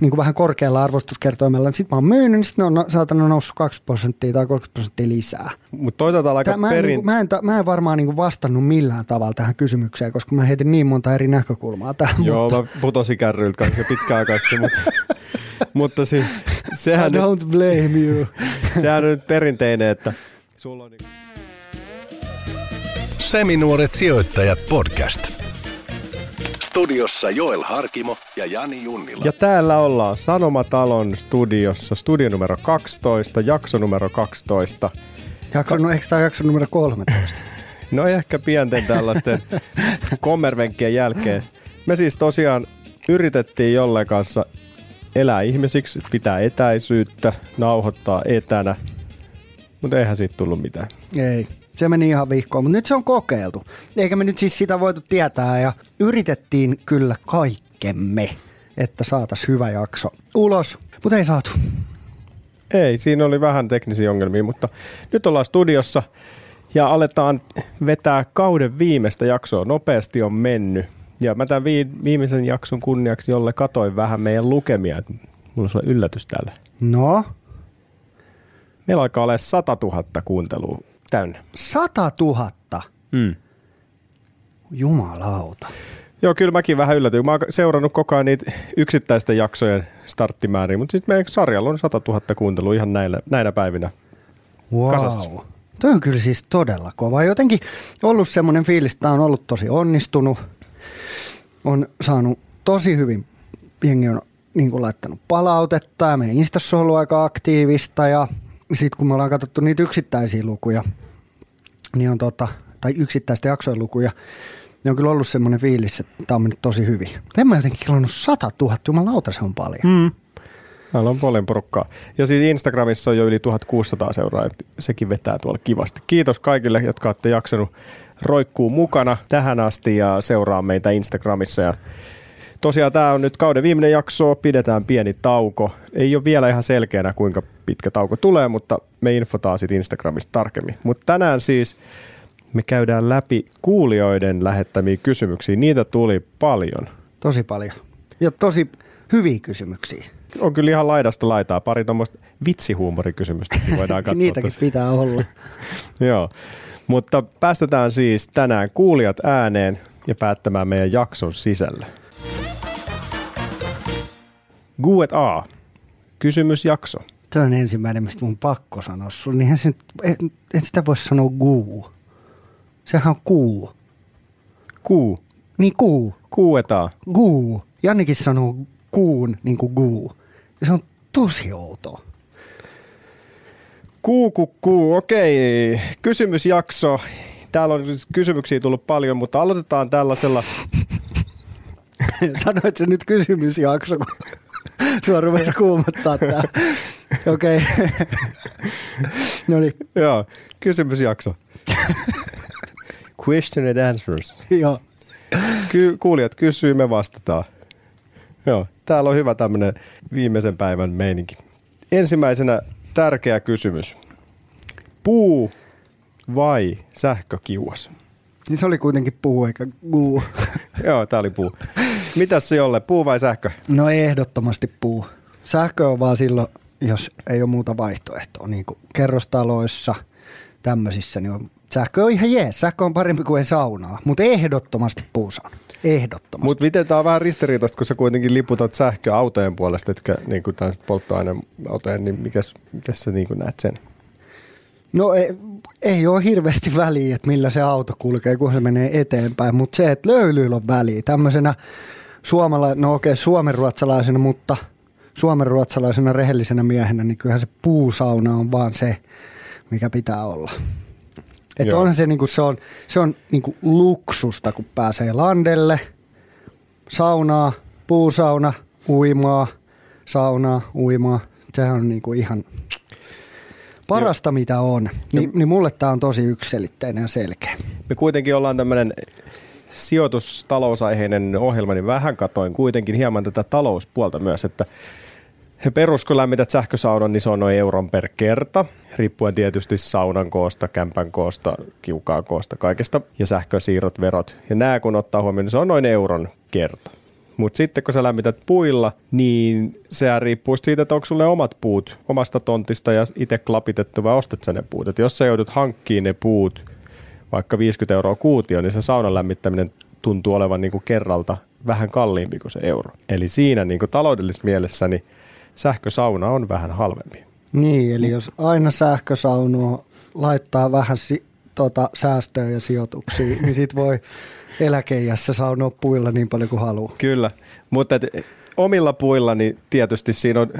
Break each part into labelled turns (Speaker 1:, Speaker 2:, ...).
Speaker 1: niin kuin vähän korkealla arvostuskertoimella, niin sitten mä oon myynyt, niin sitten ne on saatana noussut 2 prosenttia tai 30 prosenttia lisää.
Speaker 2: Mutta toisaalta aika
Speaker 1: Tää, mä, en,
Speaker 2: perin...
Speaker 1: niin kuin, mä, en, mä en varmaan niin kuin vastannut millään tavalla tähän kysymykseen, koska mä heitin niin monta eri näkökulmaa tähän.
Speaker 2: Joo,
Speaker 1: mutta
Speaker 2: mä putosin kärryiltä kanssa jo pitkään aikaa sitten, mutta, mutta si, sehän,
Speaker 1: I
Speaker 2: nyt,
Speaker 1: don't blame you.
Speaker 2: sehän on nyt perinteinen, että sulla on... Niin...
Speaker 3: Seminuoret sijoittajat podcast. Studiossa Joel Harkimo ja Jani Junnila.
Speaker 2: Ja täällä ollaan Sanomatalon studiossa, studio numero 12, jakso numero 12.
Speaker 1: Jakso, no, eikö tämä jakso numero 13?
Speaker 2: No ehkä pienten tällaisten kommervenkkien jälkeen. Me siis tosiaan yritettiin jolleen kanssa elää ihmisiksi, pitää etäisyyttä, nauhoittaa etänä, mutta eihän siitä tullut mitään.
Speaker 1: Ei. Se meni ihan vihkoon, mutta nyt se on kokeiltu. Eikä me nyt siis sitä voitu tietää ja yritettiin kyllä kaikkemme, että saatas hyvä jakso ulos, mutta ei saatu.
Speaker 2: Ei, siinä oli vähän teknisiä ongelmia, mutta nyt ollaan studiossa ja aletaan vetää kauden viimeistä jaksoa. Nopeasti on mennyt. Ja mä tämän vii- viimeisen jakson kunniaksi, jolle katoin vähän meidän lukemia. Mulla on sulle yllätys täällä.
Speaker 1: No,
Speaker 2: Meillä alkaa olla 100 000 kuuntelua täynnä.
Speaker 1: 100 000.
Speaker 2: Mm.
Speaker 1: Jumalauta.
Speaker 2: Joo, kyllä mäkin vähän yllätyin. Mä oon seurannut koko ajan niitä yksittäisten jaksojen starttimääriä, mutta sitten meidän sarjalla on 100 000 kuuntelua ihan näillä, näinä päivinä.
Speaker 1: Wow.
Speaker 2: Kasassa.
Speaker 1: Toi on kyllä siis todella kova. Jotenkin ollut semmoinen fiilis, että on ollut tosi onnistunut. On saanut tosi hyvin, jengi on niin kuin laittanut palautetta ja meidän Instassa on ollut aika aktiivista ja sitten kun me ollaan katsottu niitä yksittäisiä lukuja, niin on tota, tai yksittäisten jaksojen lukuja, niin on kyllä ollut semmoinen fiilis, että tämä on mennyt tosi hyvin. En mä jotenkin kelannut 100 000, jumalauta se on paljon.
Speaker 2: Mm. Täällä on paljon porukkaa. Ja siis Instagramissa on jo yli 1600 seuraajaa, sekin vetää tuolla kivasti. Kiitos kaikille, jotka olette jaksanut roikkuu mukana tähän asti ja seuraa meitä Instagramissa. Ja tosiaan tämä on nyt kauden viimeinen jakso, pidetään pieni tauko. Ei ole vielä ihan selkeänä, kuinka pitkä tauko tulee, mutta me infotaan sitten Instagramista tarkemmin. Mutta tänään siis me käydään läpi kuulijoiden lähettämiä kysymyksiä. Niitä tuli paljon.
Speaker 1: Tosi paljon. Ja tosi hyviä kysymyksiä.
Speaker 2: On kyllä ihan laidasta laitaa. Pari tuommoista vitsihuumorikysymystäkin voidaan katsoa.
Speaker 1: Niitäkin
Speaker 2: tässä.
Speaker 1: pitää olla.
Speaker 2: Joo. Mutta päästetään siis tänään kuulijat ääneen ja päättämään meidän jakson sisällä. Guet A. Kysymysjakso.
Speaker 1: Tämä on ensimmäinen, mistä mun pakko sanoa sulle. Niin et, et sitä voi sanoa guu. Sehän on kuu.
Speaker 2: Kuu.
Speaker 1: Niin kuu.
Speaker 2: Guet A.
Speaker 1: Guu. Jannikin sanoo kuun niin kuin guu. Ja se on tosi outoa.
Speaker 2: Kuu, kuu, kuu. Okei. Kysymysjakso. Täällä on kysymyksiä tullut paljon, mutta aloitetaan tällaisella.
Speaker 1: Sanoit se nyt kysymysjakso, kun sua rupesi kuumottaa tää. Okei. Okay. no niin,
Speaker 2: Joo, kysymysjakso. Question and answers.
Speaker 1: joo.
Speaker 2: Ky- kuulijat kysyy, me vastataan. Joo, täällä on hyvä tämmöinen viimeisen päivän meininki. Ensimmäisenä tärkeä kysymys. Puu vai sähkökiuas?
Speaker 1: Niin se oli kuitenkin puu eikä guu.
Speaker 2: Joo, tää oli puu. Mitäs se jolle, puu vai sähkö?
Speaker 1: No ehdottomasti puu. Sähkö on vaan silloin, jos ei ole muuta vaihtoehtoa. Niin kuin kerrostaloissa, tämmöisissä, niin on, sähkö on ihan jees. Sähkö on parempi kuin ei saunaa, mutta ehdottomasti puusauna. Ehdottomasti.
Speaker 2: Mutta miten tää on vähän ristiriitaista, kun sä kuitenkin liputat sähköautojen puolesta, etkä niin kuin polttoaineautojen, niin mikäs, mikäs sä niin kuin näet sen?
Speaker 1: No ei, ei ole hirveästi väliä, että millä se auto kulkee, kun se menee eteenpäin, mutta se, että löylyillä on väliä. Tämmöisenä suomala, no okei, suomenruotsalaisena, mutta suomenruotsalaisena rehellisenä miehenä, niin kyllähän se puusauna on vaan se, mikä pitää olla. Että
Speaker 2: Joo.
Speaker 1: onhan se, niinku, se on, se on niinku luksusta, kun pääsee landelle, saunaa, puusauna, uimaa, saunaa, uimaa. Sehän on niinku ihan parasta, mitä on. Ni, niin mulle tämä on tosi yksiselitteinen ja selkeä.
Speaker 2: Me kuitenkin ollaan tämmöinen sijoitustalousaiheinen ohjelma, niin vähän katoin kuitenkin hieman tätä talouspuolta myös, että Perus, kun lämmität sähkösaunan, niin se on noin euron per kerta, riippuen tietysti saunan koosta, kämpän koosta, kiukaan koosta, kaikesta, ja sähkösiirrot, verot. Ja nämä kun ottaa huomioon, niin se on noin euron kerta. Mutta sitten kun sä lämmität puilla, niin se riippuu siitä, että onko sulle omat puut omasta tontista ja itse klapitettu vai ostat sä ne puut. Et jos sä joudut hankkimaan ne puut vaikka 50 euroa kuutio, niin se saunan lämmittäminen tuntuu olevan niin kuin kerralta vähän kalliimpi kuin se euro. Eli siinä niin kuin taloudellisessa mielessä niin sähkösauna on vähän halvempi.
Speaker 1: Niin, eli jos aina sähkösaunua laittaa vähän si- tota, säästöä ja sijoituksia, niin sit voi eläkeijässä saunoa puilla niin paljon kuin haluaa.
Speaker 2: Kyllä, mutta et, omilla puilla niin tietysti siinä on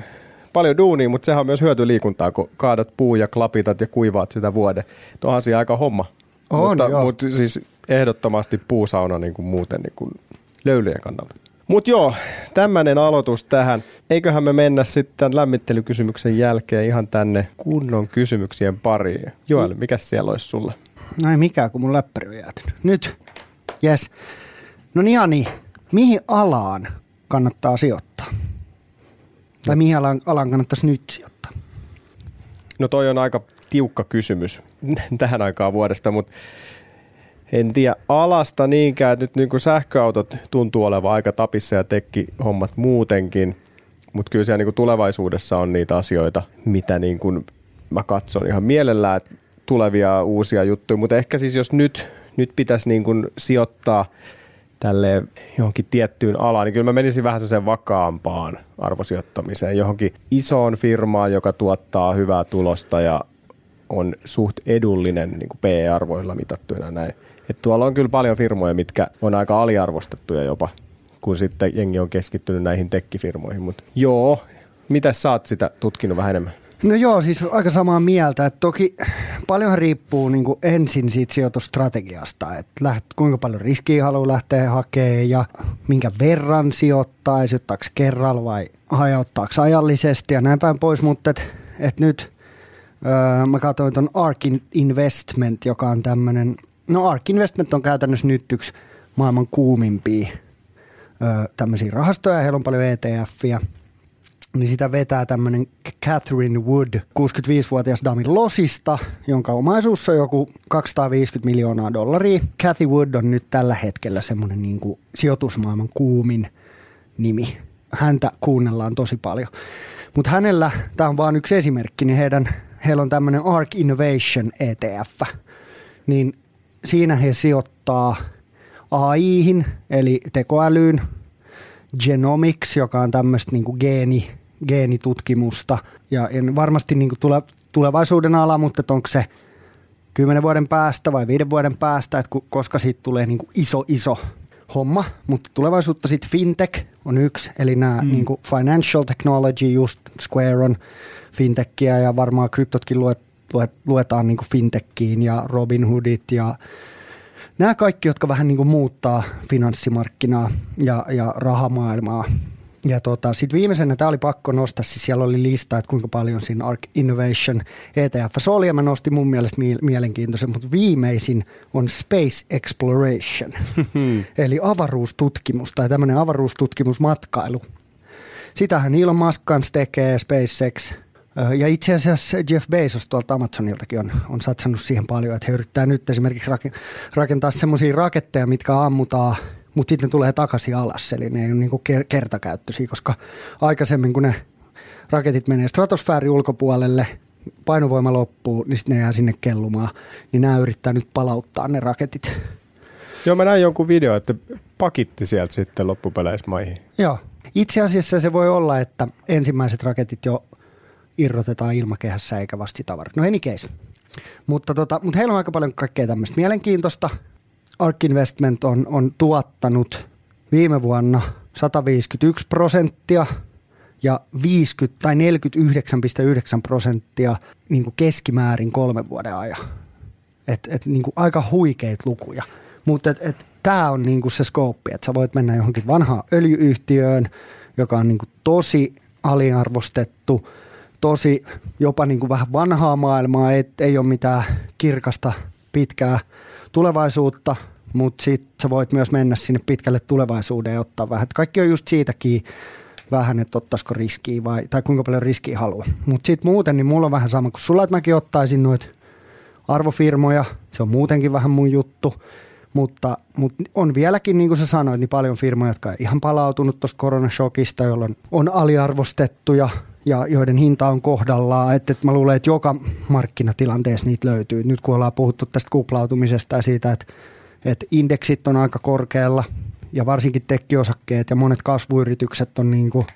Speaker 2: paljon duunia, mutta sehän on myös hyötyliikuntaa, kun kaadat puu ja klapitat ja kuivaat sitä vuoden. Tuohan siinä aika homma.
Speaker 1: On,
Speaker 2: mutta,
Speaker 1: joo.
Speaker 2: mutta siis ehdottomasti puusauna niin kuin muuten niin kuin löylyjen kannalta. Mutta joo, tämmöinen aloitus tähän. Eiköhän me mennä sitten lämmittelykysymyksen jälkeen ihan tänne kunnon kysymyksien pariin. Joel, mikä siellä olisi sulle?
Speaker 1: No ei mikään, kun mun läppäri on jäätynyt. Nyt, yes. No niin, Jani, mihin alaan kannattaa sijoittaa? Tai mihin alaan, alaan kannattaisi nyt sijoittaa?
Speaker 2: No toi on aika tiukka kysymys tähän aikaan vuodesta, mutta en tiedä alasta niinkään, että nyt niin kuin sähköautot tuntuu olevan aika tapissa ja tekki hommat muutenkin, mutta kyllä siellä niin kuin tulevaisuudessa on niitä asioita, mitä niin kuin mä katson ihan mielellään, tulevia uusia juttuja, mutta ehkä siis jos nyt, nyt pitäisi niin kuin sijoittaa tälle johonkin tiettyyn alaan, niin kyllä mä menisin vähän sen vakaampaan arvosijoittamiseen, johonkin isoon firmaan, joka tuottaa hyvää tulosta ja on suht edullinen niin kuin PE-arvoilla mitattuina näin. Et tuolla on kyllä paljon firmoja, mitkä on aika aliarvostettuja jopa, kun sitten jengi on keskittynyt näihin tekkifirmoihin. Mutta joo, mitä sä oot sitä tutkinut vähän enemmän?
Speaker 1: No joo, siis aika samaa mieltä. Että toki paljonhan riippuu niin ensin siitä sijoitusstrategiasta, että läht, kuinka paljon riskiä haluaa lähteä hakemaan ja minkä verran sijoittaa, sijoittaako kerralla vai hajauttaako ajallisesti ja näin päin pois. Mutta et, et nyt öö, mä katsoin tuon Ark Investment, joka on tämmöinen, no Ark Investment on käytännössä nyt yksi maailman kuumimpia öö, tämmöisiä rahastoja, heillä on paljon ETFiä niin sitä vetää tämmöinen Catherine Wood, 65-vuotias dami Losista, jonka omaisuus on joku 250 miljoonaa dollaria. Cathy Wood on nyt tällä hetkellä semmoinen niin kuin sijoitusmaailman kuumin nimi. Häntä kuunnellaan tosi paljon. Mutta hänellä, tämä on vain yksi esimerkki, niin heidän, heillä on tämmöinen Ark Innovation ETF. Niin siinä he sijoittaa AIhin, eli tekoälyyn, genomics, joka on tämmöistä niin geeni, geenitutkimusta ja, ja varmasti niin kuin tule, tulevaisuuden ala, mutta onko se kymmenen vuoden päästä vai viiden vuoden päästä, että koska siitä tulee niin kuin iso, iso homma, mutta tulevaisuutta sitten fintech on yksi, eli nämä mm. niin kuin financial technology, just Square on fintechia ja varmaan kryptotkin luet, luetaan niin kuin fintechiin ja Robinhoodit ja nämä kaikki, jotka vähän niin kuin muuttaa finanssimarkkinaa ja, ja rahamaailmaa. Ja tota, sitten viimeisenä, tämä oli pakko nostaa, siis siellä oli lista, että kuinka paljon siinä Arc Innovation ETF oli, ja mä nostin mun mielestä mielenkiintoisen, mutta viimeisin on Space Exploration, eli avaruustutkimus tai tämmöinen avaruustutkimusmatkailu. Sitähän Elon Musk kanssa tekee, SpaceX, ja itse asiassa Jeff Bezos tuolta Amazoniltakin on, on satsannut siihen paljon, että he yrittää nyt esimerkiksi rakentaa semmoisia raketteja, mitkä ammutaan, mutta sitten tulee takaisin alas. Eli ne ei ole niinku kertakäyttöisiä, koska aikaisemmin kun ne raketit menee stratosfäärin ulkopuolelle, painovoima loppuu, niin sitten ne jää sinne kellumaan. Niin nämä yrittää nyt palauttaa ne raketit.
Speaker 2: Joo, mä näin jonkun video, että pakitti sieltä sitten loppupeleissä maihin.
Speaker 1: Joo. Itse asiassa se voi olla, että ensimmäiset raketit jo irrotetaan ilmakehässä eikä vasta tavarat. No any case. Mutta, tota, mutta heillä on aika paljon kaikkea tämmöistä mielenkiintoista. Ark Investment on, on tuottanut viime vuonna 151 prosenttia ja 50 tai 49,9 prosenttia niin keskimäärin kolmen vuoden ajan. Et, et, niin aika huikeita lukuja. Mutta tämä on niin se skooppi, että sä voit mennä johonkin vanhaan öljyyhtiöön, joka on niin tosi aliarvostettu – tosi jopa niin kuin vähän vanhaa maailmaa, et, ei ole mitään kirkasta pitkää tulevaisuutta, mutta sitten sä voit myös mennä sinne pitkälle tulevaisuuteen ja ottaa vähän. Kaikki on just siitäkin vähän, että ottaisiko riskiä vai, tai kuinka paljon riskiä haluaa. Mutta sitten muuten, niin mulla on vähän sama kuin sulla, että mäkin ottaisin noita arvofirmoja. Se on muutenkin vähän mun juttu. Mutta, mutta on vieläkin, niin kuin sä sanoit, niin paljon firmoja, jotka on ihan palautunut tuosta koronashokista, jolloin on aliarvostettuja ja joiden hinta on kohdallaan. Että, että mä luulen, että joka markkinatilanteessa niitä löytyy. Nyt kun ollaan puhuttu tästä kuplautumisesta ja siitä, että, että indeksit on aika korkealla ja varsinkin tekkiosakkeet ja monet kasvuyritykset on niin kuin,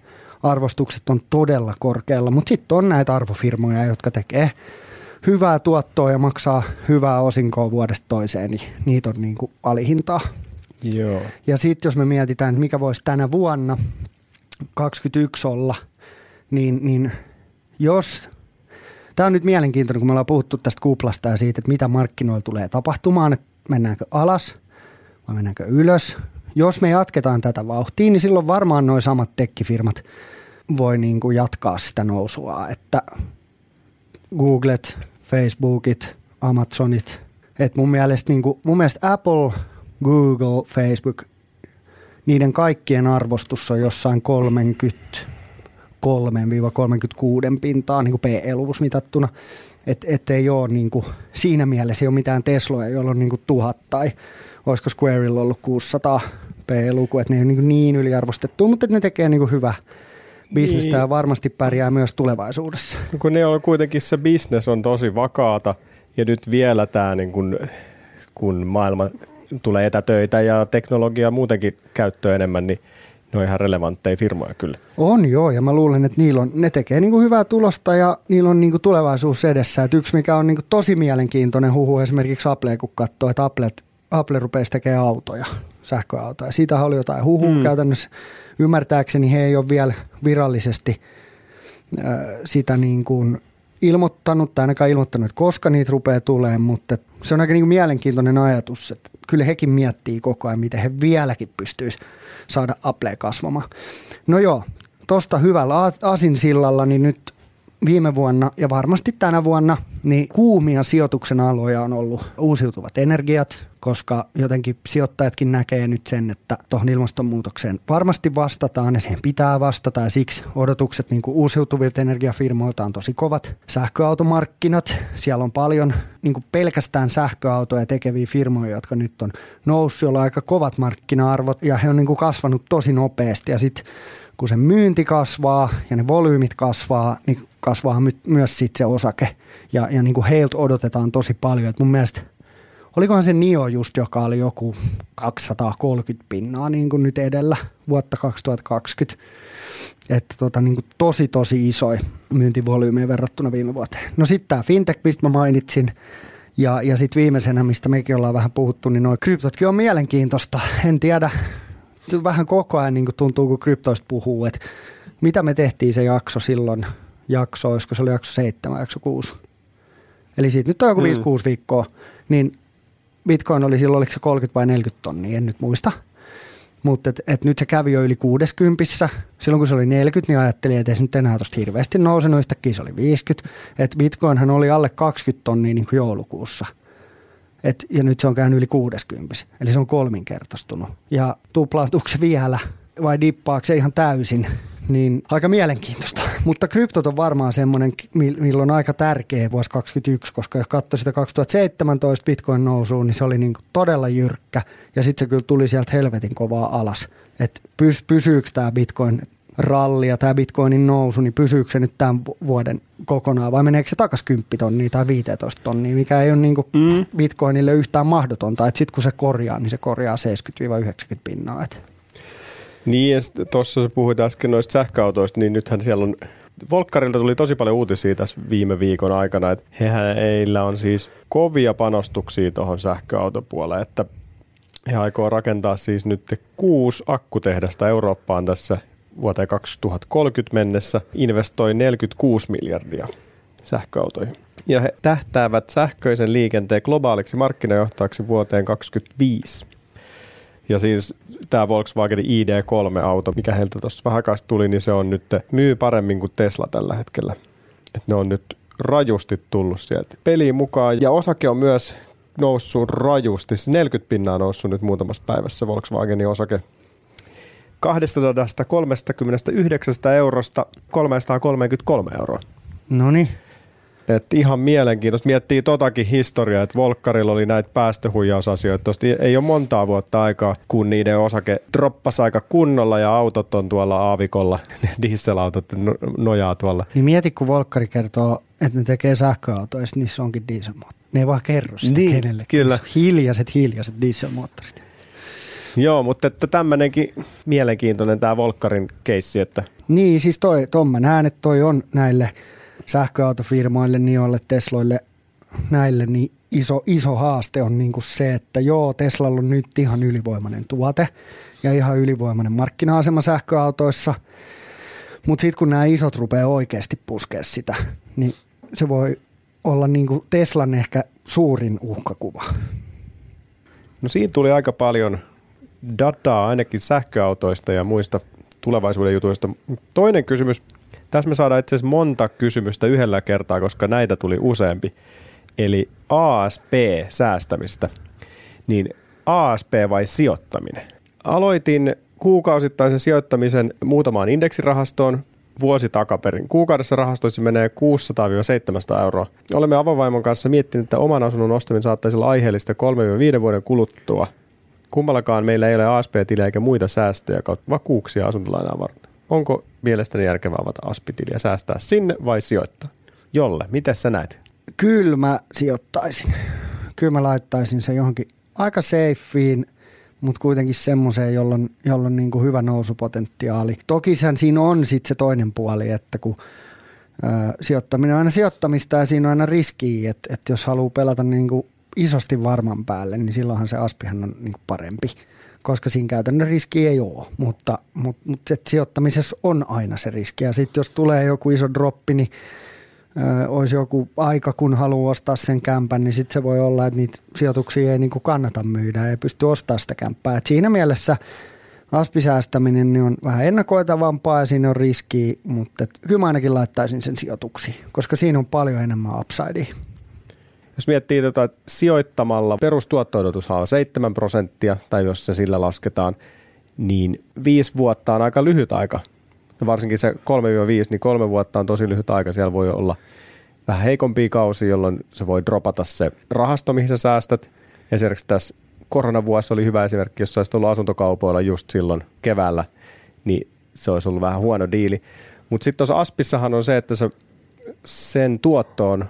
Speaker 1: arvostukset on todella korkealla. Mutta sitten on näitä arvofirmoja, jotka tekee hyvää tuottoa ja maksaa hyvää osinkoa vuodesta toiseen, niin niitä on niin kuin alihintaa.
Speaker 2: Joo.
Speaker 1: Ja sitten jos me mietitään, että mikä voisi tänä vuonna 2021 olla, niin, niin jos, tämä on nyt mielenkiintoinen, kun me ollaan puhuttu tästä kuplasta ja siitä, että mitä markkinoilla tulee tapahtumaan, että mennäänkö alas vai mennäänkö ylös. Jos me jatketaan tätä vauhtia, niin silloin varmaan nuo samat tekkifirmat voi niin kuin jatkaa sitä nousua, että Googlet, Facebookit, Amazonit. Et mun, mielestä, niin kuin, mun mielestä Apple, Google, Facebook, niiden kaikkien arvostus on jossain 33-36 pintaa niin kuin PE-luvus mitattuna. Et, et ei ole niin kuin, siinä mielessä ei ole mitään Tesloja, joilla on niin kuin tuhat tai olisiko Squareilla ollut 600 PE-luku, että ne ei ole niin, niin yliarvostettu, mutta ne tekee niin kuin hyvä bisnestä niin. ja varmasti pärjää myös tulevaisuudessa.
Speaker 2: Kun ne on kuitenkin se bisnes on tosi vakaata ja nyt vielä tämä niin kun, kun maailma tulee etätöitä ja teknologiaa muutenkin käyttöön enemmän, niin ne on ihan relevantteja firmoja kyllä.
Speaker 1: On joo, ja mä luulen, että niillä on, ne tekee niinku hyvää tulosta ja niillä on niinku tulevaisuus edessä. Et yksi, mikä on niinku tosi mielenkiintoinen huhu esimerkiksi Apple, kun katsoo, että Apple, Apple rupeaisi tekemään autoja, sähköautoja. Siitä oli jotain huhua mm. käytännössä. Ymmärtääkseni he ei ole vielä virallisesti äh, sitä niin kuin ilmoittanut tai ainakaan ilmoittanut, että koska niitä rupeaa tulemaan, mutta se on aika niin kuin mielenkiintoinen ajatus, että kyllä hekin miettii koko ajan, miten he vieläkin pystyisi saada Apple kasvamaan. No joo, tuosta hyvällä asinsillalla, niin nyt viime vuonna ja varmasti tänä vuonna niin kuumia sijoituksen aloja on ollut uusiutuvat energiat, koska jotenkin sijoittajatkin näkee nyt sen, että tuohon ilmastonmuutokseen varmasti vastataan ja siihen pitää vastata ja siksi odotukset niin kuin uusiutuvilta energiafirmoilta on tosi kovat. Sähköautomarkkinat, siellä on paljon niin kuin pelkästään sähköautoja tekeviä firmoja, jotka nyt on noussut, joilla on aika kovat markkina-arvot ja he on niin kuin kasvanut tosi nopeasti ja sitten kun se myynti kasvaa ja ne volyymit kasvaa, niin kasvaa my- myös sitten se osake. Ja, ja niin kuin heiltä odotetaan tosi paljon. Et mun mielestä, olikohan se NIO just, joka oli joku 230 pinnaa niin kuin nyt edellä vuotta 2020. Että tota, niin kuin tosi tosi isoja myyntivolyymeja verrattuna viime vuoteen. No sitten tämä fintech, mistä mä mainitsin, ja, ja sitten viimeisenä, mistä mekin ollaan vähän puhuttu, niin nuo kryptotkin on mielenkiintoista. En tiedä, vähän koko ajan niin kuin tuntuu, kun kryptoista puhuu, että mitä me tehtiin se jakso silloin, jakso, olisiko se oli jakso seitsemän, jakso kuusi. Eli siitä nyt on joku mm. 5-6 viikkoa, niin Bitcoin oli silloin, oliko se 30 vai 40 tonnia, en nyt muista. Mutta et, et nyt se kävi jo yli 60. Silloin kun se oli 40, niin ajattelin, että ei se nyt enää tuosta hirveästi nousenut. Yhtäkkiä se oli 50. Et Bitcoinhan oli alle 20 tonnia niin kuin joulukuussa – et, ja nyt se on käynyt yli 60, eli se on kolminkertaistunut. Ja tuplaantuuko se vielä vai dippaako se ihan täysin, niin aika mielenkiintoista. Mutta kryptot on varmaan semmoinen, milloin on aika tärkeä vuosi 2021, koska jos katsoi sitä 2017 bitcoin nousuun, niin se oli niin todella jyrkkä ja sitten se kyllä tuli sieltä helvetin kovaa alas. Että pys, pysyykö tämä bitcoin ralli ja tämä bitcoinin nousu, niin pysyykö se nyt tämän vuoden kokonaan vai meneekö se takaisin 10 tonnia tai 15 tonnia, mikä ei ole niin mm. bitcoinille yhtään mahdotonta. Että sitten kun se korjaa, niin se korjaa 70-90 pinnaa. Et.
Speaker 2: Niin ja tuossa sä puhuit äsken noista sähköautoista, niin nythän siellä on Volkkarilta tuli tosi paljon uutisia tässä viime viikon aikana, että heillä on siis kovia panostuksia tuohon sähköautopuolelle, että he aikoo rakentaa siis nyt kuusi akkutehdasta Eurooppaan tässä vuoteen 2030 mennessä investoi 46 miljardia sähköautoihin. Ja he tähtäävät sähköisen liikenteen globaaliksi markkinajohtajaksi vuoteen 2025. Ja siis tämä Volkswagen ID3-auto, mikä heiltä tuossa vähän tuli, niin se on nyt, myy paremmin kuin Tesla tällä hetkellä. Et ne on nyt rajusti tullut sieltä peliin mukaan. Ja osake on myös noussut rajusti. 40 pinnaa noussut nyt muutamassa päivässä Volkswagenin osake 239 eurosta 333 euroa.
Speaker 1: No niin.
Speaker 2: Et ihan mielenkiintoista. Miettii totakin historiaa, että Volkkarilla oli näitä päästöhuijausasioita. Tosta ei ole montaa vuotta aikaa, kun niiden osake droppasi aika kunnolla ja autot on tuolla aavikolla. Dieselautot no- nojaa tuolla.
Speaker 1: Niin mieti, kun Volkkari kertoo, että ne tekee sähköautoja, ja sit niissä onkin dieselmoottori. Ne ei vaan kerro sitä
Speaker 2: Niin,
Speaker 1: kenelle.
Speaker 2: kyllä.
Speaker 1: Hiljaiset, hiljaiset dieselmoottorit.
Speaker 2: Joo, mutta että tämmöinenkin mielenkiintoinen tämä Volkkarin keissi, että
Speaker 1: Niin, siis toi, ton mä näen, että toi on näille sähköautofirmoille, Nioille, Tesloille, näille, niin iso, iso haaste on niin kuin se, että joo, Teslalla on nyt ihan ylivoimainen tuote ja ihan ylivoimainen markkina-asema sähköautoissa, mutta sitten kun nämä isot rupeaa oikeasti puskea sitä, niin se voi olla niin kuin Teslan ehkä suurin uhkakuva.
Speaker 2: No siinä tuli aika paljon dataa ainakin sähköautoista ja muista tulevaisuuden jutuista. Toinen kysymys. Tässä me saadaan itse asiassa monta kysymystä yhdellä kertaa, koska näitä tuli useampi. Eli ASP-säästämistä. Niin ASP vai sijoittaminen? Aloitin kuukausittaisen sijoittamisen muutamaan indeksirahastoon vuosi takaperin. Kuukaudessa rahastoissa menee 600-700 euroa. Olemme avovaimon kanssa miettineet, että oman asunnon ostaminen saattaisi olla aiheellista 3-5 vuoden kuluttua. Kummallakaan meillä ei ole ASP-tiliä eikä muita säästöjä kautta vakuuksia asuntolainaa varten. Onko mielestäni järkevää avata ASP-tiliä säästää sinne vai sijoittaa? Jolle, miten sä näet?
Speaker 1: Kyllä mä sijoittaisin. Kyllä mä laittaisin se johonkin aika safeen, mutta kuitenkin semmoiseen, jolla on, jolla on niin kuin hyvä nousupotentiaali. Toki sen siinä on sitten se toinen puoli, että kun ö, sijoittaminen on aina sijoittamista ja siinä on aina riski, että, että jos haluaa pelata niin kuin isosti varman päälle, niin silloinhan se aspihan on niin kuin parempi, koska siinä käytännön riski ei ole, mutta, mutta, mutta sijoittamisessa on aina se riski. Ja sitten jos tulee joku iso droppi, niin ö, olisi joku aika, kun haluaa ostaa sen kämpän, niin sitten se voi olla, että niitä sijoituksia ei niinku kannata myydä, ei pysty ostamaan sitä kämppää. Et siinä mielessä aspisäästäminen niin on vähän ennakoitavampaa ja siinä on riskiä, mutta et, kyllä mä ainakin laittaisin sen sijoituksiin, koska siinä on paljon enemmän upsidea.
Speaker 2: Jos miettii tota, että sijoittamalla perustuotto-odotushan on 7 prosenttia, tai jos se sillä lasketaan, niin viisi vuotta on aika lyhyt aika. Varsinkin se 3-5, niin kolme vuotta on tosi lyhyt aika. Siellä voi olla vähän heikompia kausia, jolloin se voi dropata se rahasto, mihin sä säästät. Esimerkiksi tässä koronavuosi oli hyvä esimerkki, jos olisit ollut asuntokaupoilla just silloin keväällä, niin se olisi ollut vähän huono diili. Mutta sitten tuossa Aspissahan on se, että se, sen tuotto on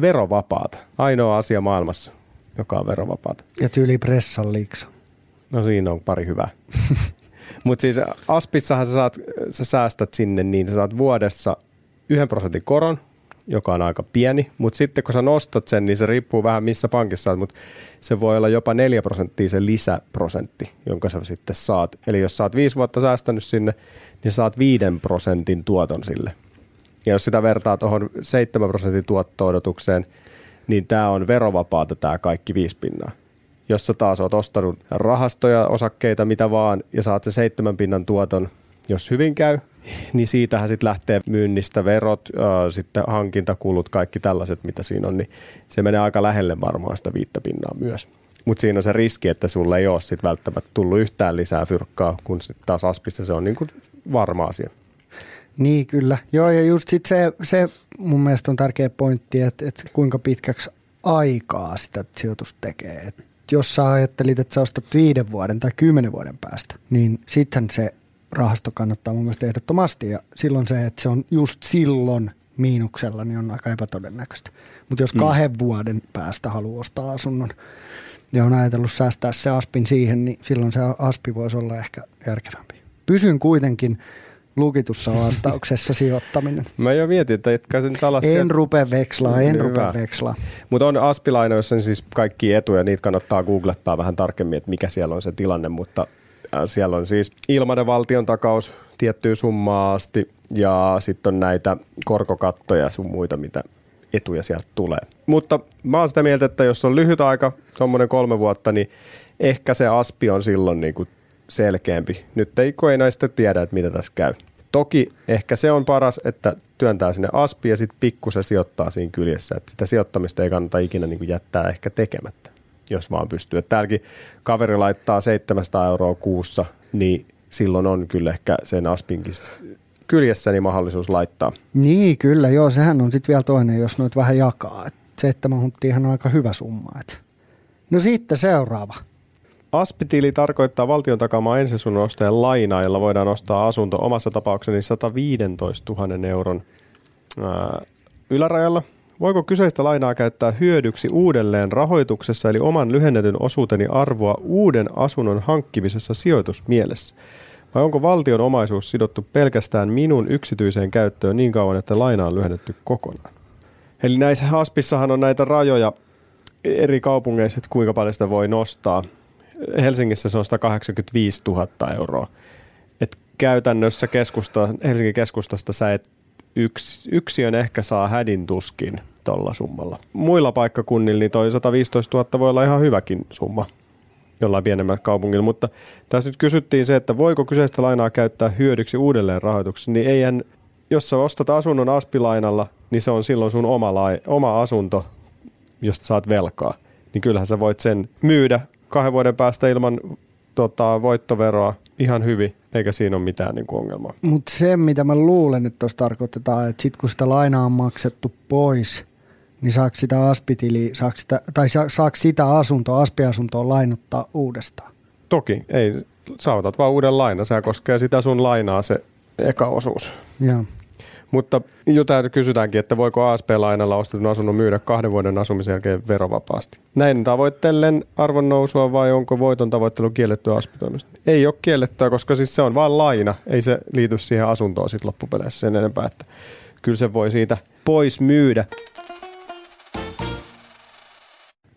Speaker 2: verovapaata. Ainoa asia maailmassa, joka on verovapaata.
Speaker 1: Ja tyyli pressan liiksa.
Speaker 2: No siinä on pari hyvää. Mutta siis Aspissahan sä, saat, sä säästät sinne, niin sä saat vuodessa yhden prosentin koron, joka on aika pieni, mutta sitten kun sä nostat sen, niin se riippuu vähän missä pankissa saat, mutta se voi olla jopa 4 prosenttia se lisäprosentti, jonka sä sitten saat. Eli jos sä oot viisi vuotta säästänyt sinne, niin saat 5 prosentin tuoton sille. Ja jos sitä vertaa tuohon 7 prosentin tuotto-odotukseen, niin tämä on verovapaata tämä kaikki viisi pinnaa. Jos sä taas oot ostanut rahastoja, osakkeita, mitä vaan, ja saat se seitsemän pinnan tuoton, jos hyvin käy, niin siitähän sitten lähtee myynnistä verot, ää, sitten hankintakulut, kaikki tällaiset, mitä siinä on, niin se menee aika lähelle varmaan sitä viittä pinnaa myös. Mutta siinä on se riski, että sulle ei ole sit välttämättä tullut yhtään lisää fyrkkaa, kun sit taas Aspissa se on niinku varma asia.
Speaker 1: Niin kyllä. Joo ja just sit se, se mun mielestä on tärkeä pointti, että, että kuinka pitkäksi aikaa sitä sijoitusta tekee. Et jos sä ajattelit, että sä ostat viiden vuoden tai kymmenen vuoden päästä, niin sitten se rahasto kannattaa mun mielestä ehdottomasti. Ja silloin se, että se on just silloin miinuksella, niin on aika epätodennäköistä. Mutta jos kahden vuoden päästä haluaa ostaa asunnon ja on ajatellut säästää se aspin siihen, niin silloin se aspi voisi olla ehkä järkevämpi. Pysyn kuitenkin lukitussa vastauksessa sijoittaminen.
Speaker 2: Mä jo mietin, että etkä se nyt alas
Speaker 1: En rupea vekslaa, en
Speaker 2: Hyvä.
Speaker 1: rupea vekslaa.
Speaker 2: Mutta on aspilainoissa siis kaikki etuja, niitä kannattaa googlettaa vähän tarkemmin, että mikä siellä on se tilanne, mutta äh, siellä on siis ilmainen valtion takaus tiettyyn summaan asti ja sitten on näitä korkokattoja ja sun muita, mitä etuja sieltä tulee. Mutta mä oon sitä mieltä, että jos on lyhyt aika, tuommoinen kolme vuotta, niin ehkä se aspi on silloin niin kuin selkeämpi. Nyt ei, kun näistä tiedä, että mitä tässä käy. Toki ehkä se on paras, että työntää sinne aspi ja sitten pikkusen sijoittaa siinä kyljessä. Että sitä sijoittamista ei kannata ikinä niin jättää ehkä tekemättä. jos vaan pystyy. Et täälläkin kaveri laittaa 700 euroa kuussa, niin silloin on kyllä ehkä sen aspinkin kyljessäni mahdollisuus laittaa.
Speaker 1: Niin, kyllä, joo, sehän on sitten vielä toinen, jos noit vähän jakaa. Et seitsemän hunttiahan on aika hyvä summa. Et. No sitten seuraava.
Speaker 2: Aspitili tarkoittaa valtion takaamaa ensisunnon ostajan lainaa, jolla voidaan ostaa asunto omassa tapaukseni 115 000 euron ää, ylärajalla. Voiko kyseistä lainaa käyttää hyödyksi uudelleen rahoituksessa eli oman lyhennetyn osuuteni arvoa uuden asunnon hankkimisessa sijoitusmielessä? Vai onko valtion omaisuus sidottu pelkästään minun yksityiseen käyttöön niin kauan, että laina on lyhennetty kokonaan? Eli näissä Aspissahan on näitä rajoja eri kaupungeissa, että kuinka paljon sitä voi nostaa. Helsingissä se on 185 000 euroa. Et käytännössä keskusta, Helsingin keskustasta sä et yksi, yksiön ehkä saa hädin tuskin tuolla summalla. Muilla paikkakunnilla niin toi 115 000 voi olla ihan hyväkin summa jollain pienemmällä kaupungilla, mutta tässä nyt kysyttiin se, että voiko kyseistä lainaa käyttää hyödyksi uudelleen rahoituksessa, niin eihän, jos sä ostat asunnon aspilainalla, niin se on silloin sun oma, lai, oma asunto, josta saat velkaa. Niin kyllähän sä voit sen myydä kahden vuoden päästä ilman tota, voittoveroa ihan hyvin, eikä siinä ole mitään niin kuin ongelmaa.
Speaker 1: Mutta se, mitä mä luulen, että tuossa tarkoitetaan, että sitten kun sitä lainaa on maksettu pois, niin saako sitä aspitiliä, saako sitä, tai saako sitä asuntoa, aspiasuntoa lainuttaa uudestaan?
Speaker 2: Toki, ei, saavutat vaan uuden laina, se koskee sitä sun lainaa se eka osuus.
Speaker 1: Joo.
Speaker 2: Mutta jo täytyy kysytäänkin, että voiko ASP-lainalla ostetun asunnon myydä kahden vuoden asumisen jälkeen verovapaasti. Näin tavoittellen arvon nousua vai onko voiton tavoittelu kiellettyä aspitoimista? Ei ole kiellettyä, koska siis se on vain laina. Ei se liity siihen asuntoon sitten loppupeleissä sen enempää, että kyllä se voi siitä pois myydä.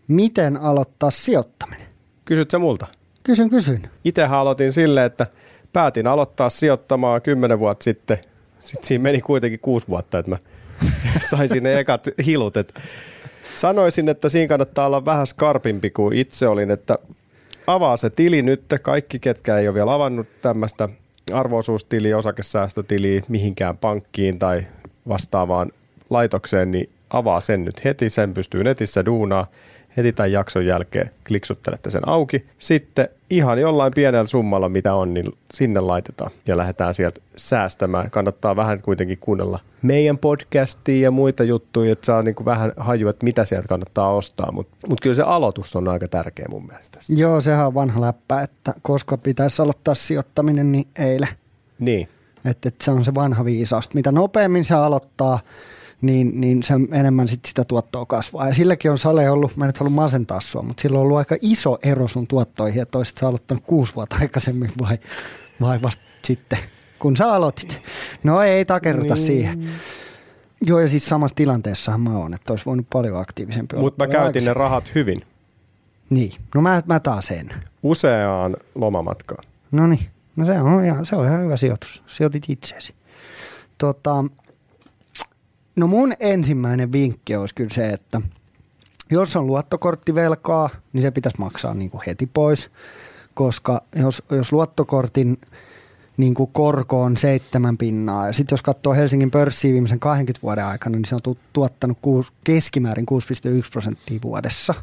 Speaker 1: Miten aloittaa sijoittaminen?
Speaker 2: Kysyt sä multa?
Speaker 1: Kysyn, kysyn.
Speaker 2: Itsehän aloitin silleen, että päätin aloittaa sijoittamaan kymmenen vuotta sitten. Sitten siinä meni kuitenkin kuusi vuotta, että mä saisin ne ekat hilut. Et sanoisin, että siinä kannattaa olla vähän skarpimpi kuin itse olin, että avaa se tili nyt. Kaikki, ketkä ei ole vielä avannut tämmöistä arvoisuustiliä, osakesäästötiliä mihinkään pankkiin tai vastaavaan laitokseen, niin avaa sen nyt heti. Sen pystyy netissä duunaa heti tämän jakson jälkeen kliksuttelette sen auki. Sitten ihan jollain pienellä summalla, mitä on, niin sinne laitetaan ja lähdetään sieltä säästämään. Kannattaa vähän kuitenkin kuunnella meidän podcastia ja muita juttuja, että saa niin kuin vähän hajua, että mitä sieltä kannattaa ostaa. Mutta mut kyllä se aloitus on aika tärkeä mun mielestä.
Speaker 1: Joo, sehän on vanha läppä, että koska pitäisi aloittaa sijoittaminen, niin eilen.
Speaker 2: Niin.
Speaker 1: Että et se on se vanha viisaus. Mitä nopeammin se aloittaa, niin, niin se enemmän sit sitä tuottoa kasvaa. Ja silläkin on Sale ollut, mä en nyt halua masentaa sua, mutta sillä on ollut aika iso ero sun tuottoihin, että olisit sä aloittanut kuusi vuotta aikaisemmin vai, vai vasta sitten, kun sä aloitit. No ei takerruta niin. siihen. Joo, ja siis samassa tilanteessahan mä oon, että olisi voinut paljon aktiivisempi
Speaker 2: Mutta mä käytin ne rahat hyvin.
Speaker 1: Niin, no mä, mä taas sen.
Speaker 2: Useaan lomamatkaan.
Speaker 1: No niin, no se on, ihan, se on ihan hyvä sijoitus. Sijoitit itseesi. Tota, No mun ensimmäinen vinkki olisi kyllä se, että jos on luottokorttivelkaa, niin se pitäisi maksaa niin kuin heti pois, koska jos, jos luottokortin niin kuin korko on seitsemän pinnaa. Ja sitten jos katsoo Helsingin pörssiä viimeisen 20 vuoden aikana, niin se on tuottanut kuus, keskimäärin 6,1 prosenttia vuodessa.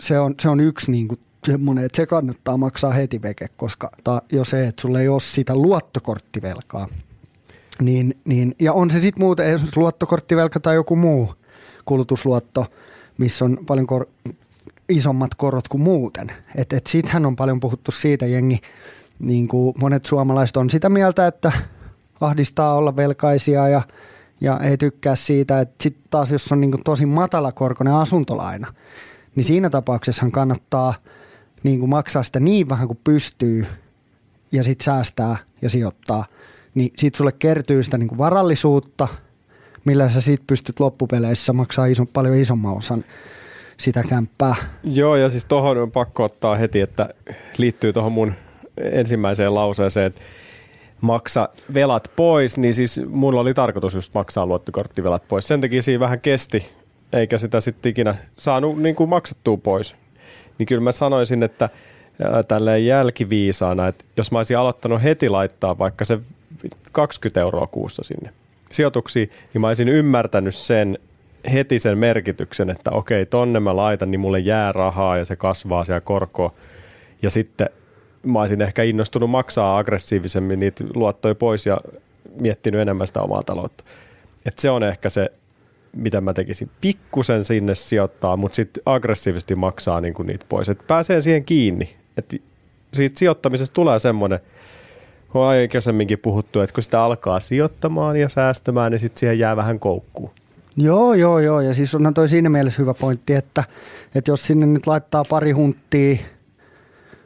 Speaker 1: Se on, se on yksi niin kuin semmoinen, että se kannattaa maksaa heti veke, koska ta, jo se, että sulla ei ole sitä luottokorttivelkaa, niin, niin, ja on se sitten muuten, esimerkiksi luottokorttivelka tai joku muu kulutusluotto, missä on paljon kor- isommat korot kuin muuten. Et, et sittenhän on paljon puhuttu siitä, jengi, niin kuin monet suomalaiset on sitä mieltä, että ahdistaa olla velkaisia ja, ja ei tykkää siitä, että sitten taas jos on niin kuin tosi matalakorkoinen asuntolaina, niin siinä tapauksessa kannattaa niin kuin maksaa sitä niin vähän kuin pystyy ja sitten säästää ja sijoittaa – niin siitä sulle kertyy sitä niin kuin varallisuutta, millä sä sitten pystyt loppupeleissä maksaa iso, paljon isomman osan sitä kämppää.
Speaker 2: Joo, ja siis tuohon on pakko ottaa heti, että liittyy tuohon mun ensimmäiseen lauseeseen, että maksa velat pois, niin siis mulla oli tarkoitus just maksaa luottokorttivelat pois. Sen takia siinä vähän kesti, eikä sitä sitten ikinä saanut niin kuin maksettua pois. Niin kyllä mä sanoisin, että tälleen jälkiviisaana, että jos mä olisin aloittanut heti laittaa vaikka se 20 euroa kuussa sinne sijoituksiin, niin mä olisin ymmärtänyt sen, heti sen merkityksen, että okei, tonne mä laitan, niin mulle jää rahaa ja se kasvaa siellä korkoa. Ja sitten mä olisin ehkä innostunut maksaa aggressiivisemmin niitä luottoja pois ja miettinyt enemmän sitä omaa taloutta. Et se on ehkä se, mitä mä tekisin. Pikkusen sinne sijoittaa, mutta sitten aggressiivisesti maksaa niinku niitä pois. Et pääsee siihen kiinni. Et siitä sijoittamisesta tulee semmoinen, on aikaisemminkin puhuttu, että kun sitä alkaa sijoittamaan ja säästämään, niin sitten siihen jää vähän koukkuun.
Speaker 1: Joo, joo, joo. Ja siis onhan toi siinä mielessä hyvä pointti, että, että jos sinne nyt laittaa pari hunttia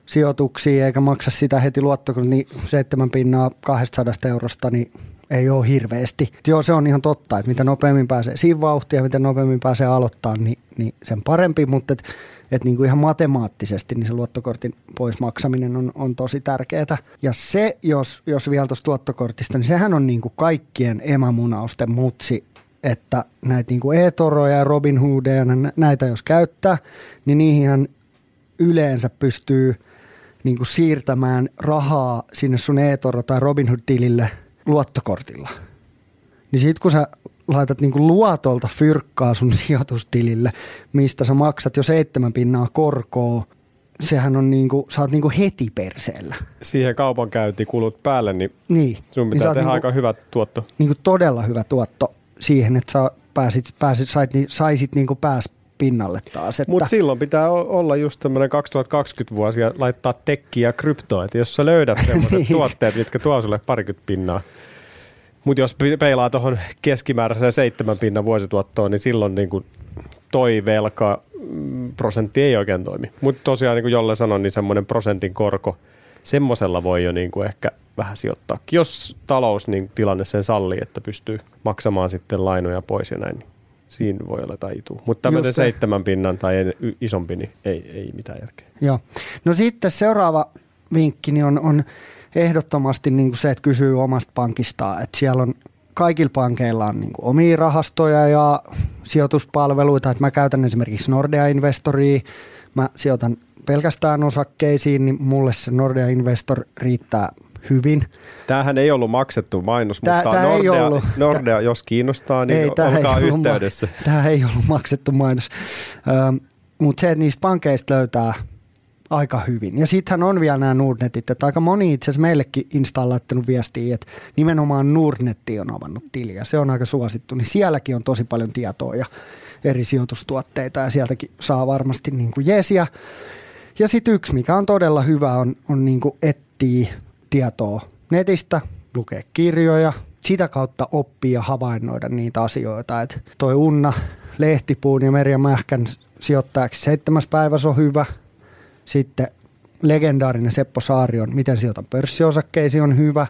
Speaker 1: sijoituksia eikä maksa sitä heti luottokortilla, niin seitsemän pinnaa 200 eurosta, niin ei ole hirveästi. Joo, se on ihan totta, että mitä nopeammin pääsee siinä vauhtia mitä nopeammin pääsee aloittaa, niin, niin sen parempi, mutta et niin kuin ihan matemaattisesti niin se luottokortin pois maksaminen on, on tosi tärkeää. Ja se, jos, jos vielä tuosta luottokortista, niin sehän on niin kuin kaikkien emämunausten mutsi, että näitä niin kuin e-toroja ja Robinhoodeja, näitä jos käyttää, niin niihin yleensä pystyy niin kuin siirtämään rahaa sinne sun e-toro tai Robinhood-tilille luottokortilla. Niin sit kun sä laitat niin kuin luotolta fyrkkaa sun sijoitustilille, mistä sä maksat jo seitsemän pinnaa korkoa, sehän on niin kuin, sä oot niin kuin heti perseellä.
Speaker 2: Siihen kulut päälle, niin,
Speaker 1: niin.
Speaker 2: sun pitää niin tehdä niin aika hyvä tuotto.
Speaker 1: Niin kuin todella hyvä tuotto siihen, että sä pääsit, pääsit, sait, saisit niin kuin pääs pinnalle taas. Että...
Speaker 2: Mutta silloin pitää olla just tämmöinen 2020 vuosi ja laittaa tekkiä kryptoa, että jos sä löydät sellaiset niin. tuotteet, mitkä tuo sulle parikymmentä pinnaa, mutta jos peilaa tuohon keskimääräiseen seitsemän pinnan vuosituottoon, niin silloin niin kuin toi velka mm, prosentti ei oikein toimi. Mutta tosiaan niin kuin Jolle sanoi, niin semmoinen prosentin korko, semmoisella voi jo niin kuin ehkä vähän sijoittaa. Jos talous niin tilanne sen sallii, että pystyy maksamaan sitten lainoja pois ja näin, niin siinä voi olla jotain itua. Mutta tämmöinen seitsemän pinnan tai isompi, niin ei, ei mitään järkeä.
Speaker 1: Joo. No sitten seuraava vinkki niin on, on ehdottomasti niin kuin se, että kysyy omasta pankistaan. Että siellä on kaikilla pankeilla on niin kuin omia rahastoja ja sijoituspalveluita. Että mä käytän esimerkiksi Nordea Investoria. Mä sijoitan pelkästään osakkeisiin, niin mulle se Nordea Investor riittää hyvin.
Speaker 2: Tämähän ei ollut maksettu mainos, tää, mutta tää Nordea, ei ollut. Nordea, jos kiinnostaa, niin ei, olkaa ei yhteydessä.
Speaker 1: Ma- tämä ei ollut maksettu mainos. Mutta se, että niistä pankeista löytää aika hyvin. Ja sittenhän on vielä nämä Nordnetit, että aika moni itse asiassa meillekin Insta on laittanut viestiä, että nimenomaan Nordnetti on avannut tiliä. Se on aika suosittu, niin sielläkin on tosi paljon tietoa ja eri sijoitustuotteita ja sieltäkin saa varmasti niin kuin jeesiä. Ja sitten yksi, mikä on todella hyvä, on, on niin kuin etsiä tietoa netistä, lukea kirjoja, sitä kautta oppia ja havainnoida niitä asioita. Että toi Unna Lehtipuun ja Merja Mähkän sijoittajaksi seitsemäs päivä on hyvä. Sitten legendaarinen Seppo Saarion Miten sijoitan pörssiosakkeisiin on hyvä.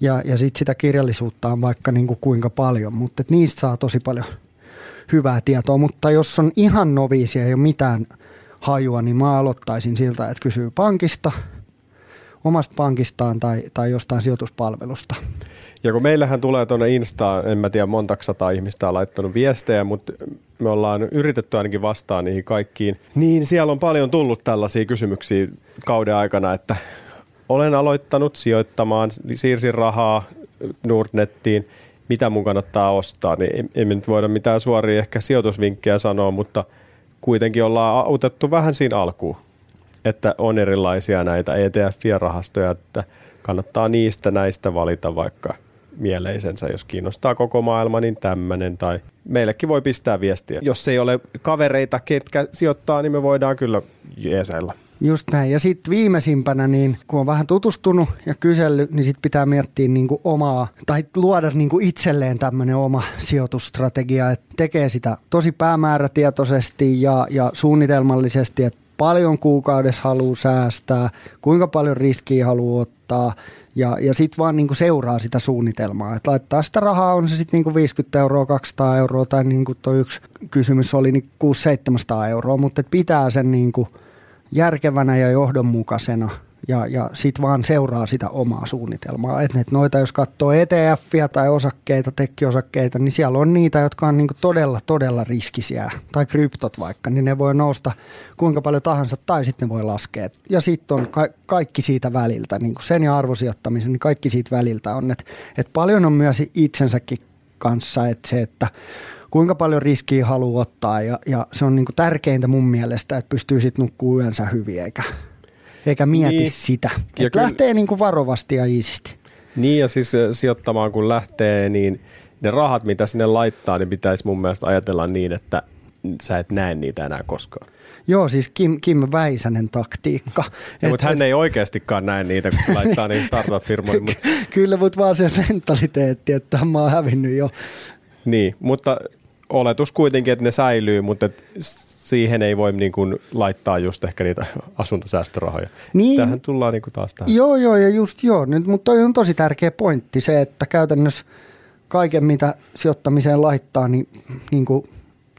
Speaker 1: Ja, ja sitten sitä kirjallisuutta on vaikka niin kuin kuinka paljon, mutta niistä saa tosi paljon hyvää tietoa. Mutta jos on ihan noviisia ja ei ole mitään hajua, niin mä aloittaisin siltä, että kysyy pankista – omasta pankistaan tai, tai jostain sijoituspalvelusta.
Speaker 2: Ja kun meillähän tulee tuonne Instaan, en mä tiedä montako sataa ihmistä on laittanut viestejä, mutta me ollaan yritetty ainakin vastaa niihin kaikkiin, niin siellä on paljon tullut tällaisia kysymyksiä kauden aikana, että olen aloittanut sijoittamaan, siirsin rahaa Nordnettiin, mitä mun kannattaa ostaa, niin ei, ei me nyt voida mitään suoria ehkä sijoitusvinkkejä sanoa, mutta kuitenkin ollaan autettu vähän siinä alkuun että on erilaisia näitä ETF-rahastoja, että kannattaa niistä näistä valita vaikka mieleisensä, jos kiinnostaa koko maailma, niin tämmöinen. Tai meillekin voi pistää viestiä. Jos ei ole kavereita, ketkä sijoittaa, niin me voidaan kyllä jeeseillä.
Speaker 1: Just näin. Ja sitten viimeisimpänä, niin kun on vähän tutustunut ja kysellyt, niin sitten pitää miettiä niin kuin omaa, tai luoda niin kuin itselleen tämmöinen oma sijoitusstrategia, että tekee sitä tosi päämäärätietoisesti ja, ja suunnitelmallisesti, että paljon kuukaudessa haluaa säästää, kuinka paljon riskiä haluaa ottaa ja, ja sitten vaan niinku seuraa sitä suunnitelmaa. Et laittaa sitä rahaa, on se sitten niinku 50 euroa, 200 euroa tai niin kuin tuo yksi kysymys oli niin 600-700 euroa, mutta pitää sen niinku järkevänä ja johdonmukaisena – ja, ja sitten vaan seuraa sitä omaa suunnitelmaa. Et, et noita jos katsoo ETFiä tai osakkeita, tekkiosakkeita, niin siellä on niitä, jotka on niinku todella, todella riskisiä. Tai kryptot vaikka, niin ne voi nousta kuinka paljon tahansa tai sitten ne voi laskea. Ja sitten on ka- kaikki siitä väliltä, niin sen ja arvosijoittamisen, niin kaikki siitä väliltä on. Että et paljon on myös itsensäkin kanssa, että se, että kuinka paljon riskiä haluaa ottaa ja, ja se on niin kuin tärkeintä mun mielestä, että pystyy sitten nukkuu yönsä hyvin eikä, eikä mieti
Speaker 2: Niin.
Speaker 1: sitä.
Speaker 2: Ja
Speaker 1: Että
Speaker 2: kyllä-
Speaker 1: lähtee niin kuin varovasti ja iisisti.
Speaker 2: Niin ja siis ö, sijoittamaan kun lähtee, niin ne rahat, mitä sinne laittaa, niin pitäisi mun mielestä ajatella niin, että sä et näe niitä enää koskaan.
Speaker 1: Joo, siis Kim, Kim Väisänen taktiikka.
Speaker 2: Ja, mutta hän ei oikeastikaan näe niitä, kun laittaa niihin startup-firmoihin. Mutta,
Speaker 1: Kyllä, mutta vaan se mentaliteetti, että mä oon hävinnyt jo.
Speaker 2: niin, mutta oletus kuitenkin, että ne säilyy, mutta et siihen ei voi niin kuin laittaa just ehkä niitä asuntosäästörahoja.
Speaker 1: Niin.
Speaker 2: Tähän tullaan niin kuin taas tähän.
Speaker 1: Joo, joo, ja just joo. Nyt, mutta toi on tosi tärkeä pointti se, että käytännössä kaiken, mitä sijoittamiseen laittaa, niin, niin kuin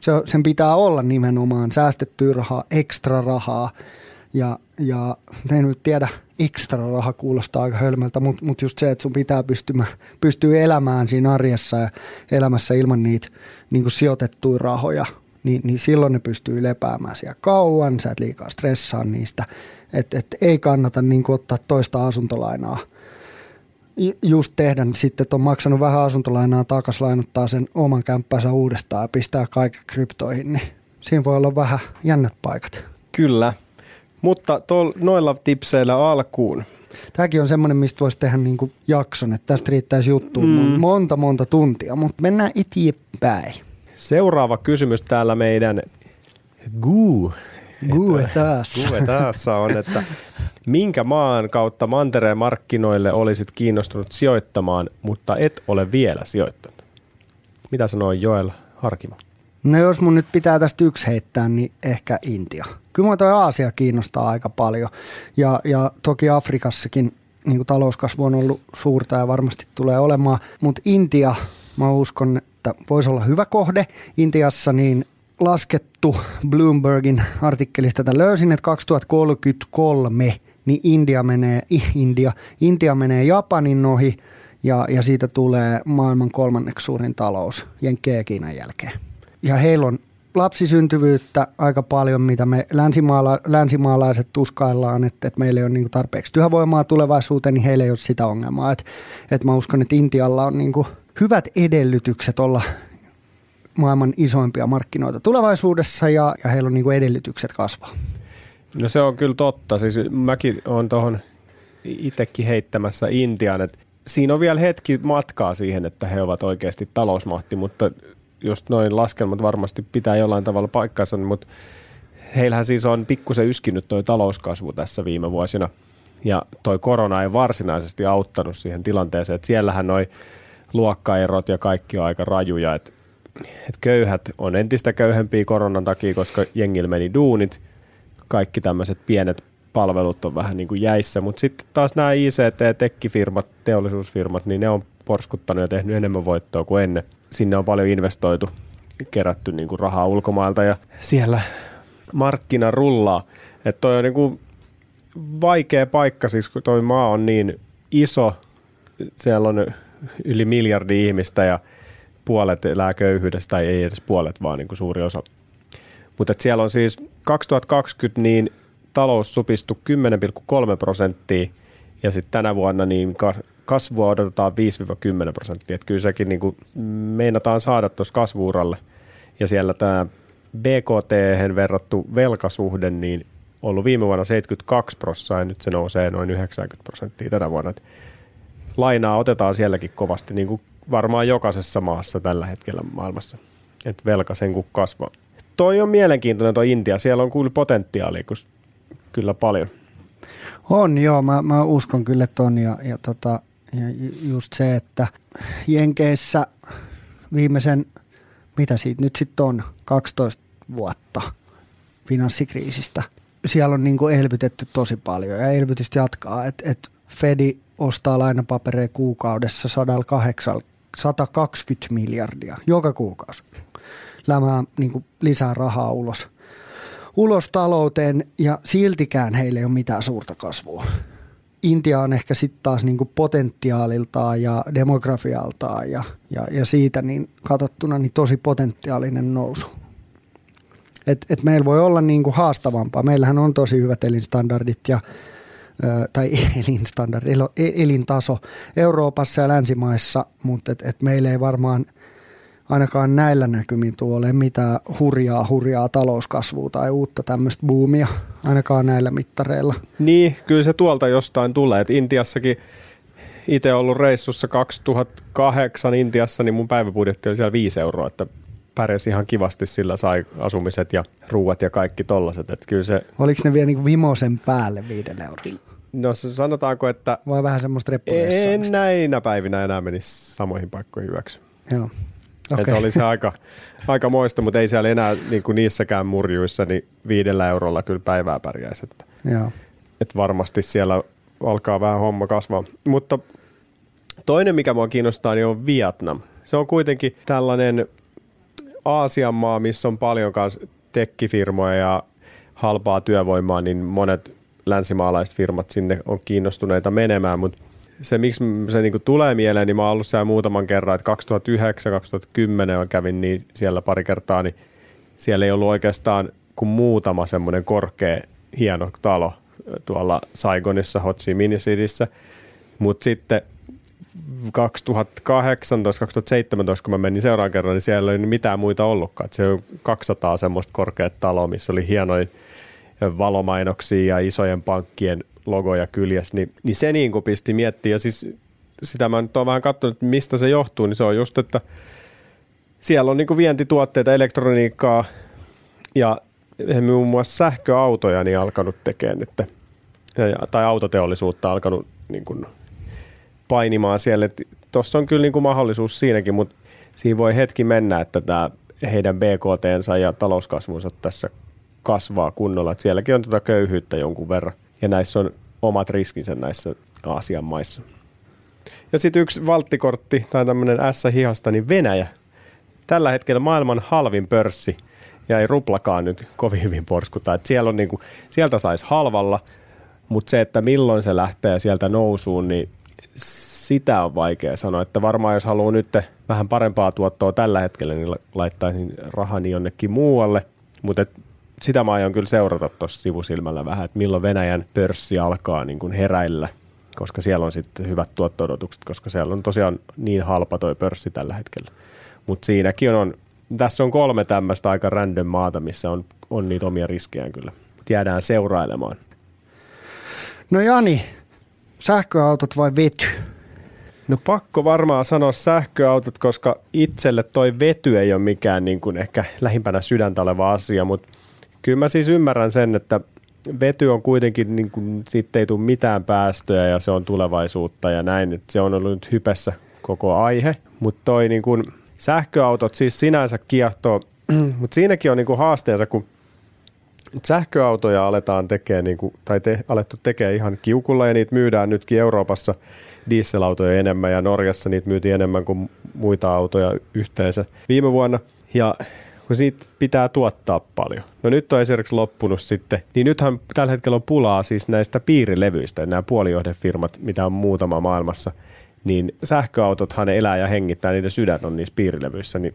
Speaker 1: se, sen pitää olla nimenomaan säästettyä rahaa, ekstra rahaa. Ja, ja en nyt tiedä, ekstra raha kuulostaa aika hölmöltä, mutta mut just se, että sun pitää pystymä, pystyä elämään siinä arjessa ja elämässä ilman niitä niin sijoitettuja rahoja, niin, niin silloin ne pystyy lepäämään siellä kauan, sä et liikaa stressaa niistä. Että et ei kannata niin kuin ottaa toista asuntolainaa ju- just tehdä sitten, että on maksanut vähän asuntolainaa takas, lainottaa sen oman kämppänsä uudestaan ja pistää kaiken kryptoihin, niin siinä voi olla vähän jännät paikat.
Speaker 2: Kyllä, mutta tol, noilla tipseillä alkuun.
Speaker 1: Tämäkin on semmoinen, mistä voisi tehdä niin kuin jakson, että tästä riittäisi juttua mm. monta monta tuntia, mutta mennään eteenpäin.
Speaker 2: Seuraava kysymys täällä meidän Guu.
Speaker 1: Gue taas.
Speaker 2: Gue tässä on, että minkä maan kautta mantereen markkinoille olisit kiinnostunut sijoittamaan, mutta et ole vielä sijoittanut? Mitä sanoo Joel Harkimo?
Speaker 1: No jos mun nyt pitää tästä yksi heittää, niin ehkä Intia. Kyllä mua toi Aasia kiinnostaa aika paljon. Ja, ja toki Afrikassakin niin kuin talouskasvu on ollut suurta ja varmasti tulee olemaan. Mutta Intia, mä uskon, että voisi olla hyvä kohde. Intiassa niin laskettu Bloombergin artikkelista tätä löysin, että 2033 niin India menee, India, Intia menee Japanin ohi ja, ja siitä tulee maailman kolmanneksi suurin talous Jenkkien ja Kiinan jälkeen. Ja heillä on lapsisyntyvyyttä aika paljon, mitä me länsimaala, länsimaalaiset tuskaillaan, että, että meillä ei ole niin tarpeeksi työvoimaa tulevaisuuteen, niin heillä ei ole sitä ongelmaa. Että, että mä uskon, että Intialla on niin hyvät edellytykset olla maailman isoimpia markkinoita tulevaisuudessa ja, ja heillä on niin edellytykset kasvaa.
Speaker 2: No se on kyllä totta. Siis mäkin olen tuohon itsekin heittämässä Intian, että siinä on vielä hetki matkaa siihen, että he ovat oikeasti talousmahti, mutta just noin laskelmat varmasti pitää jollain tavalla paikkansa, mutta heillähän siis on pikkusen yskinyt toi talouskasvu tässä viime vuosina. Ja toi korona ei varsinaisesti auttanut siihen tilanteeseen, että siellähän noi luokkaerot ja kaikki on aika rajuja, että et köyhät on entistä köyhempiä koronan takia, koska jengillä meni duunit, kaikki tämmöiset pienet palvelut on vähän niin kuin jäissä, mutta sitten taas nämä ICT, tekkifirmat, teollisuusfirmat, niin ne on porskuttanut ja tehnyt enemmän voittoa kuin ennen. Sinne on paljon investoitu, kerätty niin kuin rahaa ulkomailta ja siellä markkina rullaa. Että toi on niin kuin vaikea paikka, siis kun toi maa on niin iso, siellä on yli miljardi ihmistä ja puolet elää köyhyydestä, tai ei edes puolet, vaan niin kuin suuri osa. Mutta siellä on siis 2020 niin talous supistui 10,3 prosenttia ja sitten tänä vuonna niin ka- kasvua odotetaan 5-10 prosenttia. Et kyllä sekin niin kuin meinataan saada tuossa kasvuuralle. Ja siellä tämä BKT verrattu velkasuhde niin ollut viime vuonna 72 prosenttia ja nyt se nousee noin 90 prosenttia tänä vuonna. Et lainaa otetaan sielläkin kovasti, niin kuin varmaan jokaisessa maassa tällä hetkellä maailmassa. Että velka sen kun kasvaa. Toi on mielenkiintoinen toi Intia. Siellä on kyllä potentiaalia kun kyllä paljon.
Speaker 1: On joo, mä, mä uskon kyllä, että on. Ja, ja, tota, ja ju- just se, että Jenkeissä viimeisen, mitä siitä nyt sitten on, 12 vuotta finanssikriisistä. Siellä on niinku elvytetty tosi paljon ja elvytystä jatkaa. että et Fedi ostaa lainapapereja kuukaudessa 108, 120 miljardia joka kuukausi. Lämää niinku lisää rahaa ulos ulos talouteen ja siltikään heillä ei ole mitään suurta kasvua. Intia on ehkä sitten taas niinku potentiaaliltaan ja demografialtaan ja, ja, ja siitä niin katsottuna niin tosi potentiaalinen nousu. Et, et meillä voi olla niinku haastavampaa. Meillähän on tosi hyvät elinstandardit ja tai elinstandardit, el- elintaso Euroopassa ja länsimaissa, mutta et, et meillä ei varmaan ainakaan näillä näkymin tuolle mitään hurjaa, hurjaa talouskasvua tai uutta tämmöistä boomia, ainakaan näillä mittareilla.
Speaker 2: Niin, kyllä se tuolta jostain tulee. Et Intiassakin itse ollut reissussa 2008 Intiassa, niin mun päiväbudjetti oli siellä 5 euroa, että pärjäsi ihan kivasti, sillä sai asumiset ja ruuat ja kaikki tollaset. Että kyllä se,
Speaker 1: Oliko ne vielä niin vimosen päälle viidellä eurolla?
Speaker 2: No sanotaanko, että
Speaker 1: Vai vähän semmoista
Speaker 2: en näinä päivinä enää menisi samoihin paikkoihin hyväksi.
Speaker 1: Joo.
Speaker 2: Okay. Että oli se aika, aika moista, mutta ei siellä enää niin kuin niissäkään murjuissa niin viidellä eurolla kyllä päivää pärjäisi. Että,
Speaker 1: Joo.
Speaker 2: että varmasti siellä alkaa vähän homma kasvaa. Mutta toinen, mikä mua kiinnostaa, niin on Vietnam. Se on kuitenkin tällainen Aasian maa, missä on paljon kanssa tekkifirmoja ja halpaa työvoimaa, niin monet länsimaalaiset firmat sinne on kiinnostuneita menemään, mutta se, miksi se niinku tulee mieleen, niin mä oon ollut siellä muutaman kerran, että 2009-2010 on kävin niin siellä pari kertaa, niin siellä ei ollut oikeastaan kuin muutama semmoinen korkea, hieno talo tuolla Saigonissa, Ho Chi Minh Cityssä, mutta sitten 2018-2017, kun mä menin seuraan kerran, niin siellä ei mitään muita ollutkaan. Et se on 200 semmoista korkeat taloa, missä oli hienoja valomainoksia ja isojen pankkien logoja kyljessä, niin, niin se niin kuin pisti miettiä. Ja siis sitä mä nyt oon vähän katsonut, mistä se johtuu, niin se on just, että siellä on niin kuin vientituotteita, elektroniikkaa ja muun muassa sähköautoja niin alkanut tekemään nyt, tai autoteollisuutta alkanut niin kuin painimaan siellä. Tuossa on kyllä niin kuin mahdollisuus siinäkin, mutta siinä voi hetki mennä, että tämä heidän BKTnsa ja talouskasvunsa tässä kasvaa kunnolla. Et sielläkin on tuota köyhyyttä jonkun verran ja näissä on omat riskinsä näissä Aasian maissa. Ja sitten yksi valttikortti tai tämmöinen S-hihasta, niin Venäjä. Tällä hetkellä maailman halvin pörssi ja ei ruplakaan nyt kovin hyvin porskuta. Et siellä on niinku, sieltä saisi halvalla, mutta se, että milloin se lähtee sieltä nousuun, niin sitä on vaikea sanoa. Että varmaan jos haluaa nyt vähän parempaa tuottoa tällä hetkellä, niin la- laittaisin rahani jonnekin muualle. Mutta sitä mä aion kyllä seurata tuossa sivusilmällä vähän, että milloin Venäjän pörssi alkaa niin kuin heräillä, koska siellä on sitten hyvät tuotto-odotukset, koska siellä on tosiaan niin halpa toi pörssi tällä hetkellä. Mutta siinäkin on, tässä on kolme tämmöistä aika random maata, missä on, on niitä omia riskejään kyllä. Mut jäädään seurailemaan.
Speaker 1: No Jani, sähköautot vai vety?
Speaker 2: No pakko varmaan sanoa sähköautot, koska itselle toi vety ei ole mikään niin kuin ehkä lähimpänä sydäntä oleva asia, mutta kyllä mä siis ymmärrän sen, että vety on kuitenkin, niin kuin, siitä ei tule mitään päästöjä ja se on tulevaisuutta ja näin, että se on ollut nyt hypessä koko aihe, mutta toi niin kuin, sähköautot siis sinänsä kiehtoo, mutta siinäkin on niin kuin haasteensa, kun sähköautoja aletaan tekemään, niin kuin, tai te, alettu tekemään ihan kiukulla ja niitä myydään nytkin Euroopassa dieselautoja enemmän ja Norjassa niitä myytiin enemmän kuin muita autoja yhteensä viime vuonna. Ja kun siitä pitää tuottaa paljon. No nyt on esimerkiksi loppunut sitten, niin nythän tällä hetkellä on pulaa siis näistä piirilevyistä, nämä puolijohdefirmat, mitä on muutama maailmassa, niin sähköautothan elää ja hengittää, niiden sydän on niissä piirilevyissä, niin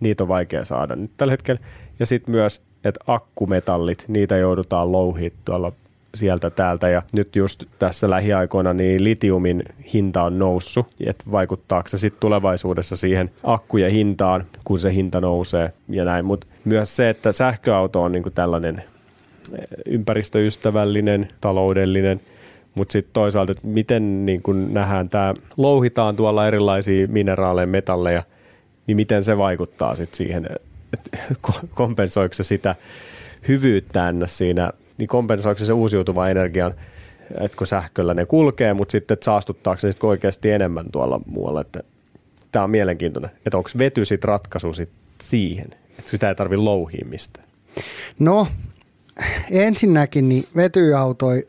Speaker 2: niitä on vaikea saada nyt tällä hetkellä. Ja sitten myös, että akkumetallit, niitä joudutaan louhimaan tuolla sieltä täältä. Ja nyt just tässä lähiaikoina niin litiumin hinta on noussut, että vaikuttaako se sitten tulevaisuudessa siihen akkujen hintaan, kun se hinta nousee ja näin, mutta myös se, että sähköauto on niinku tällainen eh, ympäristöystävällinen, taloudellinen, mutta sitten toisaalta, että miten niin kun nähdään tämä, louhitaan tuolla erilaisia mineraaleja, metalleja, niin miten se vaikuttaa sitten siihen, että kompensoiko se sitä hyvyyttä siinä, niin kompensoiko se uusiutuvan energian, että kun sähköllä ne kulkee, mutta sitten että saastuttaako se sitten oikeasti enemmän tuolla muualla, että tämä on mielenkiintoinen, että onko vety sitten ratkaisu sit siihen, että sitä ei tarvitse louhia mistään.
Speaker 1: No, ensinnäkin niin vetyautoi,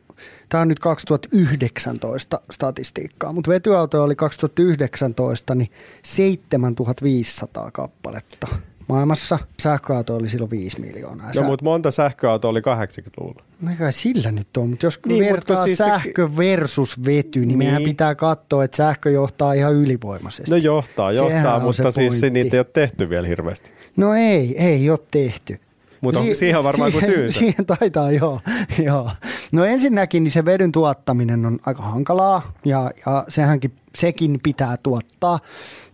Speaker 1: tämä on nyt 2019 statistiikkaa, mutta vetyautoja oli 2019 niin 7500 kappaletta maailmassa. Sähköauto oli silloin 5 miljoonaa.
Speaker 2: No mutta monta sähköautoa oli 80-luvulla.
Speaker 1: No kai sillä nyt on, mutta jos
Speaker 2: Niin,
Speaker 1: niin,
Speaker 2: mutta
Speaker 1: vertaa
Speaker 2: siis
Speaker 1: siis
Speaker 2: se-
Speaker 1: sähkö versus vety, niin, niin meidän pitää katsoa, että sähkö johtaa ihan ylivoimaisesti.
Speaker 2: No johtaa,
Speaker 1: Sehän
Speaker 2: johtaa,
Speaker 1: on
Speaker 2: mutta
Speaker 1: se
Speaker 2: siis se niitä ei ole tehty vielä hirveästi.
Speaker 1: No ei, ei ole tehty.
Speaker 2: Mutta siihen on varmaan kuin syynsä.
Speaker 1: Siihen taitaa, joo, joo. No ensinnäkin niin se vedyn tuottaminen on aika hankalaa ja, ja sehänkin, sekin pitää tuottaa.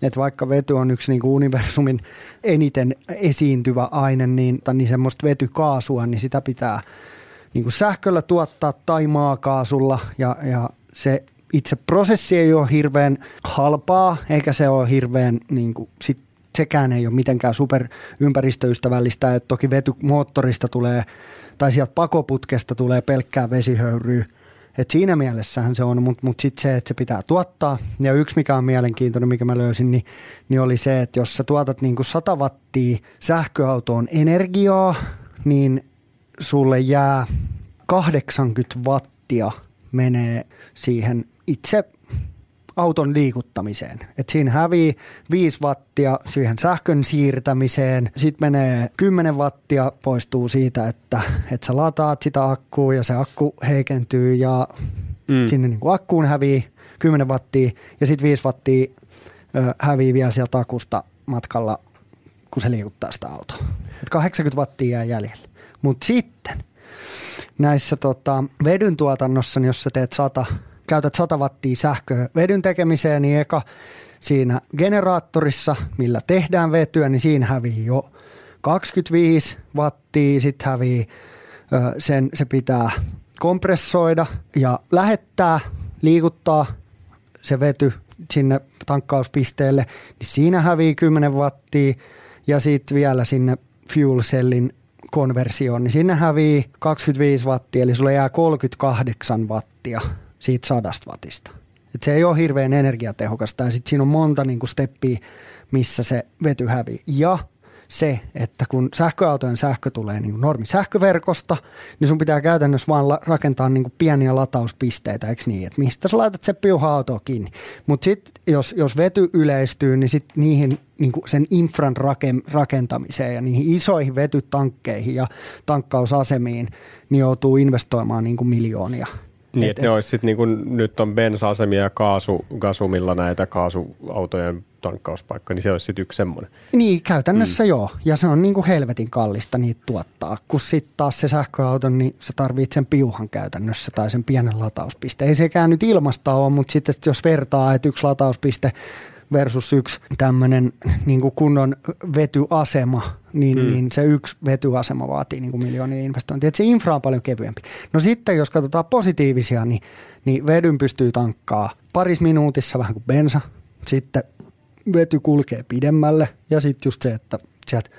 Speaker 1: Että vaikka vety on yksi niin kuin universumin eniten esiintyvä aine, niin, niin semmoista vetykaasua, niin sitä pitää niin kuin sähköllä tuottaa tai maakaasulla ja, ja se itse prosessi ei ole hirveän halpaa, eikä se ole hirveän, niin kuin, sit, sekään ei ole mitenkään super ympäristöystävällistä, että toki vetymoottorista tulee, tai sieltä pakoputkesta tulee pelkkää vesihöyryä, et siinä mielessähän se on, mutta mut sitten se, että se pitää tuottaa. Ja yksi, mikä on mielenkiintoinen, mikä mä löysin, niin, niin oli se, että jos sä tuotat niin kuin 100 wattia sähköautoon energiaa, niin sulle jää 80 wattia menee siihen itse auton liikuttamiseen. Et siinä hävii 5 wattia siihen sähkön siirtämiseen, sitten menee 10 wattia poistuu siitä, että, että sä lataat sitä akkua ja se akku heikentyy ja mm. sinne niin kuin akkuun hävii 10 wattia ja sitten 5 wattia ö, hävii vielä sieltä akusta matkalla, kun se liikuttaa sitä autoa. Et 80 wattia jää jäljelle. Mutta sitten näissä tota, vedyn tuotannossa, niin jos sä teet 100, käytät 100 wattia sähköä vedyn tekemiseen, niin eka siinä generaattorissa, millä tehdään vetyä, niin siinä hävii jo 25 wattia, sitten hävii sen, se pitää kompressoida ja lähettää, liikuttaa se vety sinne tankkauspisteelle, niin siinä hävii 10 wattia ja sitten vielä sinne fuel cellin konversioon, niin sinne hävii 25 wattia, eli sulle jää 38 wattia siitä sadasta wattista. Et se ei ole hirveän energiatehokasta ja sitten siinä on monta niinku steppiä, missä se vety hävii. Ja se, että kun sähköautojen sähkö tulee niin normi sähköverkosta, niin sun pitää käytännössä vaan rakentaa niin pieniä latauspisteitä, eikö niin? Että mistä sä laitat se piuha kiinni. Mutta sitten jos, jos vety yleistyy, niin sitten niihin niin sen infran rakentamiseen ja niihin isoihin vetytankkeihin ja tankkausasemiin, niin joutuu investoimaan niin miljoonia.
Speaker 2: Niin, et, että ne olisi sitten niin kuin nyt on bensa-asemia ja kaasu, gasumilla näitä kaasuautojen tankkauspaikka, niin se olisi sitten yksi semmoinen.
Speaker 1: Niin, käytännössä mm. joo. Ja se on niin kuin helvetin kallista niitä tuottaa. Kun sitten taas se sähköauto, niin sä tarvitset sen piuhan käytännössä tai sen pienen latauspiste. Ei sekään nyt ilmasta ole, mutta sitten jos vertaa, että yksi latauspiste versus yksi tämmöinen niin kunnon vetyasema, niin, mm. niin se yksi vetyasema vaatii niin kuin miljoonia investointia. Et se infra on paljon kevyempi. No sitten jos katsotaan positiivisia, niin, niin vedyn pystyy tankkaa paris minuutissa vähän kuin bensa. Sitten vety kulkee pidemmälle ja sitten just se, että sieltä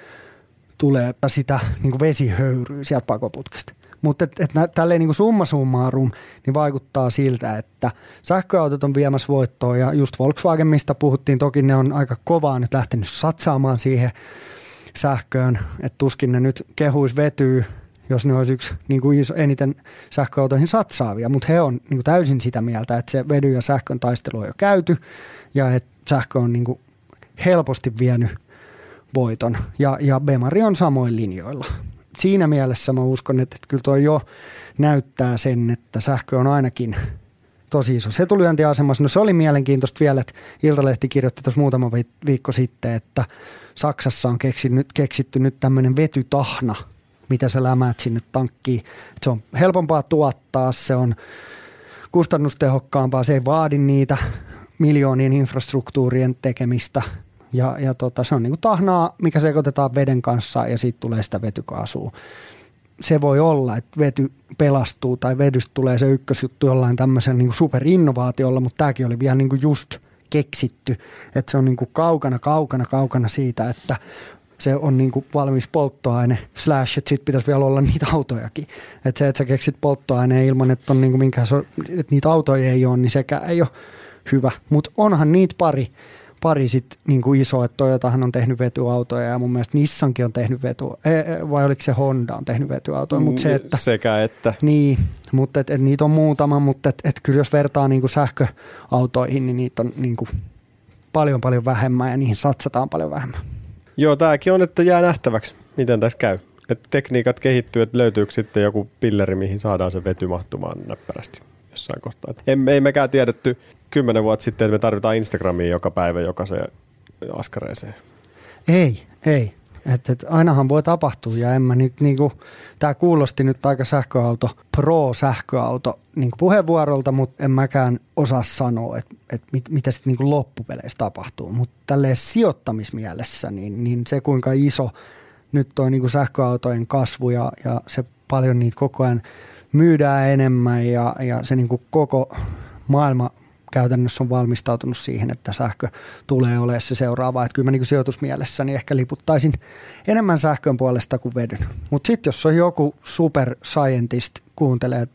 Speaker 1: tulee sitä niin kuin vesihöyryä sieltä pakoputkesta. Mutta et, et tälleen niin summa summarum, niin vaikuttaa siltä, että sähköautot on viemässä voittoa ja just Volkswagen, mistä puhuttiin, toki ne on aika kovaa nyt lähtenyt satsaamaan siihen sähköön, että tuskin ne nyt kehuisi vetyy, jos ne olisi yksi niin kuin iso, eniten sähköautoihin satsaavia, mutta he on niin kuin täysin sitä mieltä, että se vedy ja sähkön taistelu on jo käyty ja että sähkö on niin kuin helposti vienyt voiton. Ja, ja Bemari on samoin linjoilla siinä mielessä mä uskon, että, että kyllä toi jo näyttää sen, että sähkö on ainakin tosi iso setulyöntiasemassa. No se oli mielenkiintoista vielä, että Iltalehti kirjoitti tuossa muutama viikko sitten, että Saksassa on keksitty, keksitty nyt tämmöinen vetytahna, mitä sä lämäät sinne tankkiin. Se on helpompaa tuottaa, se on kustannustehokkaampaa, se ei vaadi niitä miljoonien infrastruktuurien tekemistä – ja, ja tota, se on niin kuin tahnaa, mikä sekoitetaan veden kanssa ja siitä tulee sitä vetykaasua. Se voi olla, että vety pelastuu tai vedystä tulee se ykkösjuttu jollain tämmöisen niin superinnovaatiolla, mutta tämäkin oli vielä niin kuin just keksitty. Että se on niin kuin kaukana, kaukana, kaukana siitä, että se on niin kuin valmis polttoaine, slash, että sitten pitäisi vielä olla niitä autojakin. Että se, että sä keksit polttoaineen ilman, että, on niin kuin minkään, että niitä autoja ei ole, niin sekään ei ole hyvä. Mutta onhan niitä pari, pari sit niin kuin iso, että Toyotahan on tehnyt vetyautoja ja mun mielestä Nissankin on tehnyt vety, vai oliko se Honda on tehnyt vetyautoja, mutta se, että...
Speaker 2: Sekä että.
Speaker 1: Niin, mutta et, et niitä on muutama, mutta et, et kyllä jos vertaa niin kuin sähköautoihin, niin niitä on niin kuin paljon paljon vähemmän ja niihin satsataan paljon vähemmän.
Speaker 2: Joo, tämäkin on, että jää nähtäväksi, miten tässä käy. Että tekniikat kehittyy, että löytyykö sitten joku pilleri, mihin saadaan se vety mahtumaan näppärästi jossain kohtaa. Ei, ei mekään tiedetty kymmenen vuotta sitten, että me tarvitaan Instagramiin joka päivä jokaiseen askareeseen.
Speaker 1: Ei, ei. Et, et ainahan voi tapahtua ja en mä nyt niinku, tää kuulosti nyt aika sähköauto, pro-sähköauto niinku puheenvuorolta, mutta en mäkään osaa sanoa, että et mit, mitä sitten niinku loppupeleissä tapahtuu. Mutta tälleen sijoittamismielessä, niin, niin se kuinka iso nyt toi niinku sähköautojen kasvu ja, ja se paljon niitä koko ajan myydään enemmän ja, ja se niinku koko maailma käytännössä on valmistautunut siihen, että sähkö tulee olemaan se seuraava. Että kyllä mä niin sijoitusmielessä niin ehkä liputtaisin enemmän sähkön puolesta kuin vedyn. Mutta sitten jos on joku super scientist kuuntelee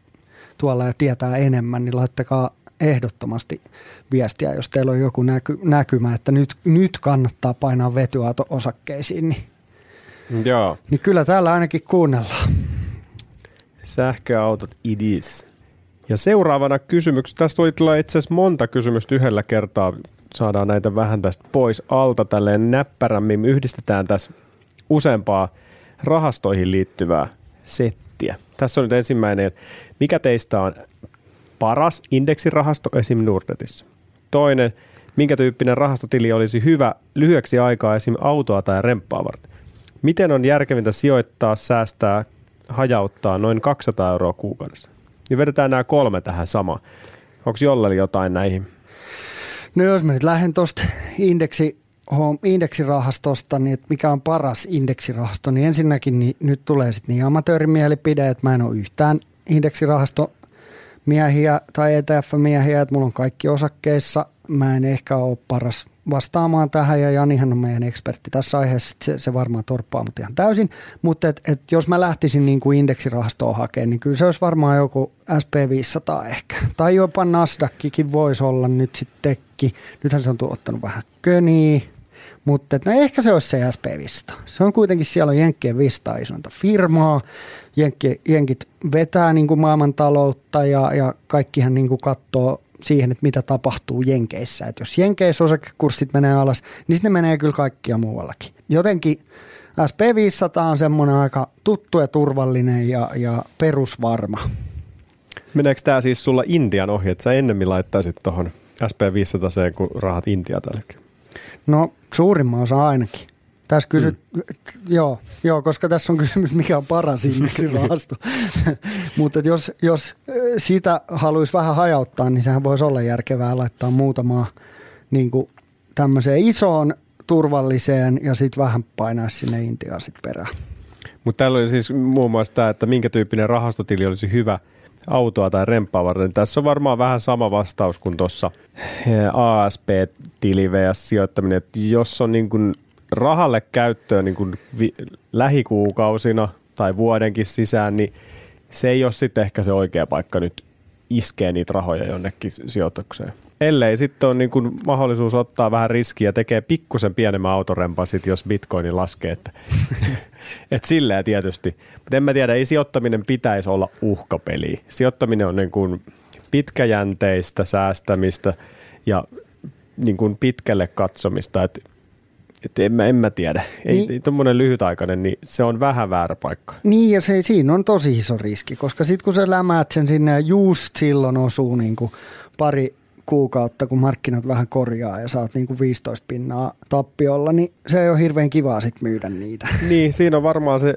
Speaker 1: tuolla ja tietää enemmän, niin laittakaa ehdottomasti viestiä, jos teillä on joku näky, näkymä, että nyt, nyt kannattaa painaa vetyauto osakkeisiin, niin,
Speaker 2: Joo.
Speaker 1: niin kyllä täällä ainakin kuunnellaan.
Speaker 2: Sähköautot it is. Ja seuraavana kysymys. Tästä voi tulla itse asiassa monta kysymystä yhdellä kertaa. Saadaan näitä vähän tästä pois alta tälleen näppärämmin. Yhdistetään tässä useampaa rahastoihin liittyvää settiä. Tässä on nyt ensimmäinen. Mikä teistä on paras indeksirahasto esim. Nordnetissä? Toinen. Minkä tyyppinen rahastotili olisi hyvä lyhyeksi aikaa esim. autoa tai remppaa varten? Miten on järkevintä sijoittaa, säästää, hajauttaa noin 200 euroa kuukaudessa? Niin vedetään nämä kolme tähän samaan. Onko jolleli jotain näihin?
Speaker 1: No jos mä nyt lähden tuosta indeksi, indeksirahastosta, niin että mikä on paras indeksirahasto, niin ensinnäkin niin nyt tulee sitten niin amatöörimielipide, että mä en ole yhtään indeksirahasto miehiä tai ETF-miehiä, että mulla on kaikki osakkeissa. Mä en ehkä ole paras vastaamaan tähän ja Janihan on meidän ekspertti tässä aiheessa, se, se varmaan torppaa mut ihan täysin. Mutta et, et jos mä lähtisin niin kuin indeksirahastoa hakemaan, niin kyllä se olisi varmaan joku SP500 ehkä. Tai jopa Nasdaqkin voisi olla nyt sitten tekki. Nythän se on tuottanut vähän köniä, mutta no ehkä se olisi se SP500. Se on kuitenkin, siellä on Jenkkien 500 isointa firmaa. Jenkki, jenkit vetää niin kuin maailmantaloutta ja, ja kaikkihan niin kuin katsoo siihen, että mitä tapahtuu Jenkeissä. Että jos Jenkeissä osakekurssit menee alas, niin sitten ne menee kyllä kaikkia muuallakin. Jotenkin SP500 on semmoinen aika tuttu ja turvallinen ja, ja perusvarma.
Speaker 2: Meneekö tämä siis sulla Intian ohi, että sä ennemmin laittaisit tuohon SP500 kuin rahat Intia tälläkin?
Speaker 1: No suurimman osa ainakin. Tässä kysy, mm. joo, joo, koska tässä on kysymys, mikä on paras indeksirahasto. Mutta jos, jos sitä haluaisi vähän hajauttaa, niin sehän voisi olla järkevää laittaa muutamaa niin kuin tämmöiseen isoon turvalliseen ja sitten vähän painaa sinne Intiaan sitten perään.
Speaker 2: Mutta täällä oli siis muun muassa tämä, että minkä tyyppinen rahastotili olisi hyvä autoa tai remppaa varten. Tässä on varmaan vähän sama vastaus kuin tuossa ASP-tili sijoittaminen, että jos on niin kuin rahalle käyttöön niin kuin vi- lähikuukausina tai vuodenkin sisään, niin se ei ole sitten ehkä se oikea paikka nyt iskee niitä rahoja jonnekin sijoitukseen. Ellei sitten on niin kuin mahdollisuus ottaa vähän riskiä tekee pikkusen pienemmän autorempan sit, jos bitcoini laskee. Että, et silleen tietysti. Mutta en mä tiedä, ei sijoittaminen pitäisi olla uhkapeli. Sijoittaminen on niin kuin pitkäjänteistä säästämistä ja niin kuin pitkälle katsomista. Että että en, mä, en mä tiedä. Ei, niin, tuommoinen lyhytaikainen, niin se on vähän väärä paikka.
Speaker 1: Niin ja se, siinä on tosi iso riski, koska sitten kun sä lämäät sen sinne ja just silloin osuu niin kuin pari kuukautta, kun markkinat vähän korjaa ja saat niin kuin 15 pinnaa tappiolla, niin se ei ole hirveän kivaa sitten myydä niitä.
Speaker 2: Niin, siinä on varmaan se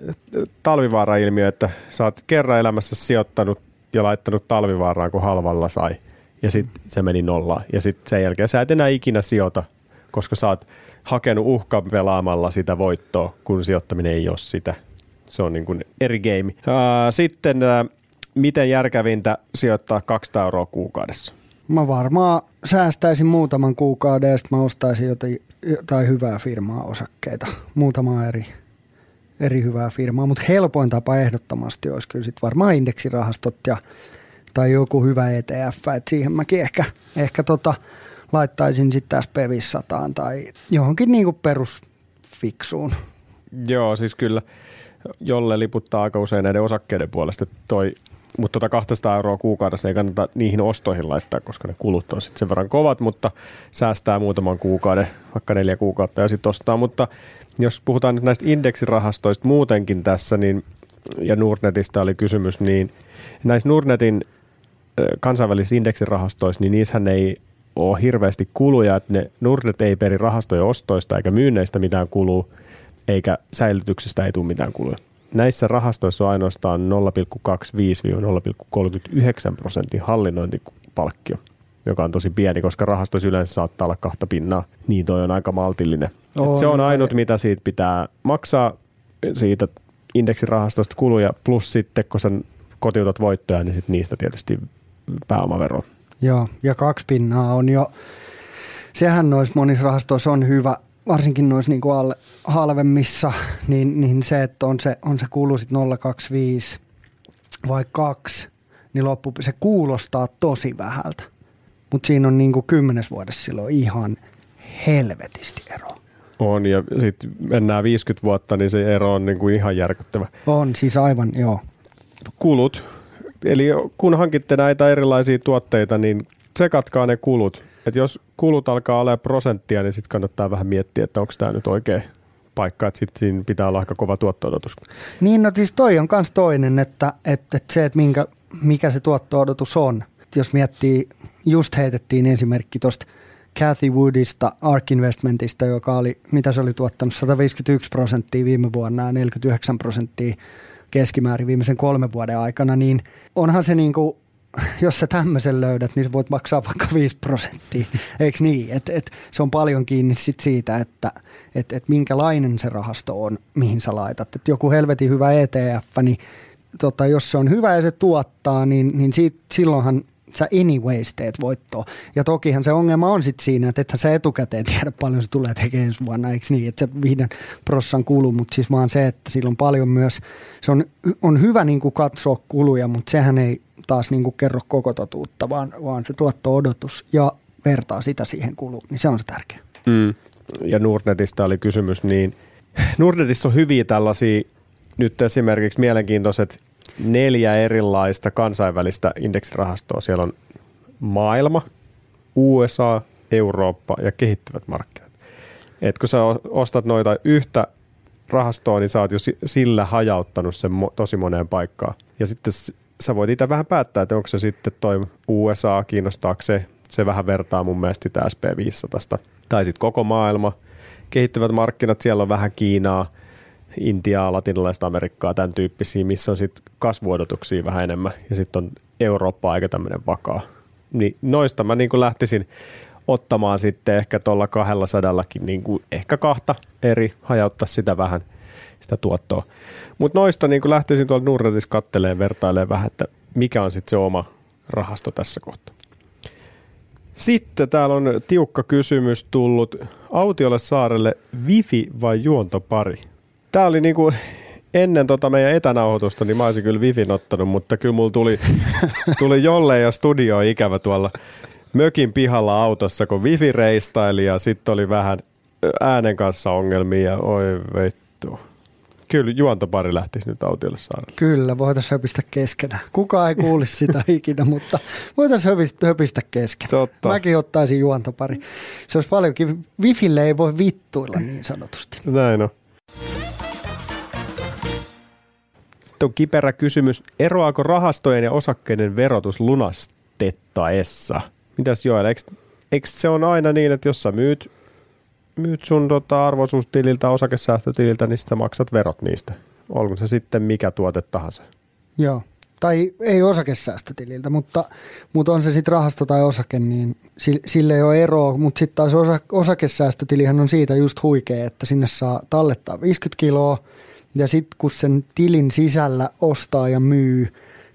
Speaker 2: talvivaara-ilmiö, että sä oot kerran elämässä sijoittanut ja laittanut talvivaaraan, kun halvalla sai. Ja sitten se meni nollaan. Ja sitten sen jälkeen sä et enää ikinä sijoita, koska sä oot hakenut uhkan pelaamalla sitä voittoa, kun sijoittaminen ei ole sitä. Se on niin kuin eri game. Sitten miten järkevintä sijoittaa 200 euroa kuukaudessa?
Speaker 1: Mä varmaan säästäisin muutaman kuukauden ja sitten mä ostaisin jotain, jotain hyvää firmaa osakkeita. Muutama eri, eri hyvää firmaa, mutta helpoin tapa ehdottomasti olisi kyllä sit varmaan indeksirahastot ja, tai joku hyvä ETF. Et siihen mäkin ehkä, ehkä tota, laittaisin sitten SP500 tai johonkin niinku perusfiksuun.
Speaker 2: Joo, siis kyllä jolle liputtaa aika usein näiden osakkeiden puolesta toi mutta tota 200 euroa kuukaudessa ei kannata niihin ostoihin laittaa, koska ne kulut on sitten sen verran kovat, mutta säästää muutaman kuukauden, vaikka neljä kuukautta ja sitten ostaa. Mutta jos puhutaan nyt näistä indeksirahastoista muutenkin tässä, niin, ja Nordnetista oli kysymys, niin näissä Nordnetin kansainvälisissä indeksirahastoissa, niin niissähän ei ole hirveästi kuluja, että ne Nordnet ei peri rahastojen ostoista eikä myynneistä mitään kuluu, eikä säilytyksestä ei tule mitään kuluja. Näissä rahastoissa on ainoastaan 0,25-0,39 prosentin hallinnointipalkkio, joka on tosi pieni, koska rahastoissa yleensä saattaa olla kahta pinnaa, niin toi on aika maltillinen.
Speaker 1: On,
Speaker 2: Et se on ainut, mitä siitä pitää maksaa siitä indeksirahastosta kuluja, plus sitten kun sä kotiutat voittoja, niin sit niistä tietysti pääomavero.
Speaker 1: Joo, ja kaksi pinnaa on jo, sehän noissa monissa rahastoissa on hyvä, varsinkin noissa niinku alle, halvemmissa, niin, niin se, että on se, on se kulu sit 0,25 vai 2, niin loppu, se kuulostaa tosi vähältä. Mutta siinä on niinku kymmenes vuodessa silloin ihan helvetisti eroa.
Speaker 2: On, ja sitten mennään 50 vuotta, niin se ero on niinku ihan järkyttävä.
Speaker 1: On siis aivan, joo.
Speaker 2: Kulut, eli kun hankitte näitä erilaisia tuotteita, niin tsekatkaa ne kulut. Et jos kulut alkaa olla prosenttia, niin sitten kannattaa vähän miettiä, että onko tämä nyt oikea paikka, että sitten siinä pitää olla aika kova tuotto-odotus.
Speaker 1: Niin no siis toi on kans toinen, että, että, että se, että minkä, mikä se tuotto-odotus on. Jos miettii, just heitettiin esimerkki tuosta Cathy Woodista, Ark Investmentista, joka oli, mitä se oli tuottanut, 151 prosenttia viime vuonna ja 49 prosenttia keskimäärin viimeisen kolmen vuoden aikana, niin onhan se niin kuin, jos sä tämmöisen löydät, niin sä voit maksaa vaikka 5 prosenttia, eikö niin? Et, et, se on paljon kiinni sit siitä, että et, et minkälainen se rahasto on, mihin sä laitat. Et joku helvetin hyvä ETF, niin tota, jos se on hyvä ja se tuottaa, niin, niin siitä, silloinhan sä anyways teet voittoa. Ja tokihan se ongelma on sitten siinä, että ethän sä etukäteen tiedä paljon se tulee tekemään ensi vuonna, eikö niin? Että se viiden prossan kulu, mutta siis vaan se, että sillä on paljon myös, se on, on hyvä niin kuin katsoa kuluja, mutta sehän ei taas niin kuin kerro koko totuutta, vaan, vaan se tuotto-odotus ja vertaa sitä siihen kuluun, niin se on se tärkeä.
Speaker 2: Mm. Ja Nordnetista oli kysymys, niin Nordnetissa on hyviä tällaisia, nyt esimerkiksi mielenkiintoiset neljä erilaista kansainvälistä indeksirahastoa. Siellä on maailma, USA, Eurooppa ja kehittyvät markkinat. Et kun sä ostat noita yhtä rahastoa, niin sä oot jo si- sillä hajauttanut sen tosi moneen paikkaan. Ja sitten sä voit itse vähän päättää, että onko se sitten toi USA, kiinnostaako se, se vähän vertaa mun mielestä sitä SP500. Tai sitten koko maailma, kehittyvät markkinat, siellä on vähän Kiinaa, Intiaa, latinalaista Amerikkaa, tämän tyyppisiä, missä on sitten kasvuodotuksia vähän enemmän. Ja sitten on Eurooppa aika tämmöinen vakaa. Niin noista mä niin lähtisin ottamaan sitten ehkä tuolla kahdella sadallakin niin kuin ehkä kahta eri, hajauttaa sitä vähän sitä tuottoa. Mutta noista niin lähtisin tuolla Nordnetissa katteleen vertailemaan vähän, että mikä on sitten se oma rahasto tässä kohtaa. Sitten täällä on tiukka kysymys tullut. Autiolle saarelle wifi vai juontopari? Tämä oli niinku ennen tota meidän etänauhoitusta, niin mä olisin kyllä wifin ottanut, mutta kyllä mulla tuli, tuli jolle ja studio ikävä tuolla mökin pihalla autossa, kun wifi reistaili ja sitten oli vähän äänen kanssa ongelmia ja oi vittu. Kyllä juontopari lähtisi nyt autiolle saarelle.
Speaker 1: Kyllä, voitaisiin höpistä keskenään. Kukaan ei kuulisi sitä ikinä, mutta voitaisiin höpistä, höpistä keskenään.
Speaker 2: Totta.
Speaker 1: Mäkin ottaisin juontopari. Se olisi paljonkin, Wifille ei voi vittuilla niin sanotusti.
Speaker 2: Näin on. Sitten on kiperä kysymys. Eroaako rahastojen ja osakkeiden verotus lunastettaessa? Mitäs Joel, eikö, eikö se on aina niin, että jos sä myyt, myyt sun tota arvoisuustililtä, osakesäästötililtä, niin sä maksat verot niistä. Olko se sitten mikä tuote tahansa?
Speaker 1: Joo. Tai ei osakesäästötililtä, mutta, mutta on se sitten rahasto tai osake, niin si- sille ei ole eroa. Mutta sitten taas osa- osakesäästötilihän on siitä just huikea, että sinne saa tallettaa 50 kiloa ja sitten kun sen tilin sisällä ostaa ja myy,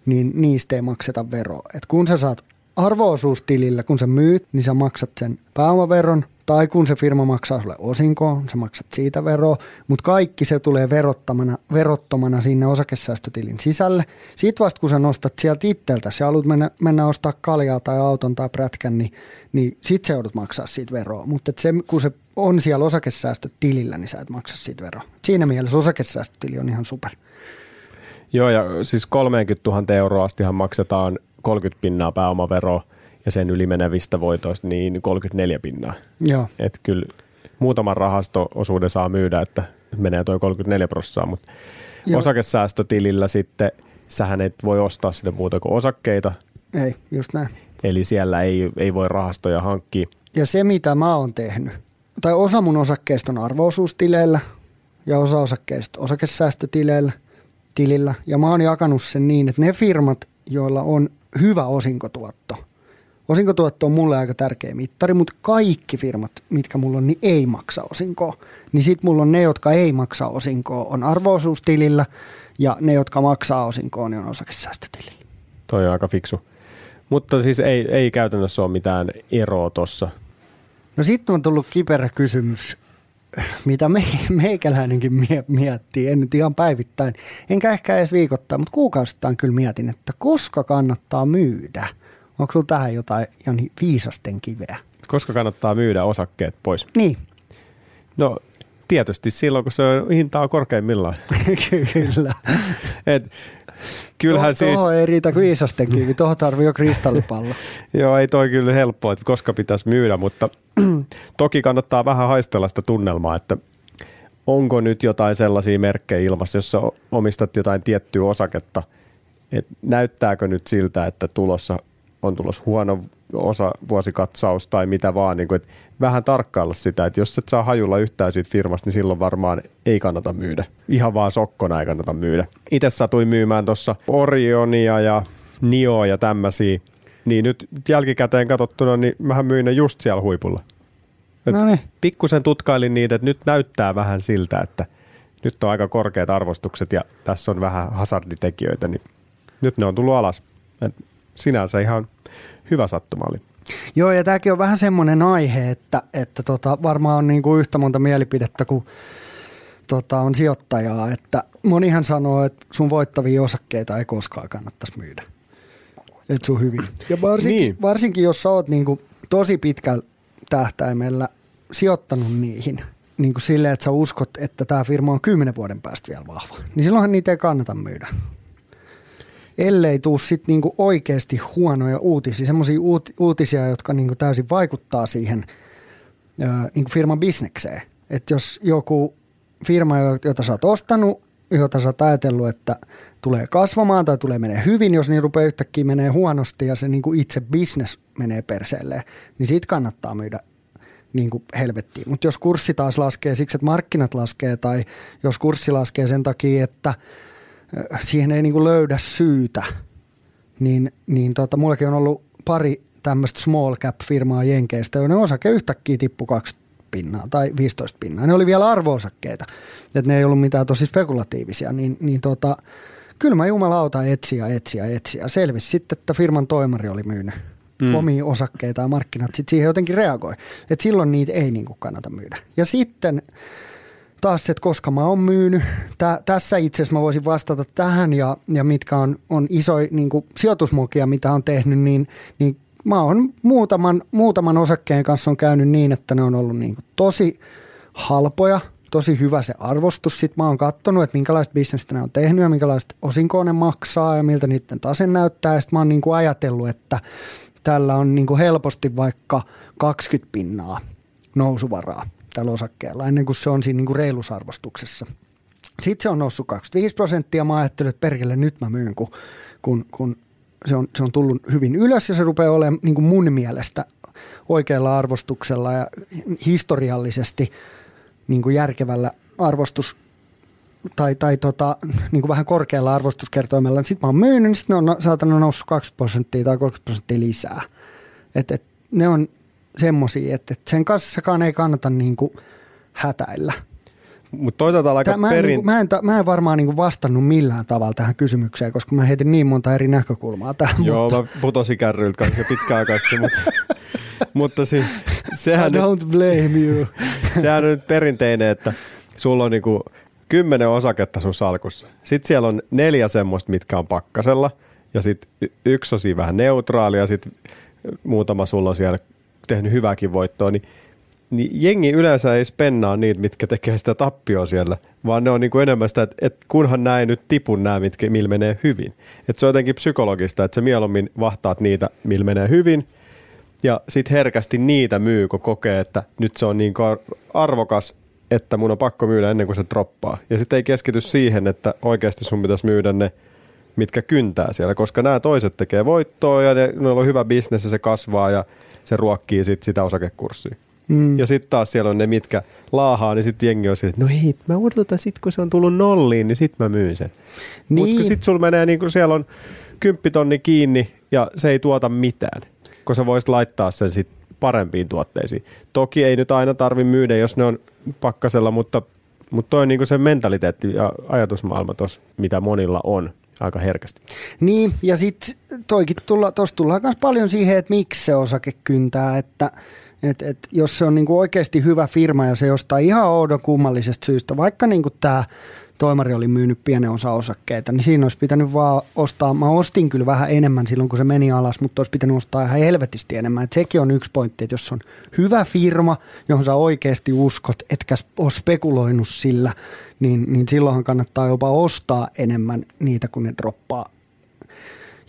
Speaker 1: niin niistä ei makseta veroa. Et kun sä saat arvoosuustilillä, kun sä myyt, niin sä maksat sen pääomaveron, tai kun se firma maksaa sulle osinkoa, sä maksat siitä veroa, mutta kaikki se tulee verottomana, verottomana sinne osakesäästötilin sisälle. Sitten vasta kun sä nostat sieltä itseltä, sä haluat mennä, mennä ostaa kaljaa tai auton tai prätkän, niin, niin sit sä joudut maksaa siitä veroa. Mutta se, kun se on siellä osakesäästötilillä, niin sä et maksa siitä veroa. Siinä mielessä osakesäästötili on ihan super.
Speaker 2: Joo, ja siis 30 000 euroa astihan maksetaan 30 pinnaa pääomaveroa ja sen yli menevistä voitoista niin 34 pinnaa.
Speaker 1: Joo.
Speaker 2: Että kyllä muutaman rahasto-osuuden saa myydä, että menee toi 34 prosenttia, mutta
Speaker 1: Joo.
Speaker 2: osakesäästötilillä sitten sähän et voi ostaa sinne muuta kuin osakkeita,
Speaker 1: Ei, just näin.
Speaker 2: eli siellä ei, ei voi rahastoja hankkia.
Speaker 1: Ja se, mitä mä oon tehnyt, tai osa mun osakkeista on arvoosuustileillä, ja osa osakkeista osakesäästötileillä. Tilillä. Ja mä oon jakanut sen niin, että ne firmat, joilla on hyvä osinkotuotto. Osinkotuotto on mulle aika tärkeä mittari, mutta kaikki firmat, mitkä mulla on, niin ei maksa osinkoa. Niin sit mulla on ne, jotka ei maksa osinkoa, on arvoosuustilillä ja ne, jotka maksaa osinkoa, niin on osakesäästötilillä.
Speaker 2: Toi on aika fiksu. Mutta siis ei, ei käytännössä ole mitään eroa tuossa.
Speaker 1: No sitten on tullut kiperä kysymys, mitä me, meikäläinenkin mie- miettii, en nyt ihan päivittäin, enkä ehkä edes viikoittain, mutta kuukausittain kyllä mietin, että koska kannattaa myydä. Onko sulla tähän jotain Jani viisasten kiveä?
Speaker 2: Koska kannattaa myydä osakkeet pois?
Speaker 1: Niin,
Speaker 2: No tietysti silloin, kun se on, hinta on korkeimmillaan.
Speaker 1: kyllä.
Speaker 2: Et, kyllähän
Speaker 1: Tuo-
Speaker 2: siis,
Speaker 1: Tuohon ei riitä kuin viisasten kivi, tuohon tarvii jo kristallipallo.
Speaker 2: joo ei toi kyllä helppoa, että koska pitäisi myydä, mutta toki kannattaa vähän haistella sitä tunnelmaa, että onko nyt jotain sellaisia merkkejä ilmassa, jos sä o- omistat jotain tiettyä osaketta, että näyttääkö nyt siltä, että tulossa on tulossa huono osa vuosikatsaus tai mitä vaan, niin kuin, että vähän tarkkailla sitä, että jos et saa hajulla yhtään siitä firmasta, niin silloin varmaan ei kannata myydä. Ihan vaan sokkona ei kannata myydä. Itse satuin myymään tuossa Orionia ja Nioa ja tämmöisiä, niin nyt jälkikäteen katsottuna, niin mähän myin ne just siellä huipulla. Et
Speaker 1: No niin.
Speaker 2: Pikkusen tutkailin niitä, että nyt näyttää vähän siltä, että nyt on aika korkeat arvostukset ja tässä on vähän hazarditekijöitä, niin nyt ne on tullut alas. Et sinänsä ihan hyvä sattuma oli.
Speaker 1: Joo, ja tämäkin on vähän semmoinen aihe, että, että tota, varmaan on niinku yhtä monta mielipidettä kuin tota, on sijoittajaa. Että monihan sanoo, että sun voittavia osakkeita ei koskaan kannattaisi myydä. Et sun hyvin. Ja varsinkin,
Speaker 2: Niin.
Speaker 1: niin. varsinkin jos sä oot niinku tosi pitkällä tähtäimellä sijoittanut niihin, niin kuin silleen, että sä uskot, että tämä firma on kymmenen vuoden päästä vielä vahva, niin silloinhan niitä ei kannata myydä ellei tuu sit niinku oikeasti huonoja uutisia, semmoisia uut, uutisia, jotka niinku täysin vaikuttaa siihen ö, niinku firman bisnekseen. Että jos joku firma, jo- jota sä oot ostanut, jota sä oot ajatellut, että tulee kasvamaan tai tulee menee hyvin, jos niin rupeaa yhtäkkiä menee huonosti ja se niinku itse business menee perseelleen, niin sit kannattaa myydä niin helvettiin. Mutta jos kurssi taas laskee siksi, että markkinat laskee tai jos kurssi laskee sen takia, että siihen ei niin löydä syytä, niin, niin tota, mullakin on ollut pari tämmöistä small cap firmaa Jenkeistä, joiden osake yhtäkkiä tippui 20 pinnaa tai 15 pinnaa. Ne oli vielä arvoosakkeita, että ne ei ollut mitään tosi spekulatiivisia, niin, niin tota, kyllä mä jumalauta etsiä, etsiä, etsiä. Selvisi sitten, että firman toimari oli myynyt mm. omia osakkeita ja markkinat sitten siihen jotenkin reagoi. Et silloin niitä ei niinku kannata myydä. Ja sitten taas että koska mä oon myynyt. Tä, tässä itse asiassa mä voisin vastata tähän ja, ja mitkä on, on isoja niin sijoitusmuokia, mitä on tehnyt, niin, niin mä oon muutaman, muutaman osakkeen kanssa on käynyt niin, että ne on ollut niin kuin tosi halpoja, tosi hyvä se arvostus. Sitten mä oon katsonut, että minkälaista bisnestä ne on tehnyt ja minkälaista osinkoa ne maksaa ja miltä niiden tase näyttää. Ja sitten mä oon niin kuin ajatellut, että tällä on niin kuin helposti vaikka 20 pinnaa nousuvaraa tällä osakkeella ennen kuin se on siinä niin kuin reilusarvostuksessa. Sitten se on noussut 25 prosenttia. Mä ajattelin, että perkele nyt mä myyn, kun, kun, kun se, on, se on tullut hyvin ylös ja se rupeaa olemaan niin kuin mun mielestä oikealla arvostuksella ja historiallisesti niin kuin järkevällä arvostus tai, tai tota, niin kuin vähän korkealla arvostuskertoimella. Sitten mä oon myynyt, niin sitten ne on saatana noussut 20 prosenttia tai 30 prosenttia lisää. Et, et, ne on semmosia, että et sen kanssakaan ei kannata niin kuin hätäillä.
Speaker 2: Mutta toi olla aika
Speaker 1: mä, en,
Speaker 2: perin...
Speaker 1: niin mä, en, mä en varmaan niin kuin vastannut millään tavalla tähän kysymykseen, koska mä heitin niin monta eri näkökulmaa tähän.
Speaker 2: Joo,
Speaker 1: mutta
Speaker 2: mä putosin kärryiltä kanssa sitten, mutta, mutta si, sehän, nyt,
Speaker 1: don't blame you.
Speaker 2: sehän on nyt perinteinen, että sulla on niinku kymmenen osaketta sun salkussa. Sitten siellä on neljä semmoista, mitkä on pakkasella, ja sitten yksi on vähän neutraali, ja sitten muutama sulla on siellä tehnyt hyvääkin voittoa, niin niin jengi yleensä ei spennaa niitä, mitkä tekee sitä tappioa siellä, vaan ne on niinku enemmän sitä, että, että kunhan näin nyt tipun nämä, mitkä, millä menee hyvin. Et se on jotenkin psykologista, että sä mieluummin vahtaat niitä, millä menee hyvin, ja sitten herkästi niitä myy, kun kokee, että nyt se on niin arvokas, että mun on pakko myydä ennen kuin se droppaa. Ja sitten ei keskity siihen, että oikeasti sun pitäisi myydä ne, mitkä kyntää siellä, koska nämä toiset tekee voittoa ja ne, ne on hyvä bisnes ja se kasvaa ja se ruokkii sit sitä osakekurssia. Mm. Ja sitten taas siellä on ne, mitkä laahaa, niin sitten jengi on sille, että no hei, mä odotan sit, kun se on tullut nolliin, niin sitten mä myyn sen. Niin. Mutta sitten sulla menee, niin kun siellä on kymppitonni kiinni ja se ei tuota mitään, kun sä voisit laittaa sen sitten parempiin tuotteisiin. Toki ei nyt aina tarvi myydä, jos ne on pakkasella, mutta, mutta toi on niin se mentaliteetti ja ajatusmaailma tos, mitä monilla on aika herkästi.
Speaker 1: Niin, ja sitten toikin tulla, tuossa tullaan myös paljon siihen, että miksi se osake kyntää, että et, et, jos se on niinku oikeasti hyvä firma ja se jostain ihan oudon kummallisesta syystä, vaikka niinku tämä toimari oli myynyt pienen osa osakkeita, niin siinä olisi pitänyt vaan ostaa, mä ostin kyllä vähän enemmän silloin, kun se meni alas, mutta olisi pitänyt ostaa ihan helvetisti enemmän. Et sekin on yksi pointti, että jos on hyvä firma, johon sä oikeasti uskot, etkä ole spekuloinut sillä, niin, niin silloinhan kannattaa jopa ostaa enemmän niitä, kun ne droppaa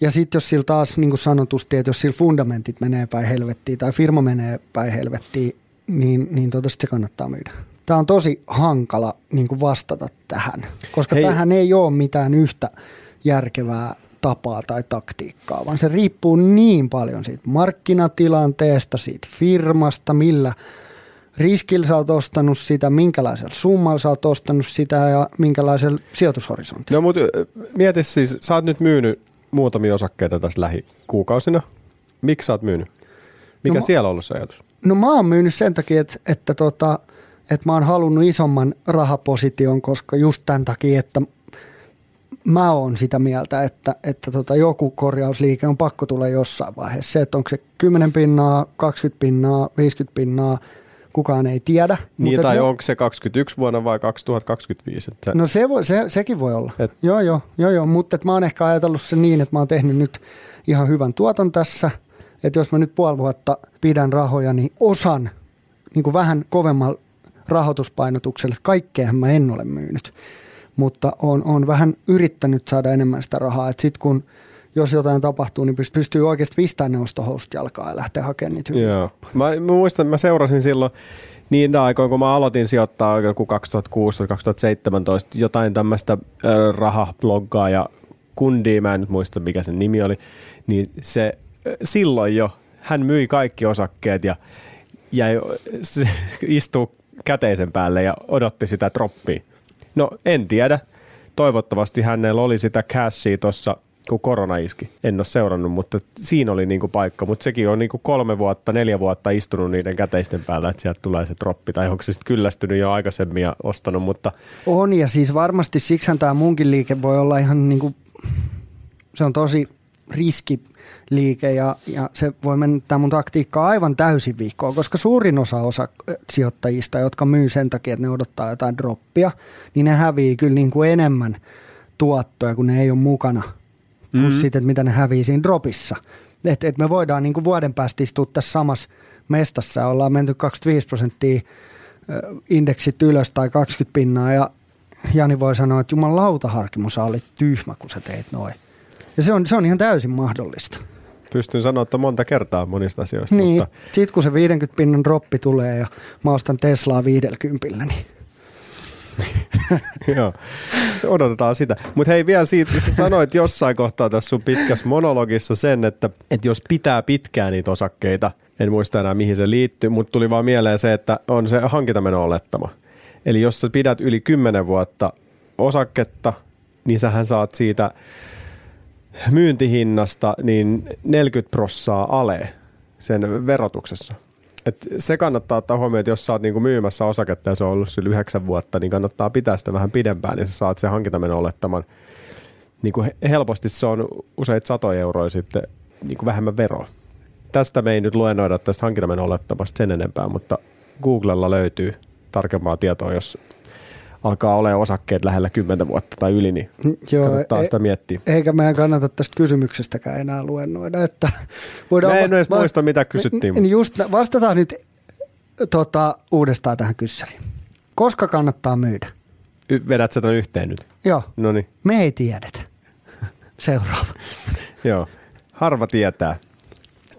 Speaker 1: ja sitten jos sillä taas niin kuin sanotusti, että jos sillä fundamentit menee päin helvettiin tai firma menee päin helvettiin, niin, niin tota se kannattaa myydä. Tämä on tosi hankala niin kuin vastata tähän, koska Hei. tähän ei ole mitään yhtä järkevää tapaa tai taktiikkaa, vaan se riippuu niin paljon siitä markkinatilanteesta, siitä firmasta, millä riskillä sä oot ostanut sitä, minkälaisella summalla sä oot ostanut sitä ja minkälaisella sijoitushorisontilla.
Speaker 2: No mutta mieti siis, sä oot nyt myynyt muutamia osakkeita tässä lähikuukausina. Miksi sä oot myynyt? Mikä no, siellä on ollut se ajatus?
Speaker 1: No mä oon myynyt sen takia, että, että, tota, että mä oon halunnut isomman rahaposition, koska just tämän takia, että mä oon sitä mieltä, että, että tota, joku korjausliike on pakko tulla jossain vaiheessa. Se, että onko se 10 pinnaa, 20 pinnaa, 50 pinnaa, kukaan ei tiedä.
Speaker 2: Niin, tai onko se 21 vuonna vai 2025? Että
Speaker 1: no se voi, se, sekin voi olla. Et... Joo, joo, joo, joo. mutta mä oon ehkä ajatellut se niin, että mä oon tehnyt nyt ihan hyvän tuoton tässä. Että jos mä nyt puoli vuotta pidän rahoja, niin osan niin kuin vähän kovemmalla rahoituspainotuksella. Kaikkeahan mä en ole myynyt, mutta on, on vähän yrittänyt saada enemmän sitä rahaa. Sitten kun jos jotain tapahtuu, niin pystyy oikeasti pistämään ne ostohousut jalkaa ja lähteä hakemaan niitä hyviä Joo.
Speaker 2: Mä, mä muistan, että mä seurasin silloin niin aikoina, kun mä aloitin sijoittaa joku 2016-2017 jotain tämmöistä rahabloggaa ja kundia, mä en nyt muista mikä sen nimi oli, niin se silloin jo, hän myi kaikki osakkeet ja jäi, istuu käteisen päälle ja odotti sitä droppia. No en tiedä. Toivottavasti hänellä oli sitä cashia tuossa kun korona iski. En ole seurannut, mutta siinä oli niinku paikka. Mutta sekin on niinku kolme vuotta, neljä vuotta istunut niiden käteisten päällä, että sieltä tulee se droppi. Tai onko se sitten kyllästynyt jo aikaisemmin ja ostanut, mutta...
Speaker 1: On ja siis varmasti siksi tämä munkin liike voi olla ihan niinku, se on tosi riski liike ja, ja se voi mennä tämä mun taktiikka aivan täysin viikkoon, koska suurin osa, osa sijoittajista, jotka myy sen takia, että ne odottaa jotain droppia, niin ne hävii kyllä niin kuin enemmän tuottoja, kun ne ei ole mukana – mm-hmm. sitten, että mitä ne hävii siinä dropissa. Että et me voidaan niin kuin vuoden päästä istua tässä samassa mestassa, ollaan menty 25 prosenttia indeksit ylös tai 20 pinnaa ja Jani voi sanoa, että jumalauta Harkimo, sä olit tyhmä, kun sä teit noin. Ja se on, se on ihan täysin mahdollista.
Speaker 2: Pystyn sanoa, että monta kertaa monista asioista.
Speaker 1: Niin, mutta... sit kun se 50 pinnan droppi tulee ja mä ostan Teslaa 50, niin
Speaker 2: Joo, odotetaan sitä. Mutta hei vielä siitä, sä sanoit jossain kohtaa tässä sun pitkässä monologissa sen, että, että jos pitää pitkään niitä osakkeita, en muista enää mihin se liittyy, mutta tuli vaan mieleen se, että on se hankintameno olettama. Eli jos sä pidät yli 10 vuotta osaketta, niin sähän saat siitä myyntihinnasta niin 40 prossaa ale sen verotuksessa. Et se kannattaa ottaa huomioon, että jos sä oot niinku myymässä osaketta ja se on ollut sillä yhdeksän vuotta, niin kannattaa pitää sitä vähän pidempään, niin sä saat sen hankintameno olettaman. Niinku helposti se on useita satoja euroja sitten niinku vähemmän veroa. Tästä me ei nyt luennoida tästä hankintameno olettamasta sen enempää, mutta Googlella löytyy tarkempaa tietoa, jos alkaa olla osakkeet lähellä 10 vuotta tai yli, niin Joo, kannattaa e- sitä miettiä.
Speaker 1: Eikä meidän kannata tästä kysymyksestäkään enää luennoida. Että
Speaker 2: voidaan Mä en edes va- muista, mitä kysyttiin.
Speaker 1: Niin just, vastataan nyt tota, uudestaan tähän kyssäriin. Koska kannattaa myydä?
Speaker 2: Y- vedät sä tämän yhteen nyt?
Speaker 1: Joo.
Speaker 2: Noniin.
Speaker 1: Me ei tiedetä. Seuraava.
Speaker 2: Joo. Harva tietää.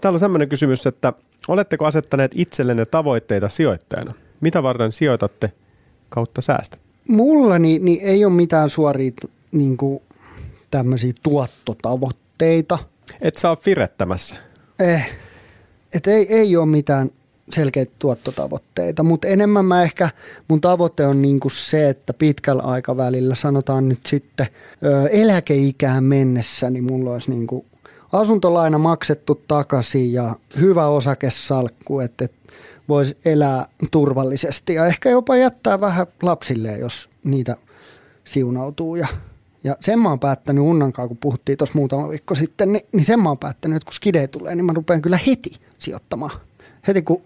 Speaker 2: Täällä on sellainen kysymys, että oletteko asettaneet itsellenne tavoitteita sijoittajana? Mitä varten sijoitatte kautta säästä?
Speaker 1: Mulla niin, niin ei ole mitään suoria niin kuin, tämmöisiä tuottotavoitteita.
Speaker 2: Et saa firettämässä?
Speaker 1: Eh, et ei, ei ole mitään selkeitä tuottotavoitteita, mutta enemmän mä ehkä, mun tavoite on niinku se, että pitkällä aikavälillä, sanotaan nyt sitten ö, eläkeikään mennessä, niin mulla olisi niinku asuntolaina maksettu takaisin ja hyvä osakesalkku, että, että voisi elää turvallisesti ja ehkä jopa jättää vähän lapsille, jos niitä siunautuu. Ja, ja sen mä oon päättänyt Unnankaan, kun puhuttiin tuossa muutama viikko sitten, niin, niin sen mä oon päättänyt, että kun skide tulee, niin mä rupean kyllä heti sijoittamaan. Heti kun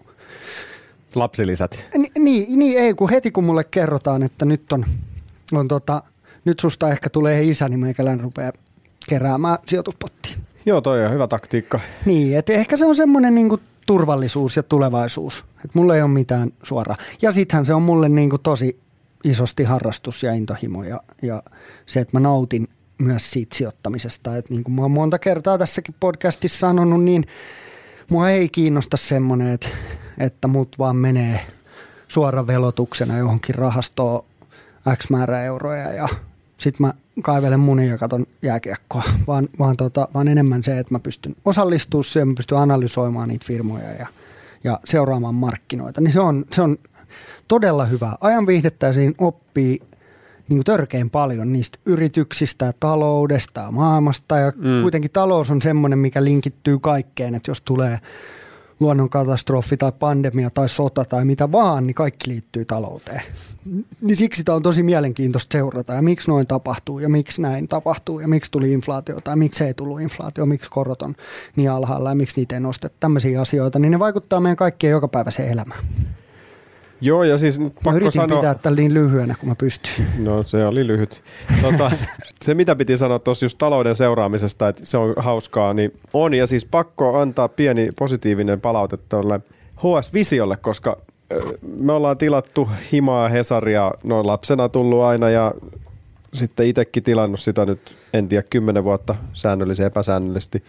Speaker 2: Lapsilisät.
Speaker 1: Ni- Niin, niin ei, kun heti kun mulle kerrotaan, että nyt on, on tota, nyt susta ehkä tulee isä, niin meikälän rupeaa keräämään sijoituspottiin.
Speaker 2: Joo, toi on hyvä taktiikka.
Speaker 1: Niin, että ehkä se on semmoinen niinku turvallisuus ja tulevaisuus. Että mulla ei ole mitään suoraa. Ja sittenhän se on mulle niinku tosi isosti harrastus ja intohimo ja, ja se, että mä nautin myös siitä sijoittamisesta. Että niin kuin mä oon monta kertaa tässäkin podcastissa sanonut, niin mua ei kiinnosta semmoinen, että, että mut vaan menee suoran velotuksena johonkin rahastoon X määrä euroja ja sit mä kaivelen munia ja katon jääkiekkoa, vaan, vaan, tota, vaan enemmän se, että mä pystyn osallistumaan siihen, mä pystyn analysoimaan niitä firmoja ja, ja seuraamaan markkinoita, niin se on, se on todella hyvä. Ajan viihdettä ja siinä oppii niin kuin törkein paljon niistä yrityksistä taloudesta ja maailmasta. Ja mm. kuitenkin talous on semmoinen, mikä linkittyy kaikkeen, että jos tulee luonnonkatastrofi tai pandemia tai sota tai mitä vaan, niin kaikki liittyy talouteen. Niin siksi tämä on tosi mielenkiintoista seurata ja miksi noin tapahtuu ja miksi näin tapahtuu ja miksi tuli inflaatio tai miksi ei tullut inflaatio, miksi korot on niin alhaalla ja miksi niitä ei nosteta. Tämmöisiä asioita, niin ne vaikuttaa meidän kaikkien jokapäiväiseen elämään.
Speaker 2: Joo, ja siis
Speaker 1: Mä
Speaker 2: pakko
Speaker 1: yritin
Speaker 2: sanoa...
Speaker 1: pitää tällä niin lyhyenä kuin mä pystyin.
Speaker 2: No se oli lyhyt. Tota, se mitä piti sanoa tuossa just talouden seuraamisesta, että se on hauskaa, niin on. Ja siis pakko antaa pieni positiivinen palaute tuolle HS Visiolle, koska me ollaan tilattu Himaa Hesaria, no lapsena tullut aina ja sitten itsekin tilannut sitä nyt, en tiedä, kymmenen vuotta säännöllisesti epäsäännöllisesti.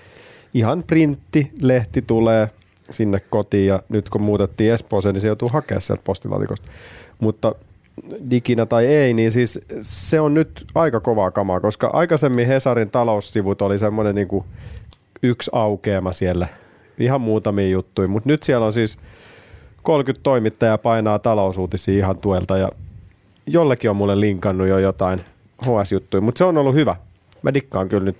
Speaker 2: Ihan printti, lehti tulee sinne kotiin ja nyt kun muutettiin Espooseen, niin se joutuu hakemaan sieltä postilaatikosta. Mutta diginä tai ei, niin siis se on nyt aika kovaa kamaa, koska aikaisemmin Hesarin taloussivut oli semmoinen niin yksi aukeama siellä, ihan muutamia juttuja, mutta nyt siellä on siis 30 toimittajaa painaa talousuutisia ihan tuelta ja jollekin on mulle linkannut jo jotain HS-juttuja, mutta se on ollut hyvä. Mä dikkaan kyllä nyt,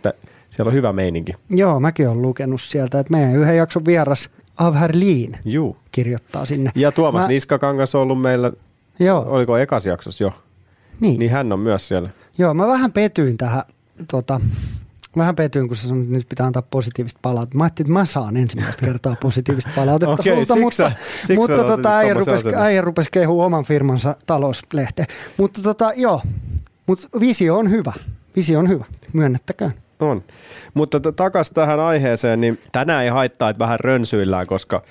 Speaker 2: siellä on hyvä meininki.
Speaker 1: Joo, mäkin olen lukenut sieltä, että meidän yhden jakson vieras Avherliin
Speaker 2: Juu.
Speaker 1: kirjoittaa sinne.
Speaker 2: Ja Tuomas
Speaker 1: Mä-
Speaker 2: Niskakangas on ollut meillä,
Speaker 1: Joo,
Speaker 2: oliko ekas jaksossa jo,
Speaker 1: niin.
Speaker 2: niin hän on myös siellä.
Speaker 1: Joo, mä vähän petyin tähän, tota, vähän petyin, kun sä sanoit, että nyt pitää antaa positiivista palautetta. Mä ajattelin, että mä saan ensimmäistä kertaa positiivista palautetta
Speaker 2: Okei,
Speaker 1: sulta,
Speaker 2: siksi
Speaker 1: mutta,
Speaker 2: sä- siksi
Speaker 1: mutta tota, äijä, rupesi, äijä rupesi kehua oman firmansa talouslehteen. Mutta tota, joo, mutta visio on hyvä. Visio on hyvä, myönnettäkään.
Speaker 2: On. Mutta t- takas tähän aiheeseen, niin tänään ei haittaa, että vähän rönsyillään, koska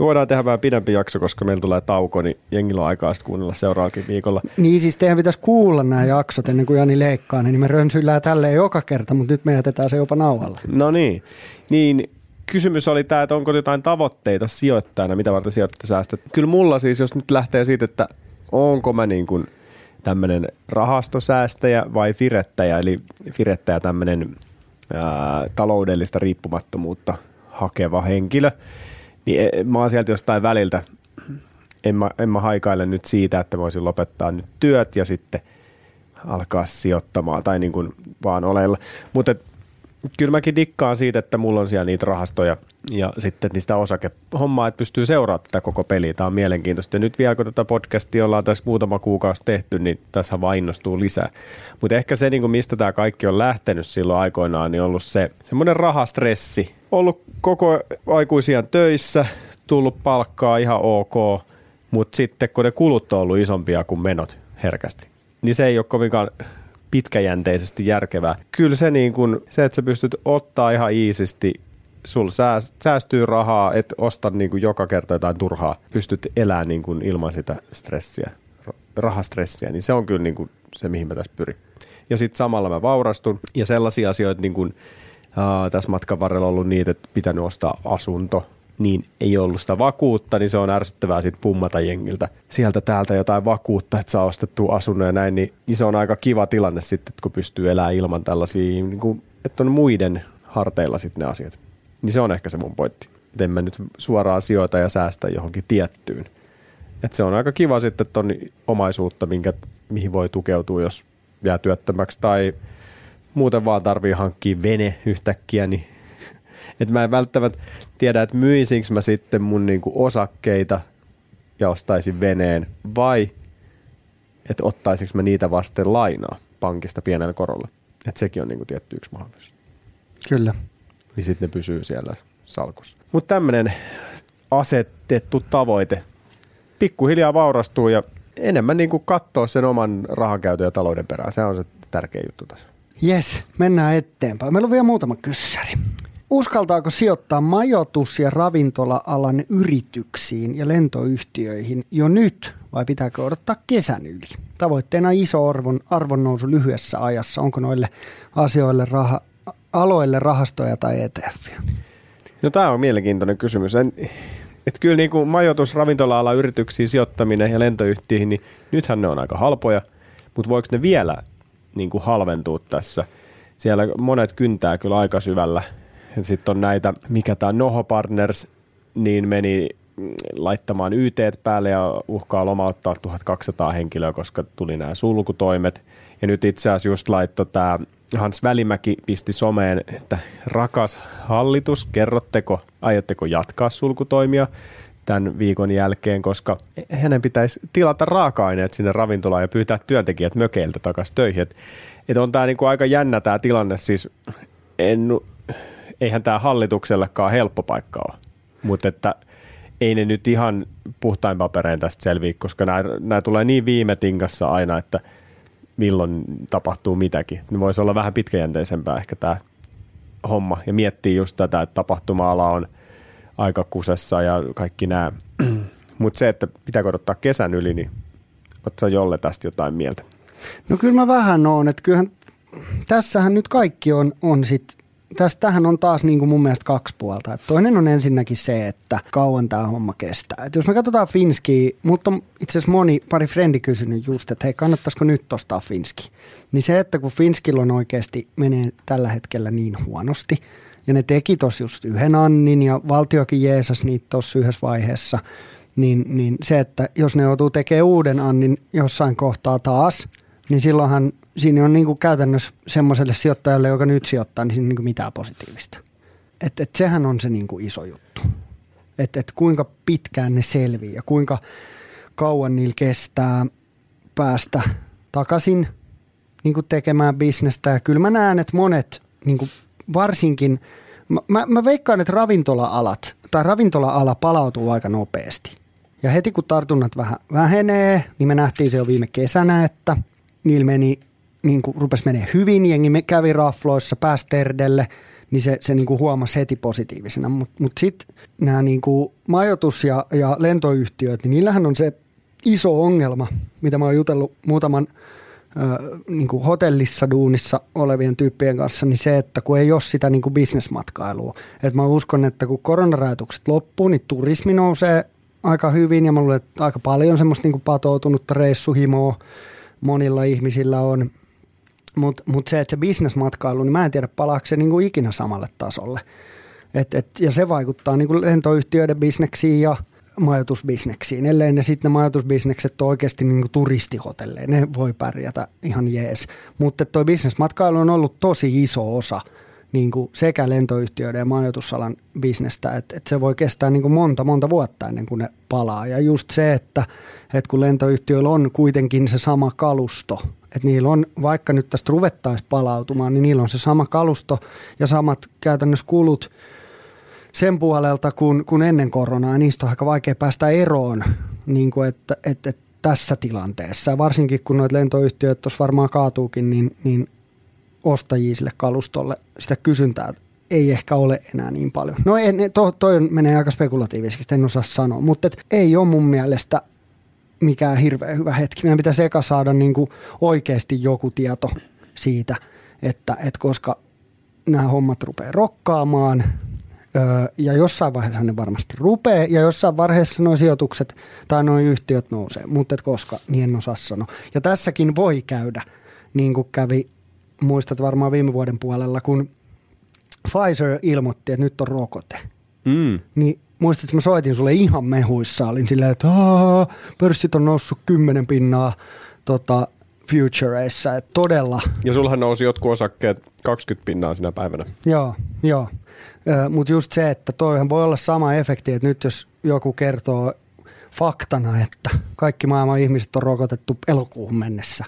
Speaker 2: me voidaan tehdä vähän pidempi jakso, koska meillä tulee tauko, niin jengillä on aikaa sitten kuunnella seuraavakin viikolla.
Speaker 1: Niin siis teidän pitäisi kuulla nämä jaksot ennen kuin Jani leikkaa, niin me rönsyillään tälleen joka kerta, mutta nyt me jätetään se jopa nauhalle.
Speaker 2: No niin. Niin kysymys oli tämä, että onko jotain tavoitteita sijoittajana, mitä varten sijoittaja säästät. Kyllä mulla siis, jos nyt lähtee siitä, että onko mä niin kuin tämmöinen rahastosäästäjä vai firettäjä, eli firettäjä tämmöinen ää, taloudellista riippumattomuutta hakeva henkilö, niin e- mä oon sieltä jostain väliltä, en mä, en mä haikaile nyt siitä, että voisin lopettaa nyt työt ja sitten alkaa sijoittamaan tai niin kuin vaan oleilla. Mutta kyllä mäkin dikkaan siitä, että mulla on siellä niitä rahastoja ja sitten niistä osakehommaa, että pystyy seuraamaan tätä koko peliä. Tämä on mielenkiintoista. Ja nyt vielä kun tätä podcastia ollaan tässä muutama kuukausi tehty, niin tässä vaan innostuu lisää. Mutta ehkä se, niin kuin mistä tämä kaikki on lähtenyt silloin aikoinaan, niin on ollut se semmoinen rahastressi. Ollut koko aikuisian töissä, tullut palkkaa ihan ok, mutta sitten kun ne kulut on ollut isompia kuin menot herkästi, niin se ei ole kovinkaan pitkäjänteisesti järkevää. Kyllä se, niin kun, se että sä pystyt ottaa ihan iisisti, sul sääs- säästyy rahaa, et osta niin kuin joka kerta jotain turhaa, pystyt elämään niin kuin ilman sitä stressiä, ra- rahastressiä, niin se on kyllä niin kuin se, mihin mä tässä pyrin. Ja sitten samalla mä vaurastun ja sellaisia asioita, niin kuin, ää, tässä matkan varrella ollut niitä, että pitänyt ostaa asunto, niin ei ollut sitä vakuutta, niin se on ärsyttävää sitten pummata jengiltä sieltä täältä jotain vakuutta, että saa ostettua asunnon ja näin, niin, niin se on aika kiva tilanne sitten, kun pystyy elämään ilman tällaisia, niin kuin, että on muiden harteilla sitten ne asiat. Niin se on ehkä se mun pointti. Et en mä nyt suoraan sijoita ja säästä johonkin tiettyyn. Et se on aika kiva sitten ton omaisuutta, minkä, mihin voi tukeutua, jos jää työttömäksi tai muuten vaan tarvii hankkia vene yhtäkkiä, niin et mä en välttämättä tiedä, että myisinkö mä sitten mun niinku osakkeita ja ostaisin veneen vai että ottaisinko mä niitä vasten lainaa pankista pienellä korolla. Että sekin on niinku tietty yksi mahdollisuus.
Speaker 1: Kyllä.
Speaker 2: Niin sitten ne pysyy siellä salkussa. Mutta tämmöinen asetettu tavoite pikkuhiljaa vaurastuu ja enemmän niinku katsoa sen oman rahankäytön ja talouden perään. Se on se tärkeä juttu tässä.
Speaker 1: Yes, mennään eteenpäin. Meillä on vielä muutama kyssäri. Uskaltaako sijoittaa majoitus- ja ravintola-alan yrityksiin ja lentoyhtiöihin jo nyt vai pitääkö odottaa kesän yli? Tavoitteena iso arvon, arvonnousu lyhyessä ajassa. Onko noille asioille raha, aloille rahastoja tai ETFiä?
Speaker 2: No tämä on mielenkiintoinen kysymys. En, et kyllä niin kuin majoitus, ravintola-alan yrityksiin sijoittaminen ja lentoyhtiöihin, niin nythän ne on aika halpoja, mutta voiko ne vielä niin kuin halventua tässä? Siellä monet kyntää kyllä aika syvällä. Sitten on näitä, mikä tämä Noho Partners, niin meni laittamaan YT päälle ja uhkaa lomauttaa 1200 henkilöä, koska tuli nämä sulkutoimet. Ja nyt itse asiassa just laittoi tämä Hans Välimäki pisti someen, että rakas hallitus, kerrotteko, aiotteko jatkaa sulkutoimia tämän viikon jälkeen, koska hänen pitäisi tilata raaka-aineet sinne ravintolaan ja pyytää työntekijät mökeiltä takaisin töihin. Et, et on tämä niinku aika jännä tämä tilanne, siis en, eihän tämä hallituksellekaan helppo paikka ole, mutta että ei ne nyt ihan puhtain papereen tästä selviä, koska nämä tulee niin viime tingassa aina, että milloin tapahtuu mitäkin. Ne voisi olla vähän pitkäjänteisempää ehkä tämä homma ja miettii just tätä, että tapahtuma-ala on aika kusessa ja kaikki nämä. Mutta se, että pitääkö odottaa kesän yli, niin ootko Jolle tästä jotain mieltä?
Speaker 1: No kyllä mä vähän oon, että kyllähän tässähän nyt kaikki on, on sit tästähän on taas niin kuin mun mielestä kaksi puolta. Et toinen on ensinnäkin se, että kauan tämä homma kestää. Et jos me katsotaan Finskiä, mutta itse asiassa moni, pari frendi kysynyt just, että hei kannattaisiko nyt ostaa Finski. Niin se, että kun Finskillä on oikeasti menee tällä hetkellä niin huonosti, ja ne teki tuossa just yhden annin ja valtiokin jeesas niitä tuossa yhdessä vaiheessa, niin, niin se, että jos ne joutuu tekemään uuden annin jossain kohtaa taas, niin silloinhan siinä on niin kuin käytännössä semmoiselle sijoittajalle, joka nyt sijoittaa, niin siinä on niin mitään positiivista. Et, et sehän on se niin kuin iso juttu. Että et kuinka pitkään ne selvii ja kuinka kauan niillä kestää päästä takaisin niin kuin tekemään bisnestä. Ja kyllä mä näen, että monet niin kuin varsinkin, mä, mä veikkaan, että ravintola-alat tai ravintola-ala palautuu aika nopeasti. Ja heti kun tartunnat vähän vähenee, niin me nähtiin se jo viime kesänä, että niillä meni niin kuin rupesi menee hyvin, jengi kävi rafloissa, pääsi terdelle, niin se, se niin kuin huomasi heti positiivisena. Mutta mut, mut sitten nämä niin kuin majoitus- ja, ja lentoyhtiöt, niin niillähän on se iso ongelma, mitä mä oon jutellut muutaman ö, niin kuin hotellissa duunissa olevien tyyppien kanssa, niin se, että kun ei ole sitä niin kuin bisnesmatkailua. Et mä uskon, että kun koronarajoitukset loppuu, niin turismi nousee aika hyvin ja mä luulen, että aika paljon semmoista niin kuin patoutunutta reissuhimoa monilla ihmisillä on – mutta mut se, että se bisnesmatkailu, niin mä en tiedä palaako se niinku ikinä samalle tasolle. Et, et, ja se vaikuttaa niinku lentoyhtiöiden bisneksiin ja majoitusbisneksiin. Ellei ne sitten ne majoitusbisnekset ole oikeasti niinku turistihotelleja, ne voi pärjätä ihan jees. Mutta tuo bisnesmatkailu on ollut tosi iso osa niin kuin sekä lentoyhtiöiden ja majoitusalan bisnestä, että, että se voi kestää niin kuin monta, monta vuotta ennen kuin ne palaa. Ja just se, että, että kun lentoyhtiöillä on kuitenkin se sama kalusto, että niillä on, vaikka nyt tästä ruvettaisiin palautumaan, niin niillä on se sama kalusto ja samat käytännössä kulut sen puolelta kuin, kuin ennen koronaa. Niistä on aika vaikea päästä eroon niin kuin että, että, että tässä tilanteessa. Varsinkin kun noita lentoyhtiöt tuossa varmaan kaatuukin, niin, niin ostajia sille kalustolle sitä kysyntää ei ehkä ole enää niin paljon. No en, to, toi menee aika spekulatiivisesti, en osaa sanoa, mutta ei ole mun mielestä mikään hirveän hyvä hetki. Meidän pitäisi eka saada niin kuin oikeasti joku tieto siitä, että, että koska nämä hommat rupeaa rokkaamaan, ja jossain vaiheessa ne varmasti rupeaa, ja jossain vaiheessa nuo sijoitukset tai nuo yhtiöt nousee, mutta et koska, niin en osaa sanoa. Ja tässäkin voi käydä, niin kuin kävi, muistat varmaan viime vuoden puolella, kun Pfizer ilmoitti, että nyt on rokote.
Speaker 2: Mm.
Speaker 1: Niin muistat, että mä soitin sulle ihan mehuissa. Olin silleen, että "Aa, pörssit on noussut kymmenen pinnaa tota, futureissa. Että todella,
Speaker 2: Ja sulhan nousi jotkut osakkeet 20 pinnaa sinä päivänä.
Speaker 1: joo, joo. Mutta just se, että toihan voi olla sama efekti, että nyt jos joku kertoo faktana, että kaikki maailman ihmiset on rokotettu elokuuhun mennessä,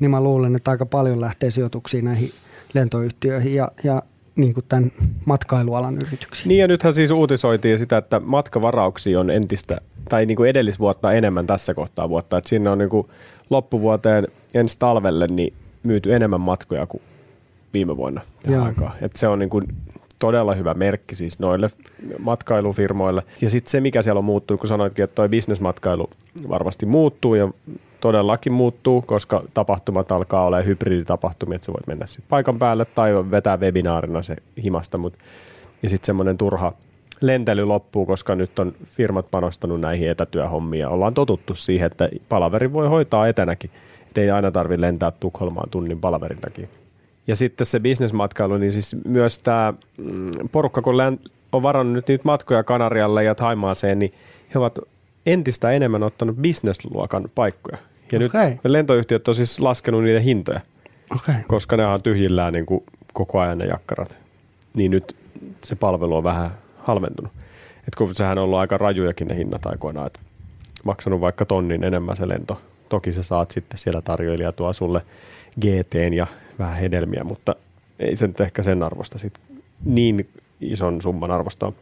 Speaker 1: niin mä luulen, että aika paljon lähtee sijoituksiin näihin lentoyhtiöihin ja, ja niin kuin tämän matkailualan yrityksiin.
Speaker 2: Niin ja nythän siis uutisoitiin sitä, että matkavarauksia on entistä, tai niin kuin edellisvuotta enemmän tässä kohtaa vuotta. Että sinne on niin kuin loppuvuoteen ensi talvelle niin myyty enemmän matkoja kuin viime vuonna tähän aikaan. Että se on niin kuin todella hyvä merkki siis noille matkailufirmoille. Ja sitten se, mikä siellä on muuttunut, kun sanoitkin, että toi bisnesmatkailu varmasti muuttuu ja todellakin muuttuu, koska tapahtumat alkaa olla hybriditapahtumia, että sä voit mennä sit paikan päälle tai vetää webinaarina se himasta, mut, ja sitten semmoinen turha lentely loppuu, koska nyt on firmat panostanut näihin etätyöhommiin ja ollaan totuttu siihen, että palaveri voi hoitaa etänäkin, että ei aina tarvitse lentää Tukholmaan tunnin palaverin takia. Ja sitten se bisnesmatkailu, niin siis myös tämä mm, porukka, kun on varannut nyt matkoja Kanarialle ja Taimaaseen, niin he ovat entistä enemmän ottanut bisnesluokan paikkoja. Ja
Speaker 1: Okei.
Speaker 2: nyt lentoyhtiöt on siis laskenut niiden hintoja,
Speaker 1: Okei.
Speaker 2: koska ne on tyhjillään niin kuin koko ajan ne jakkarat. Niin nyt se palvelu on vähän halventunut. Et kun sehän on ollut aika rajujakin ne hinnat aikoinaan, että maksanut vaikka tonnin enemmän se lento. Toki sä saat sitten siellä tarjoilija tuo sulle GTn ja vähän hedelmiä, mutta ei se nyt ehkä sen arvosta sit niin ison summan arvosta on.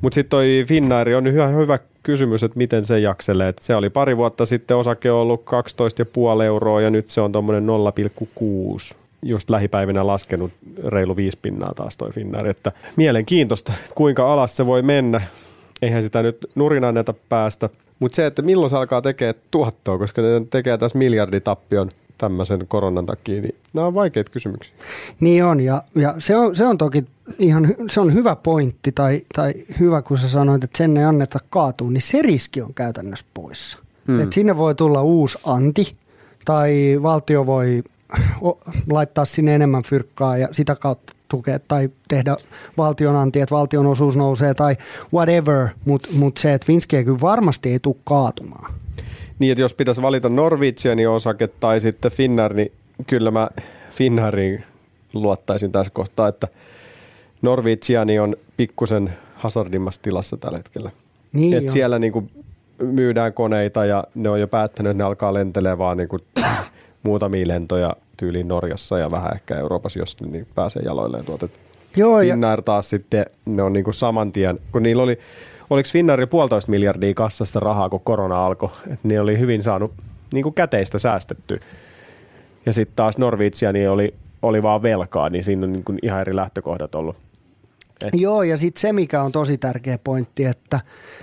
Speaker 2: Mutta sitten toi Finnair on hyvä, hyvä kysymys, että miten se jakselee. Et se oli pari vuotta sitten osake ollut 12,5 euroa ja nyt se on tuommoinen 0,6 just lähipäivinä laskenut reilu viisi pinnaa taas toi Finnair. Että mielenkiintoista, kuinka alas se voi mennä. Eihän sitä nyt nurin anneta päästä. Mutta se, että milloin se alkaa tekemään tuottoa, koska ne tekee tässä miljarditappion tämmöisen koronan takia, niin nämä on vaikeita kysymyksiä.
Speaker 1: Niin on, ja, ja se, on, se on toki ihan se on hyvä pointti, tai, tai hyvä, kun sä sanoit, että sen ei anneta kaatua, niin se riski on käytännössä poissa. Hmm. Et sinne voi tulla uusi anti, tai valtio voi laittaa sinne enemmän fyrkkaa ja sitä kautta tukea tai tehdä valtion anti, että valtion osuus nousee tai whatever, mutta mut se, että Finski kyllä varmasti ei tule kaatumaan.
Speaker 2: Niin, että jos pitäisi valita Norwegianin osake tai sitten Finnair, niin kyllä mä Finnairiin luottaisin tässä kohtaa, että Norwegiani on pikkusen hazardimmassa tilassa tällä hetkellä.
Speaker 1: Niin
Speaker 2: Et
Speaker 1: on.
Speaker 2: siellä niinku myydään koneita ja ne on jo päättänyt, että ne alkaa lentelee vaan niinku muutamia lentoja tyyliin Norjassa ja vähän ehkä Euroopassa, jos ne niin pääsee jaloilleen tuotet.
Speaker 1: Joo, ja,
Speaker 2: Finnair taas sitten, ne on niinku saman tien, kun niillä oli, oliko Finnair puolitoista miljardia kassasta rahaa, kun korona alkoi, että ne oli hyvin saanut niinku käteistä säästetty. Ja sitten taas Norwegia niin oli, oli vaan velkaa, niin siinä on niinku ihan eri lähtökohdat ollut. Et-
Speaker 1: Joo, ja sitten se, mikä on tosi tärkeä pointti, että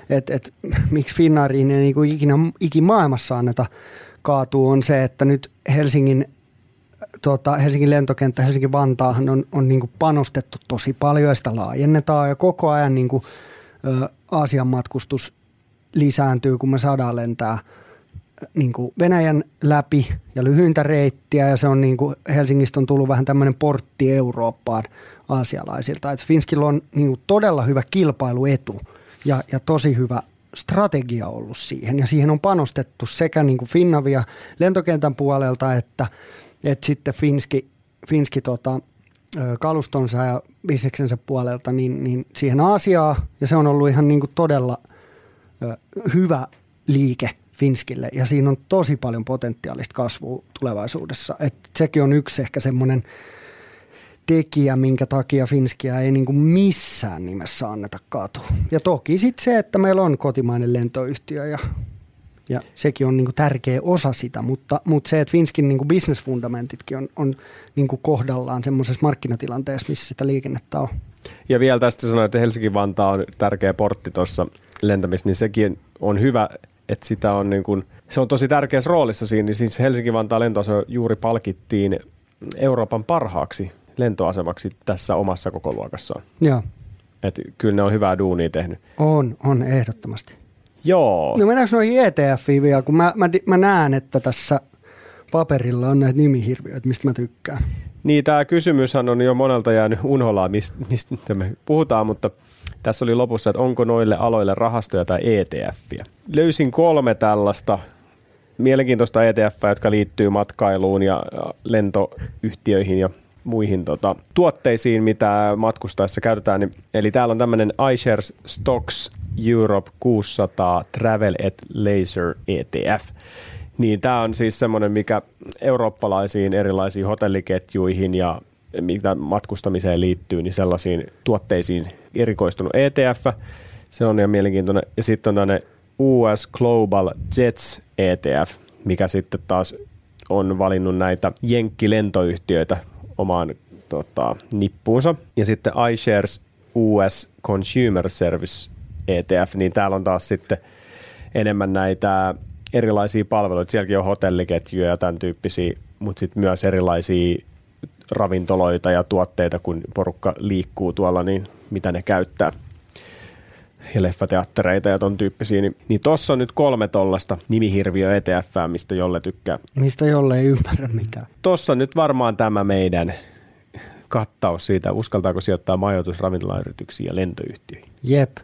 Speaker 1: et, et, miksi Finnairiin ei niinku ikinä ikimaailmassa anneta kaatuu, on se, että nyt Helsingin, tota, Helsingin lentokenttä, Helsingin Vantaahan on, on niinku panostettu tosi paljon ja sitä laajennetaan ja koko ajan niinku, ö, Aasian matkustus lisääntyy, kun me saadaan lentää niin kuin Venäjän läpi ja lyhyintä reittiä ja se on niin kuin Helsingistä on tullut vähän tämmöinen portti Eurooppaan aasialaisilta. Et Finskillä on niin kuin todella hyvä kilpailuetu ja, ja tosi hyvä strategia ollut siihen ja siihen on panostettu sekä niin kuin Finnavia lentokentän puolelta että, että sitten Finski, Finski tota, kalustonsa ja bisneksensä puolelta niin, niin siihen Aasiaan ja se on ollut ihan niin kuin todella ö, hyvä liike Finskille ja siinä on tosi paljon potentiaalista kasvua tulevaisuudessa. Et sekin on yksi ehkä semmoinen tekijä, minkä takia Finskiä ei niinku missään nimessä anneta kaatua. Ja toki sitten se, että meillä on kotimainen lentoyhtiö ja, ja sekin on niinku tärkeä osa sitä, mutta, mutta se, että Finskin niinku business-fundamentitkin on, on niinku kohdallaan semmoisessa markkinatilanteessa, missä sitä liikennettä on.
Speaker 2: Ja vielä tästä sanoin, että Helsinki-Vantaa on tärkeä portti tuossa lentämisessä, niin sekin on hyvä, että sitä on niin kuin, se on tosi tärkeässä roolissa siinä, niin siis Helsinki-Vantaa lentoasema juuri palkittiin Euroopan parhaaksi lentoasemaksi tässä omassa kokoluokassaan.
Speaker 1: Joo,
Speaker 2: Et kyllä ne on hyvää duunia tehnyt.
Speaker 1: on, on ehdottomasti.
Speaker 2: Joo.
Speaker 1: No mennäänkö noihin ETFiin vielä, kun mä, mä, mä näen, että tässä paperilla on näitä nimihirviöitä, mistä mä tykkään.
Speaker 2: Niin, tämä kysymyshän on jo monelta jäänyt unholaan, mistä, mistä me puhutaan, mutta Tässä oli lopussa, että onko noille aloille rahastoja tai ETFiä. Löysin kolme tällaista mielenkiintoista ETF, jotka liittyy matkailuun ja lentoyhtiöihin ja muihin tota, tuotteisiin, mitä matkustaessa käytetään. Eli täällä on tämmöinen iShares Stocks Europe 600 Travel at Laser ETF. Niin tämä on siis semmoinen, mikä eurooppalaisiin erilaisiin hotelliketjuihin ja mitä matkustamiseen liittyy, niin sellaisiin tuotteisiin erikoistunut ETF. Se on ihan mielenkiintoinen. Ja sitten on tämmöinen US Global Jets ETF, mikä sitten taas on valinnut näitä jenkkilentoyhtiöitä omaan tota, nippuunsa. Ja sitten iShares US Consumer Service ETF, niin täällä on taas sitten enemmän näitä erilaisia palveluita. Sielläkin on hotelliketjuja ja tämän tyyppisiä, mutta sitten myös erilaisia ravintoloita ja tuotteita, kun porukka liikkuu tuolla, niin mitä ne käyttää ja leffateattereita ja ton tyyppisiä, niin, niin tossa on nyt kolme tollasta nimihirviö ETF, mistä jolle tykkää.
Speaker 1: Mistä jolle ei ymmärrä mitään.
Speaker 2: Tossa on nyt varmaan tämä meidän kattaus siitä, uskaltaako sijoittaa majoitus, ravintolayrityksiin ja lentoyhtiöihin.
Speaker 1: Jep.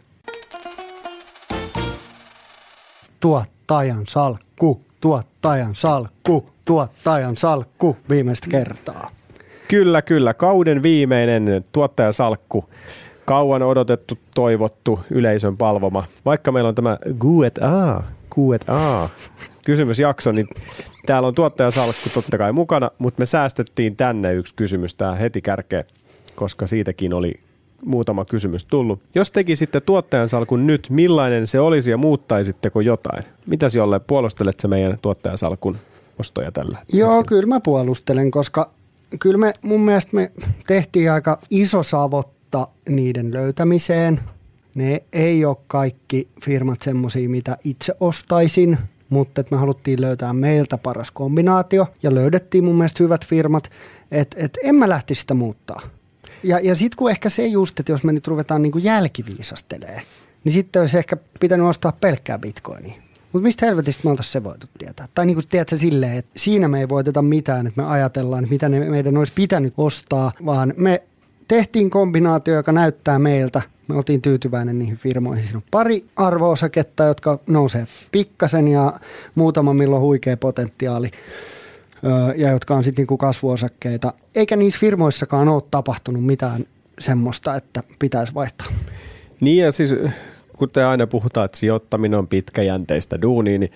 Speaker 1: Tuottajan salkku, tuottajan salkku, tuottajan salkku viimeistä kertaa.
Speaker 2: Kyllä, kyllä. Kauden viimeinen tuottajan salkku kauan odotettu, toivottu, yleisön palvoma. Vaikka meillä on tämä Q&A, Q&A kysymysjakso, niin täällä on tuottajasalkku totta kai mukana, mutta me säästettiin tänne yksi kysymys tämä heti kärkeen, koska siitäkin oli muutama kysymys tullut. Jos tekisitte tuottajan salkun nyt, millainen se olisi ja muuttaisitteko jotain? Mitäs jolle puolustelet se meidän tuottajan salkun ostoja tällä?
Speaker 1: Joo, hetkellä? kyllä mä puolustelen, koska kyllä me mun mielestä me tehtiin aika iso savot kautta niiden löytämiseen. Ne ei ole kaikki firmat semmoisia, mitä itse ostaisin, mutta me haluttiin löytää meiltä paras kombinaatio ja löydettiin mun mielestä hyvät firmat, että et en mä lähtisi sitä muuttaa. Ja, ja sitten kun ehkä se just, että jos me nyt ruvetaan niin jälkiviisastelee, niin sitten olisi ehkä pitänyt ostaa pelkkää bitcoinia. Mutta mistä helvetistä me oltaisiin se voitu tietää? Tai niin kuin tiedätkö silleen, että siinä me ei voiteta mitään, että me ajatellaan, että mitä ne meidän olisi pitänyt ostaa, vaan me tehtiin kombinaatio, joka näyttää meiltä. Me oltiin tyytyväinen niihin firmoihin. Siinä on pari arvoosaketta, jotka nousee pikkasen ja muutama milloin huikea potentiaali ja jotka on sitten niinku kasvuosakkeita. Eikä niissä firmoissakaan ole tapahtunut mitään semmoista, että pitäisi vaihtaa.
Speaker 2: Niin ja siis kuten aina puhutaan, että sijoittaminen on pitkäjänteistä duunia, niin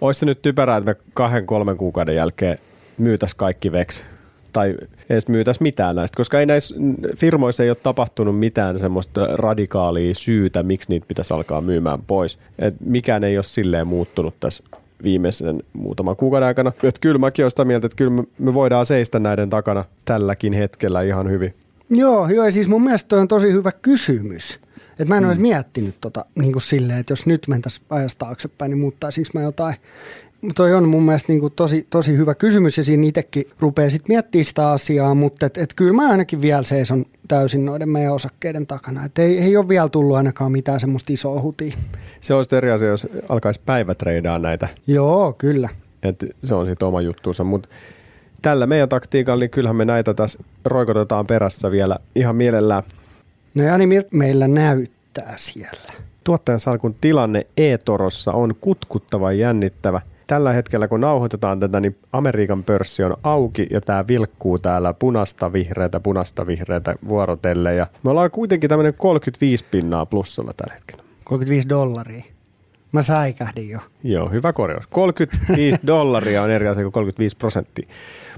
Speaker 2: olisi se nyt typerää, että me kahden, kolmen kuukauden jälkeen myytäisiin kaikki veksi tai edes myytäisi mitään näistä, koska ei näissä firmoissa ei ole tapahtunut mitään semmoista radikaalia syytä, miksi niitä pitäisi alkaa myymään pois. Et mikään ei ole silleen muuttunut tässä viimeisen muutaman kuukauden aikana. Et kyllä mäkin olen sitä mieltä, että kyllä me voidaan seistä näiden takana tälläkin hetkellä ihan hyvin.
Speaker 1: Joo, joo siis mun mielestä toi on tosi hyvä kysymys. Et mä en mm. olisi miettinyt tota, niin kuin silleen, että jos nyt mentäisiin ajasta taaksepäin, niin muuttaisinko mä jotain toi on mun mielestä niin kuin tosi, tosi hyvä kysymys ja siinä itsekin rupeaa sitten miettimään sitä asiaa, mutta et, et kyllä mä ainakin vielä seison täysin noiden meidän osakkeiden takana. Et ei, ei ole vielä tullut ainakaan mitään semmoista isoa hutia.
Speaker 2: Se olisi eri asia, jos alkaisi päivätreidaa näitä.
Speaker 1: Joo, kyllä.
Speaker 2: Et se on sitten oma juttuunsa, mutta tällä meidän taktiikalla, niin kyllähän me näitä tässä roikotetaan perässä vielä ihan mielellään.
Speaker 1: No ja niin miltä meillä näyttää siellä?
Speaker 2: Tuottajan salkun tilanne e-torossa on kutkuttava jännittävä – tällä hetkellä, kun nauhoitetaan tätä, niin Amerikan pörssi on auki ja tämä vilkkuu täällä punasta vihreätä, punasta vihreätä vuorotelle. Ja me ollaan kuitenkin tämmöinen 35 pinnaa plussalla tällä hetkellä.
Speaker 1: 35 dollaria. Mä säikähdin jo.
Speaker 2: Joo, hyvä korjaus. 35 dollaria on eri asia kuin 35 prosenttia.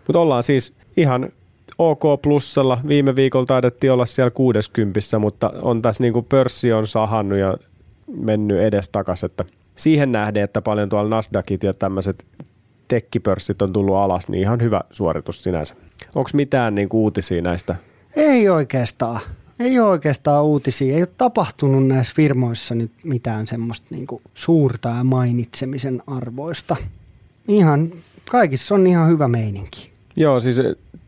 Speaker 2: Mutta ollaan siis ihan OK plussalla. Viime viikolla taidettiin olla siellä 60, mutta on tässä niin kuin pörssi on sahannut ja mennyt edes takaisin, että siihen nähden, että paljon tuolla Nasdaqit ja tämmöiset tekkipörssit on tullut alas, niin ihan hyvä suoritus sinänsä. Onko mitään niin kuin uutisia näistä?
Speaker 1: Ei oikeastaan. Ei ole oikeastaan uutisia. Ei ole tapahtunut näissä firmoissa nyt mitään semmoista niin kuin suurta ja mainitsemisen arvoista. Ihan, kaikissa on ihan hyvä meininki.
Speaker 2: Joo, siis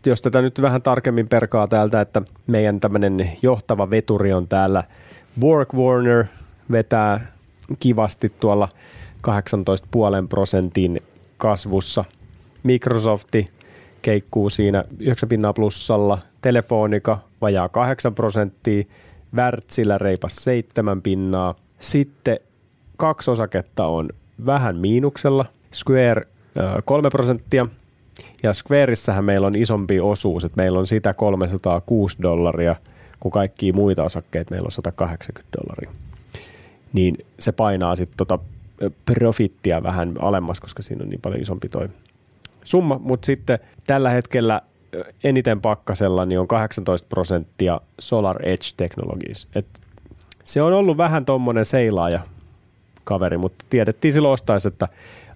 Speaker 2: jos tätä nyt vähän tarkemmin perkaa täältä, että meidän tämmöinen johtava veturi on täällä Borg Warner vetää kivasti tuolla 18,5 prosentin kasvussa. Microsofti keikkuu siinä 9 pinnaa plussalla, Telefonica vajaa 8 prosenttia, Wärtsilä reipas seitsemän pinnaa. Sitten kaksi osaketta on vähän miinuksella. Square kolme prosenttia. Ja Squareissähän meillä on isompi osuus, että meillä on sitä 306 dollaria, kun kaikki muita osakkeita meillä on 180 dollaria. Niin se painaa sitten tota profittia vähän alemmas, koska siinä on niin paljon isompi toi summa. Mutta sitten tällä hetkellä eniten pakkasella niin on 18 prosenttia Solar Edge Technologies. Et se on ollut vähän tuommoinen seilaaja kaveri, mutta tiedettiin silloin ostaisi, että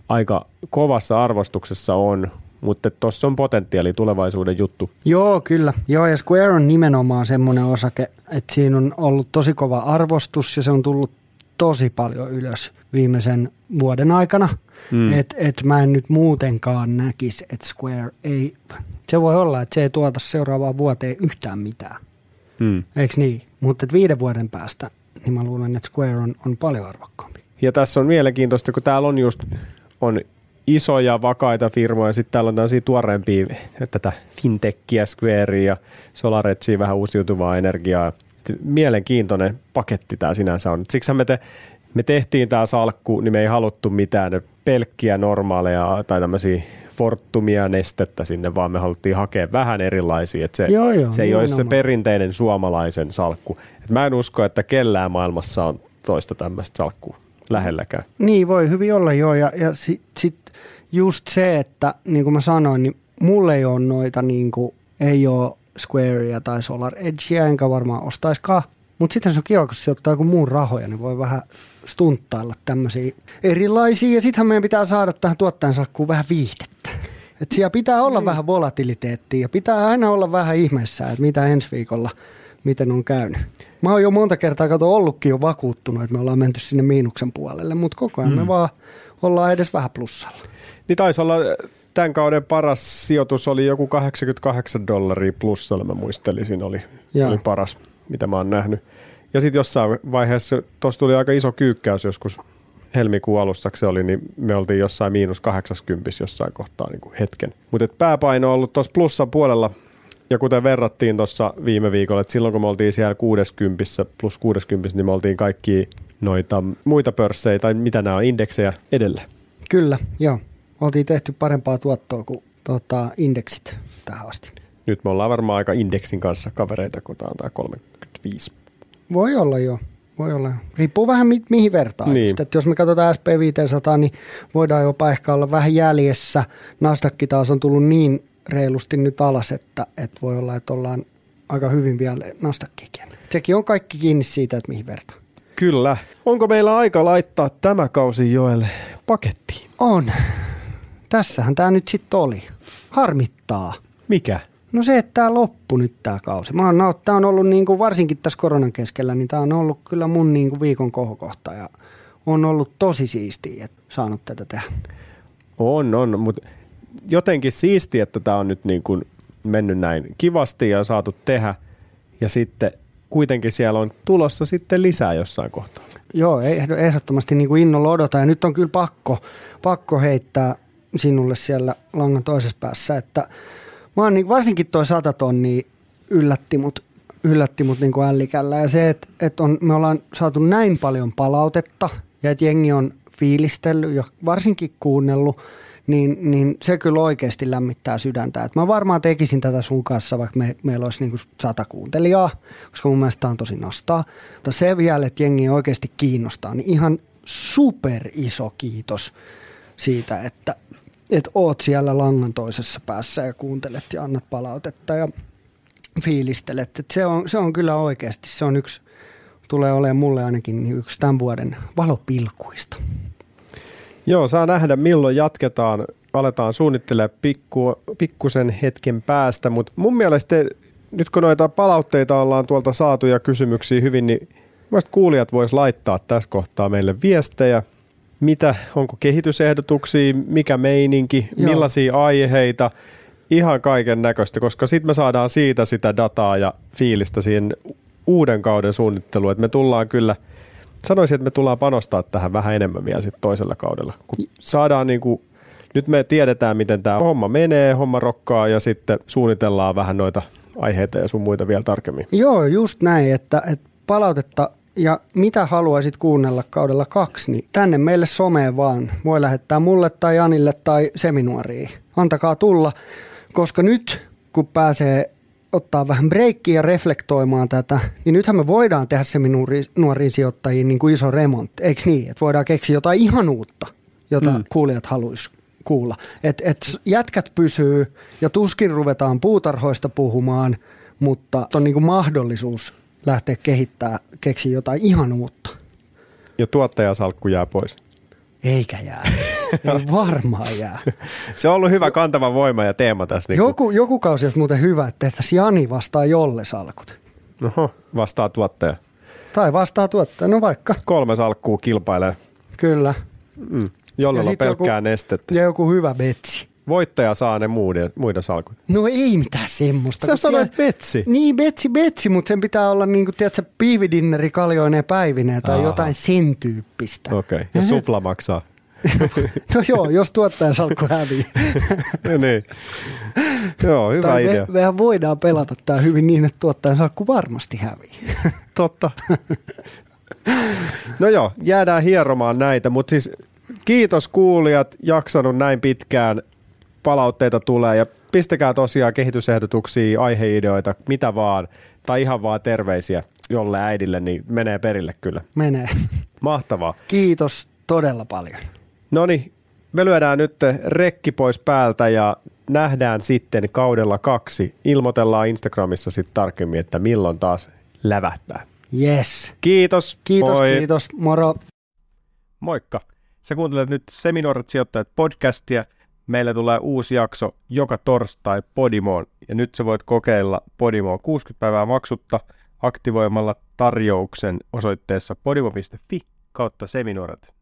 Speaker 2: aika kovassa arvostuksessa on, mutta tuossa on potentiaali tulevaisuuden juttu.
Speaker 1: Joo, kyllä. Joo, ja Square on nimenomaan semmoinen osake, että siinä on ollut tosi kova arvostus ja se on tullut tosi paljon ylös viimeisen vuoden aikana. Mm. Että et mä en nyt muutenkaan näkisi, että Square ei, se voi olla, että se ei tuota seuraavaan vuoteen yhtään mitään. Mm. Eikö niin? Mutta viiden vuoden päästä, niin mä luulen, että Square on, on paljon arvokkaampi.
Speaker 2: Ja tässä on mielenkiintoista, kun täällä on just on isoja vakaita firmoja, sitten täällä on tällaisia tuoreempia, tätä fintechia, Squarea ja SolarEdgea, vähän uusiutuvaa energiaa. Mielenkiintoinen paketti tämä sinänsä on. Siksi me, te, me tehtiin tämä salkku, niin me ei haluttu mitään pelkkiä normaaleja tai tämmöisiä Fortumia nestettä sinne, vaan me haluttiin hakea vähän erilaisia. Että se,
Speaker 1: joo, joo,
Speaker 2: se ei olisi se perinteinen suomalaisen salkku. Et mä en usko, että kellään maailmassa on toista tämmöistä salkkua lähelläkään.
Speaker 1: Niin voi hyvin olla joo ja, ja sitten sit just se, että niin kuin mä sanoin, niin mulle ei ole noita niin kuin, ei ole Squarea tai Solar Edgea, enkä varmaan ostaiskaan. Mutta sitten se on kiva, kun se ottaa joku muun rahoja, niin voi vähän stunttailla tämmöisiä erilaisia. Ja sittenhän meidän pitää saada tähän tuottajan salkkuun vähän viihdettä. Et siellä pitää olla niin. vähän volatiliteettia ja pitää aina olla vähän ihmeessä, että mitä ensi viikolla, miten on käynyt. Mä oon jo monta kertaa kato ollutkin jo vakuuttunut, että me ollaan menty sinne miinuksen puolelle, mutta koko ajan mm. me vaan ollaan edes vähän plussalla.
Speaker 2: Niin taisi olla tämän kauden paras sijoitus oli joku 88 dollaria plussalla, mä muistelisin, oli, oli paras, mitä mä oon nähnyt. Ja sitten jossain vaiheessa, tuossa tuli aika iso kyykkäys joskus helmikuun alussa se oli, niin me oltiin jossain miinus 80 jossain kohtaa niin kuin hetken. Mutta pääpaino on ollut tuossa plussan puolella ja kuten verrattiin tuossa viime viikolla, että silloin kun me oltiin siellä 60 plus 60, niin me oltiin kaikki noita muita pörssejä tai mitä nämä on, indeksejä edellä.
Speaker 1: Kyllä, joo. Oltiin tehty parempaa tuottoa kuin tota, indeksit tähän asti.
Speaker 2: Nyt me ollaan varmaan aika indeksin kanssa kavereita, kun tämä on 35.
Speaker 1: Voi olla joo. Voi olla. Riippuu vähän mi- mihin vertaa. Niin. Että jos me katsotaan SP500, niin voidaan jopa ehkä olla vähän jäljessä. Nasdaq taas on tullut niin reilusti nyt alas, että, että voi olla, että ollaan aika hyvin vielä Nasdaqkikin. Sekin on kaikki kiinni siitä, että mihin vertaa.
Speaker 2: Kyllä. Onko meillä aika laittaa tämä kausi Joelle pakettiin?
Speaker 1: On. Tässähän tämä nyt sitten oli. Harmittaa.
Speaker 2: Mikä?
Speaker 1: No se, että tämä loppu nyt tämä kausi. Mä oon, tämä on ollut niin kuin, varsinkin tässä koronan keskellä, niin tämä on ollut kyllä mun niin kuin viikon kohokohta ja on ollut tosi siistiä, että saanut tätä tehdä.
Speaker 2: On, on, mutta jotenkin siisti, että tämä on nyt niin kuin mennyt näin kivasti ja saatu tehdä. Ja sitten kuitenkin siellä on tulossa sitten lisää jossain kohtaa.
Speaker 1: Joo, ehdottomasti niin kuin innolla odota. Ja nyt on kyllä pakko, pakko heittää sinulle siellä langan toisessa päässä, että mä oon niin, varsinkin toi 100 tonnia yllätti mut, yllätti mut niin kuin ällikällä. Ja se, että, on, me ollaan saatu näin paljon palautetta ja että jengi on fiilistellyt ja varsinkin kuunnellut – niin, niin se kyllä oikeasti lämmittää sydäntä. Et mä varmaan tekisin tätä sun kanssa, vaikka me, meillä olisi niinku sata kuuntelijaa, koska mun mielestä on tosi nastaa. Mutta se vielä, että jengi oikeasti kiinnostaa, niin ihan super iso kiitos siitä, että, että oot siellä langan toisessa päässä ja kuuntelet ja annat palautetta ja fiilistelet. Et se, on, se on kyllä oikeasti, se on yksi, tulee olemaan mulle ainakin yksi tämän vuoden valopilkuista.
Speaker 2: Joo, saa nähdä milloin jatketaan. Aletaan suunnittelemaan pikku, pikkusen hetken päästä, mutta mun mielestä nyt kun noita palautteita ollaan tuolta saatu ja kysymyksiä hyvin, niin kuulijat vois laittaa tässä kohtaa meille viestejä. Mitä, onko kehitysehdotuksia, mikä meininki, Joo. millaisia aiheita, ihan kaiken näköistä, koska sitten me saadaan siitä sitä dataa ja fiilistä siihen uuden kauden suunnitteluun, että me tullaan kyllä – sanoisin, että me tullaan panostaa tähän vähän enemmän vielä sitten toisella kaudella. Kun saadaan niin kuin, nyt me tiedetään, miten tämä homma menee, homma rokkaa ja sitten suunnitellaan vähän noita aiheita ja sun muita vielä tarkemmin.
Speaker 1: Joo, just näin, että, että palautetta ja mitä haluaisit kuunnella kaudella kaksi, niin tänne meille someen vaan. Voi lähettää mulle tai Janille tai seminuoriin. Antakaa tulla, koska nyt kun pääsee ottaa vähän breikkiä ja reflektoimaan tätä, niin nythän me voidaan tehdä seminuoriin sijoittajiin niin kuin iso remontti. Eikö niin? Että voidaan keksiä jotain ihan uutta, jota mm. kuulijat haluaisi kuulla. Et, et jätkät pysyy ja tuskin ruvetaan puutarhoista puhumaan, mutta on niin kuin mahdollisuus lähteä kehittämään, keksiä jotain ihan uutta.
Speaker 2: Ja tuottajasalkku jää pois.
Speaker 1: Eikä jää. Ei varmaan jää.
Speaker 2: Se on ollut hyvä kantava voima ja teema tässä. Niin
Speaker 1: joku, joku kausi olisi muuten hyvä, että tehtäisiin Jani vastaa Jolle salkut.
Speaker 2: Oho, vastaa tuottaja.
Speaker 1: Tai vastaa tuottaja, no vaikka.
Speaker 2: Kolme salkkuu kilpailee.
Speaker 1: Kyllä.
Speaker 2: Mm. Jollella on pelkkää joku, nestettä.
Speaker 1: Ja joku hyvä betsi.
Speaker 2: Voittaja saa ne muiden, muiden salkut.
Speaker 1: No ei mitään semmoista.
Speaker 2: Sä sanoit tiedät, betsi.
Speaker 1: Niin, betsi, betsi, mutta sen pitää olla niin kuin, tiedätkö, piividinneri kaljoineen päivineen tai Aha. jotain sen tyyppistä.
Speaker 2: Okei, okay. ja supla maksaa.
Speaker 1: no joo, jos tuottajan salkku hävii.
Speaker 2: no niin. Joo, hyvä tai idea.
Speaker 1: Me, mehän voidaan pelata tämä hyvin niin, että tuottajan salkku varmasti hävii.
Speaker 2: Totta. No joo, jäädään hieromaan näitä, mutta siis kiitos kuulijat, jaksanut näin pitkään. Palautteita tulee ja pistäkää tosiaan kehitysehdotuksia, aiheideoita, mitä vaan, tai ihan vaan terveisiä jolle äidille, niin menee perille kyllä.
Speaker 1: Menee.
Speaker 2: Mahtavaa.
Speaker 1: Kiitos todella paljon.
Speaker 2: No niin, me lyödään nyt rekki pois päältä ja nähdään sitten kaudella kaksi. Ilmoitellaan Instagramissa sitten tarkemmin, että milloin taas lävähtää.
Speaker 1: Yes.
Speaker 2: Kiitos.
Speaker 1: Kiitos, Moi. kiitos. Moro.
Speaker 2: Moikka. Sä kuuntelet nyt Seminoorat sijoittajat podcastia. Meillä tulee uusi jakso joka torstai Podimoon ja nyt sä voit kokeilla Podimoa 60 päivää maksutta aktivoimalla tarjouksen osoitteessa podimo.fi kautta seminoorat.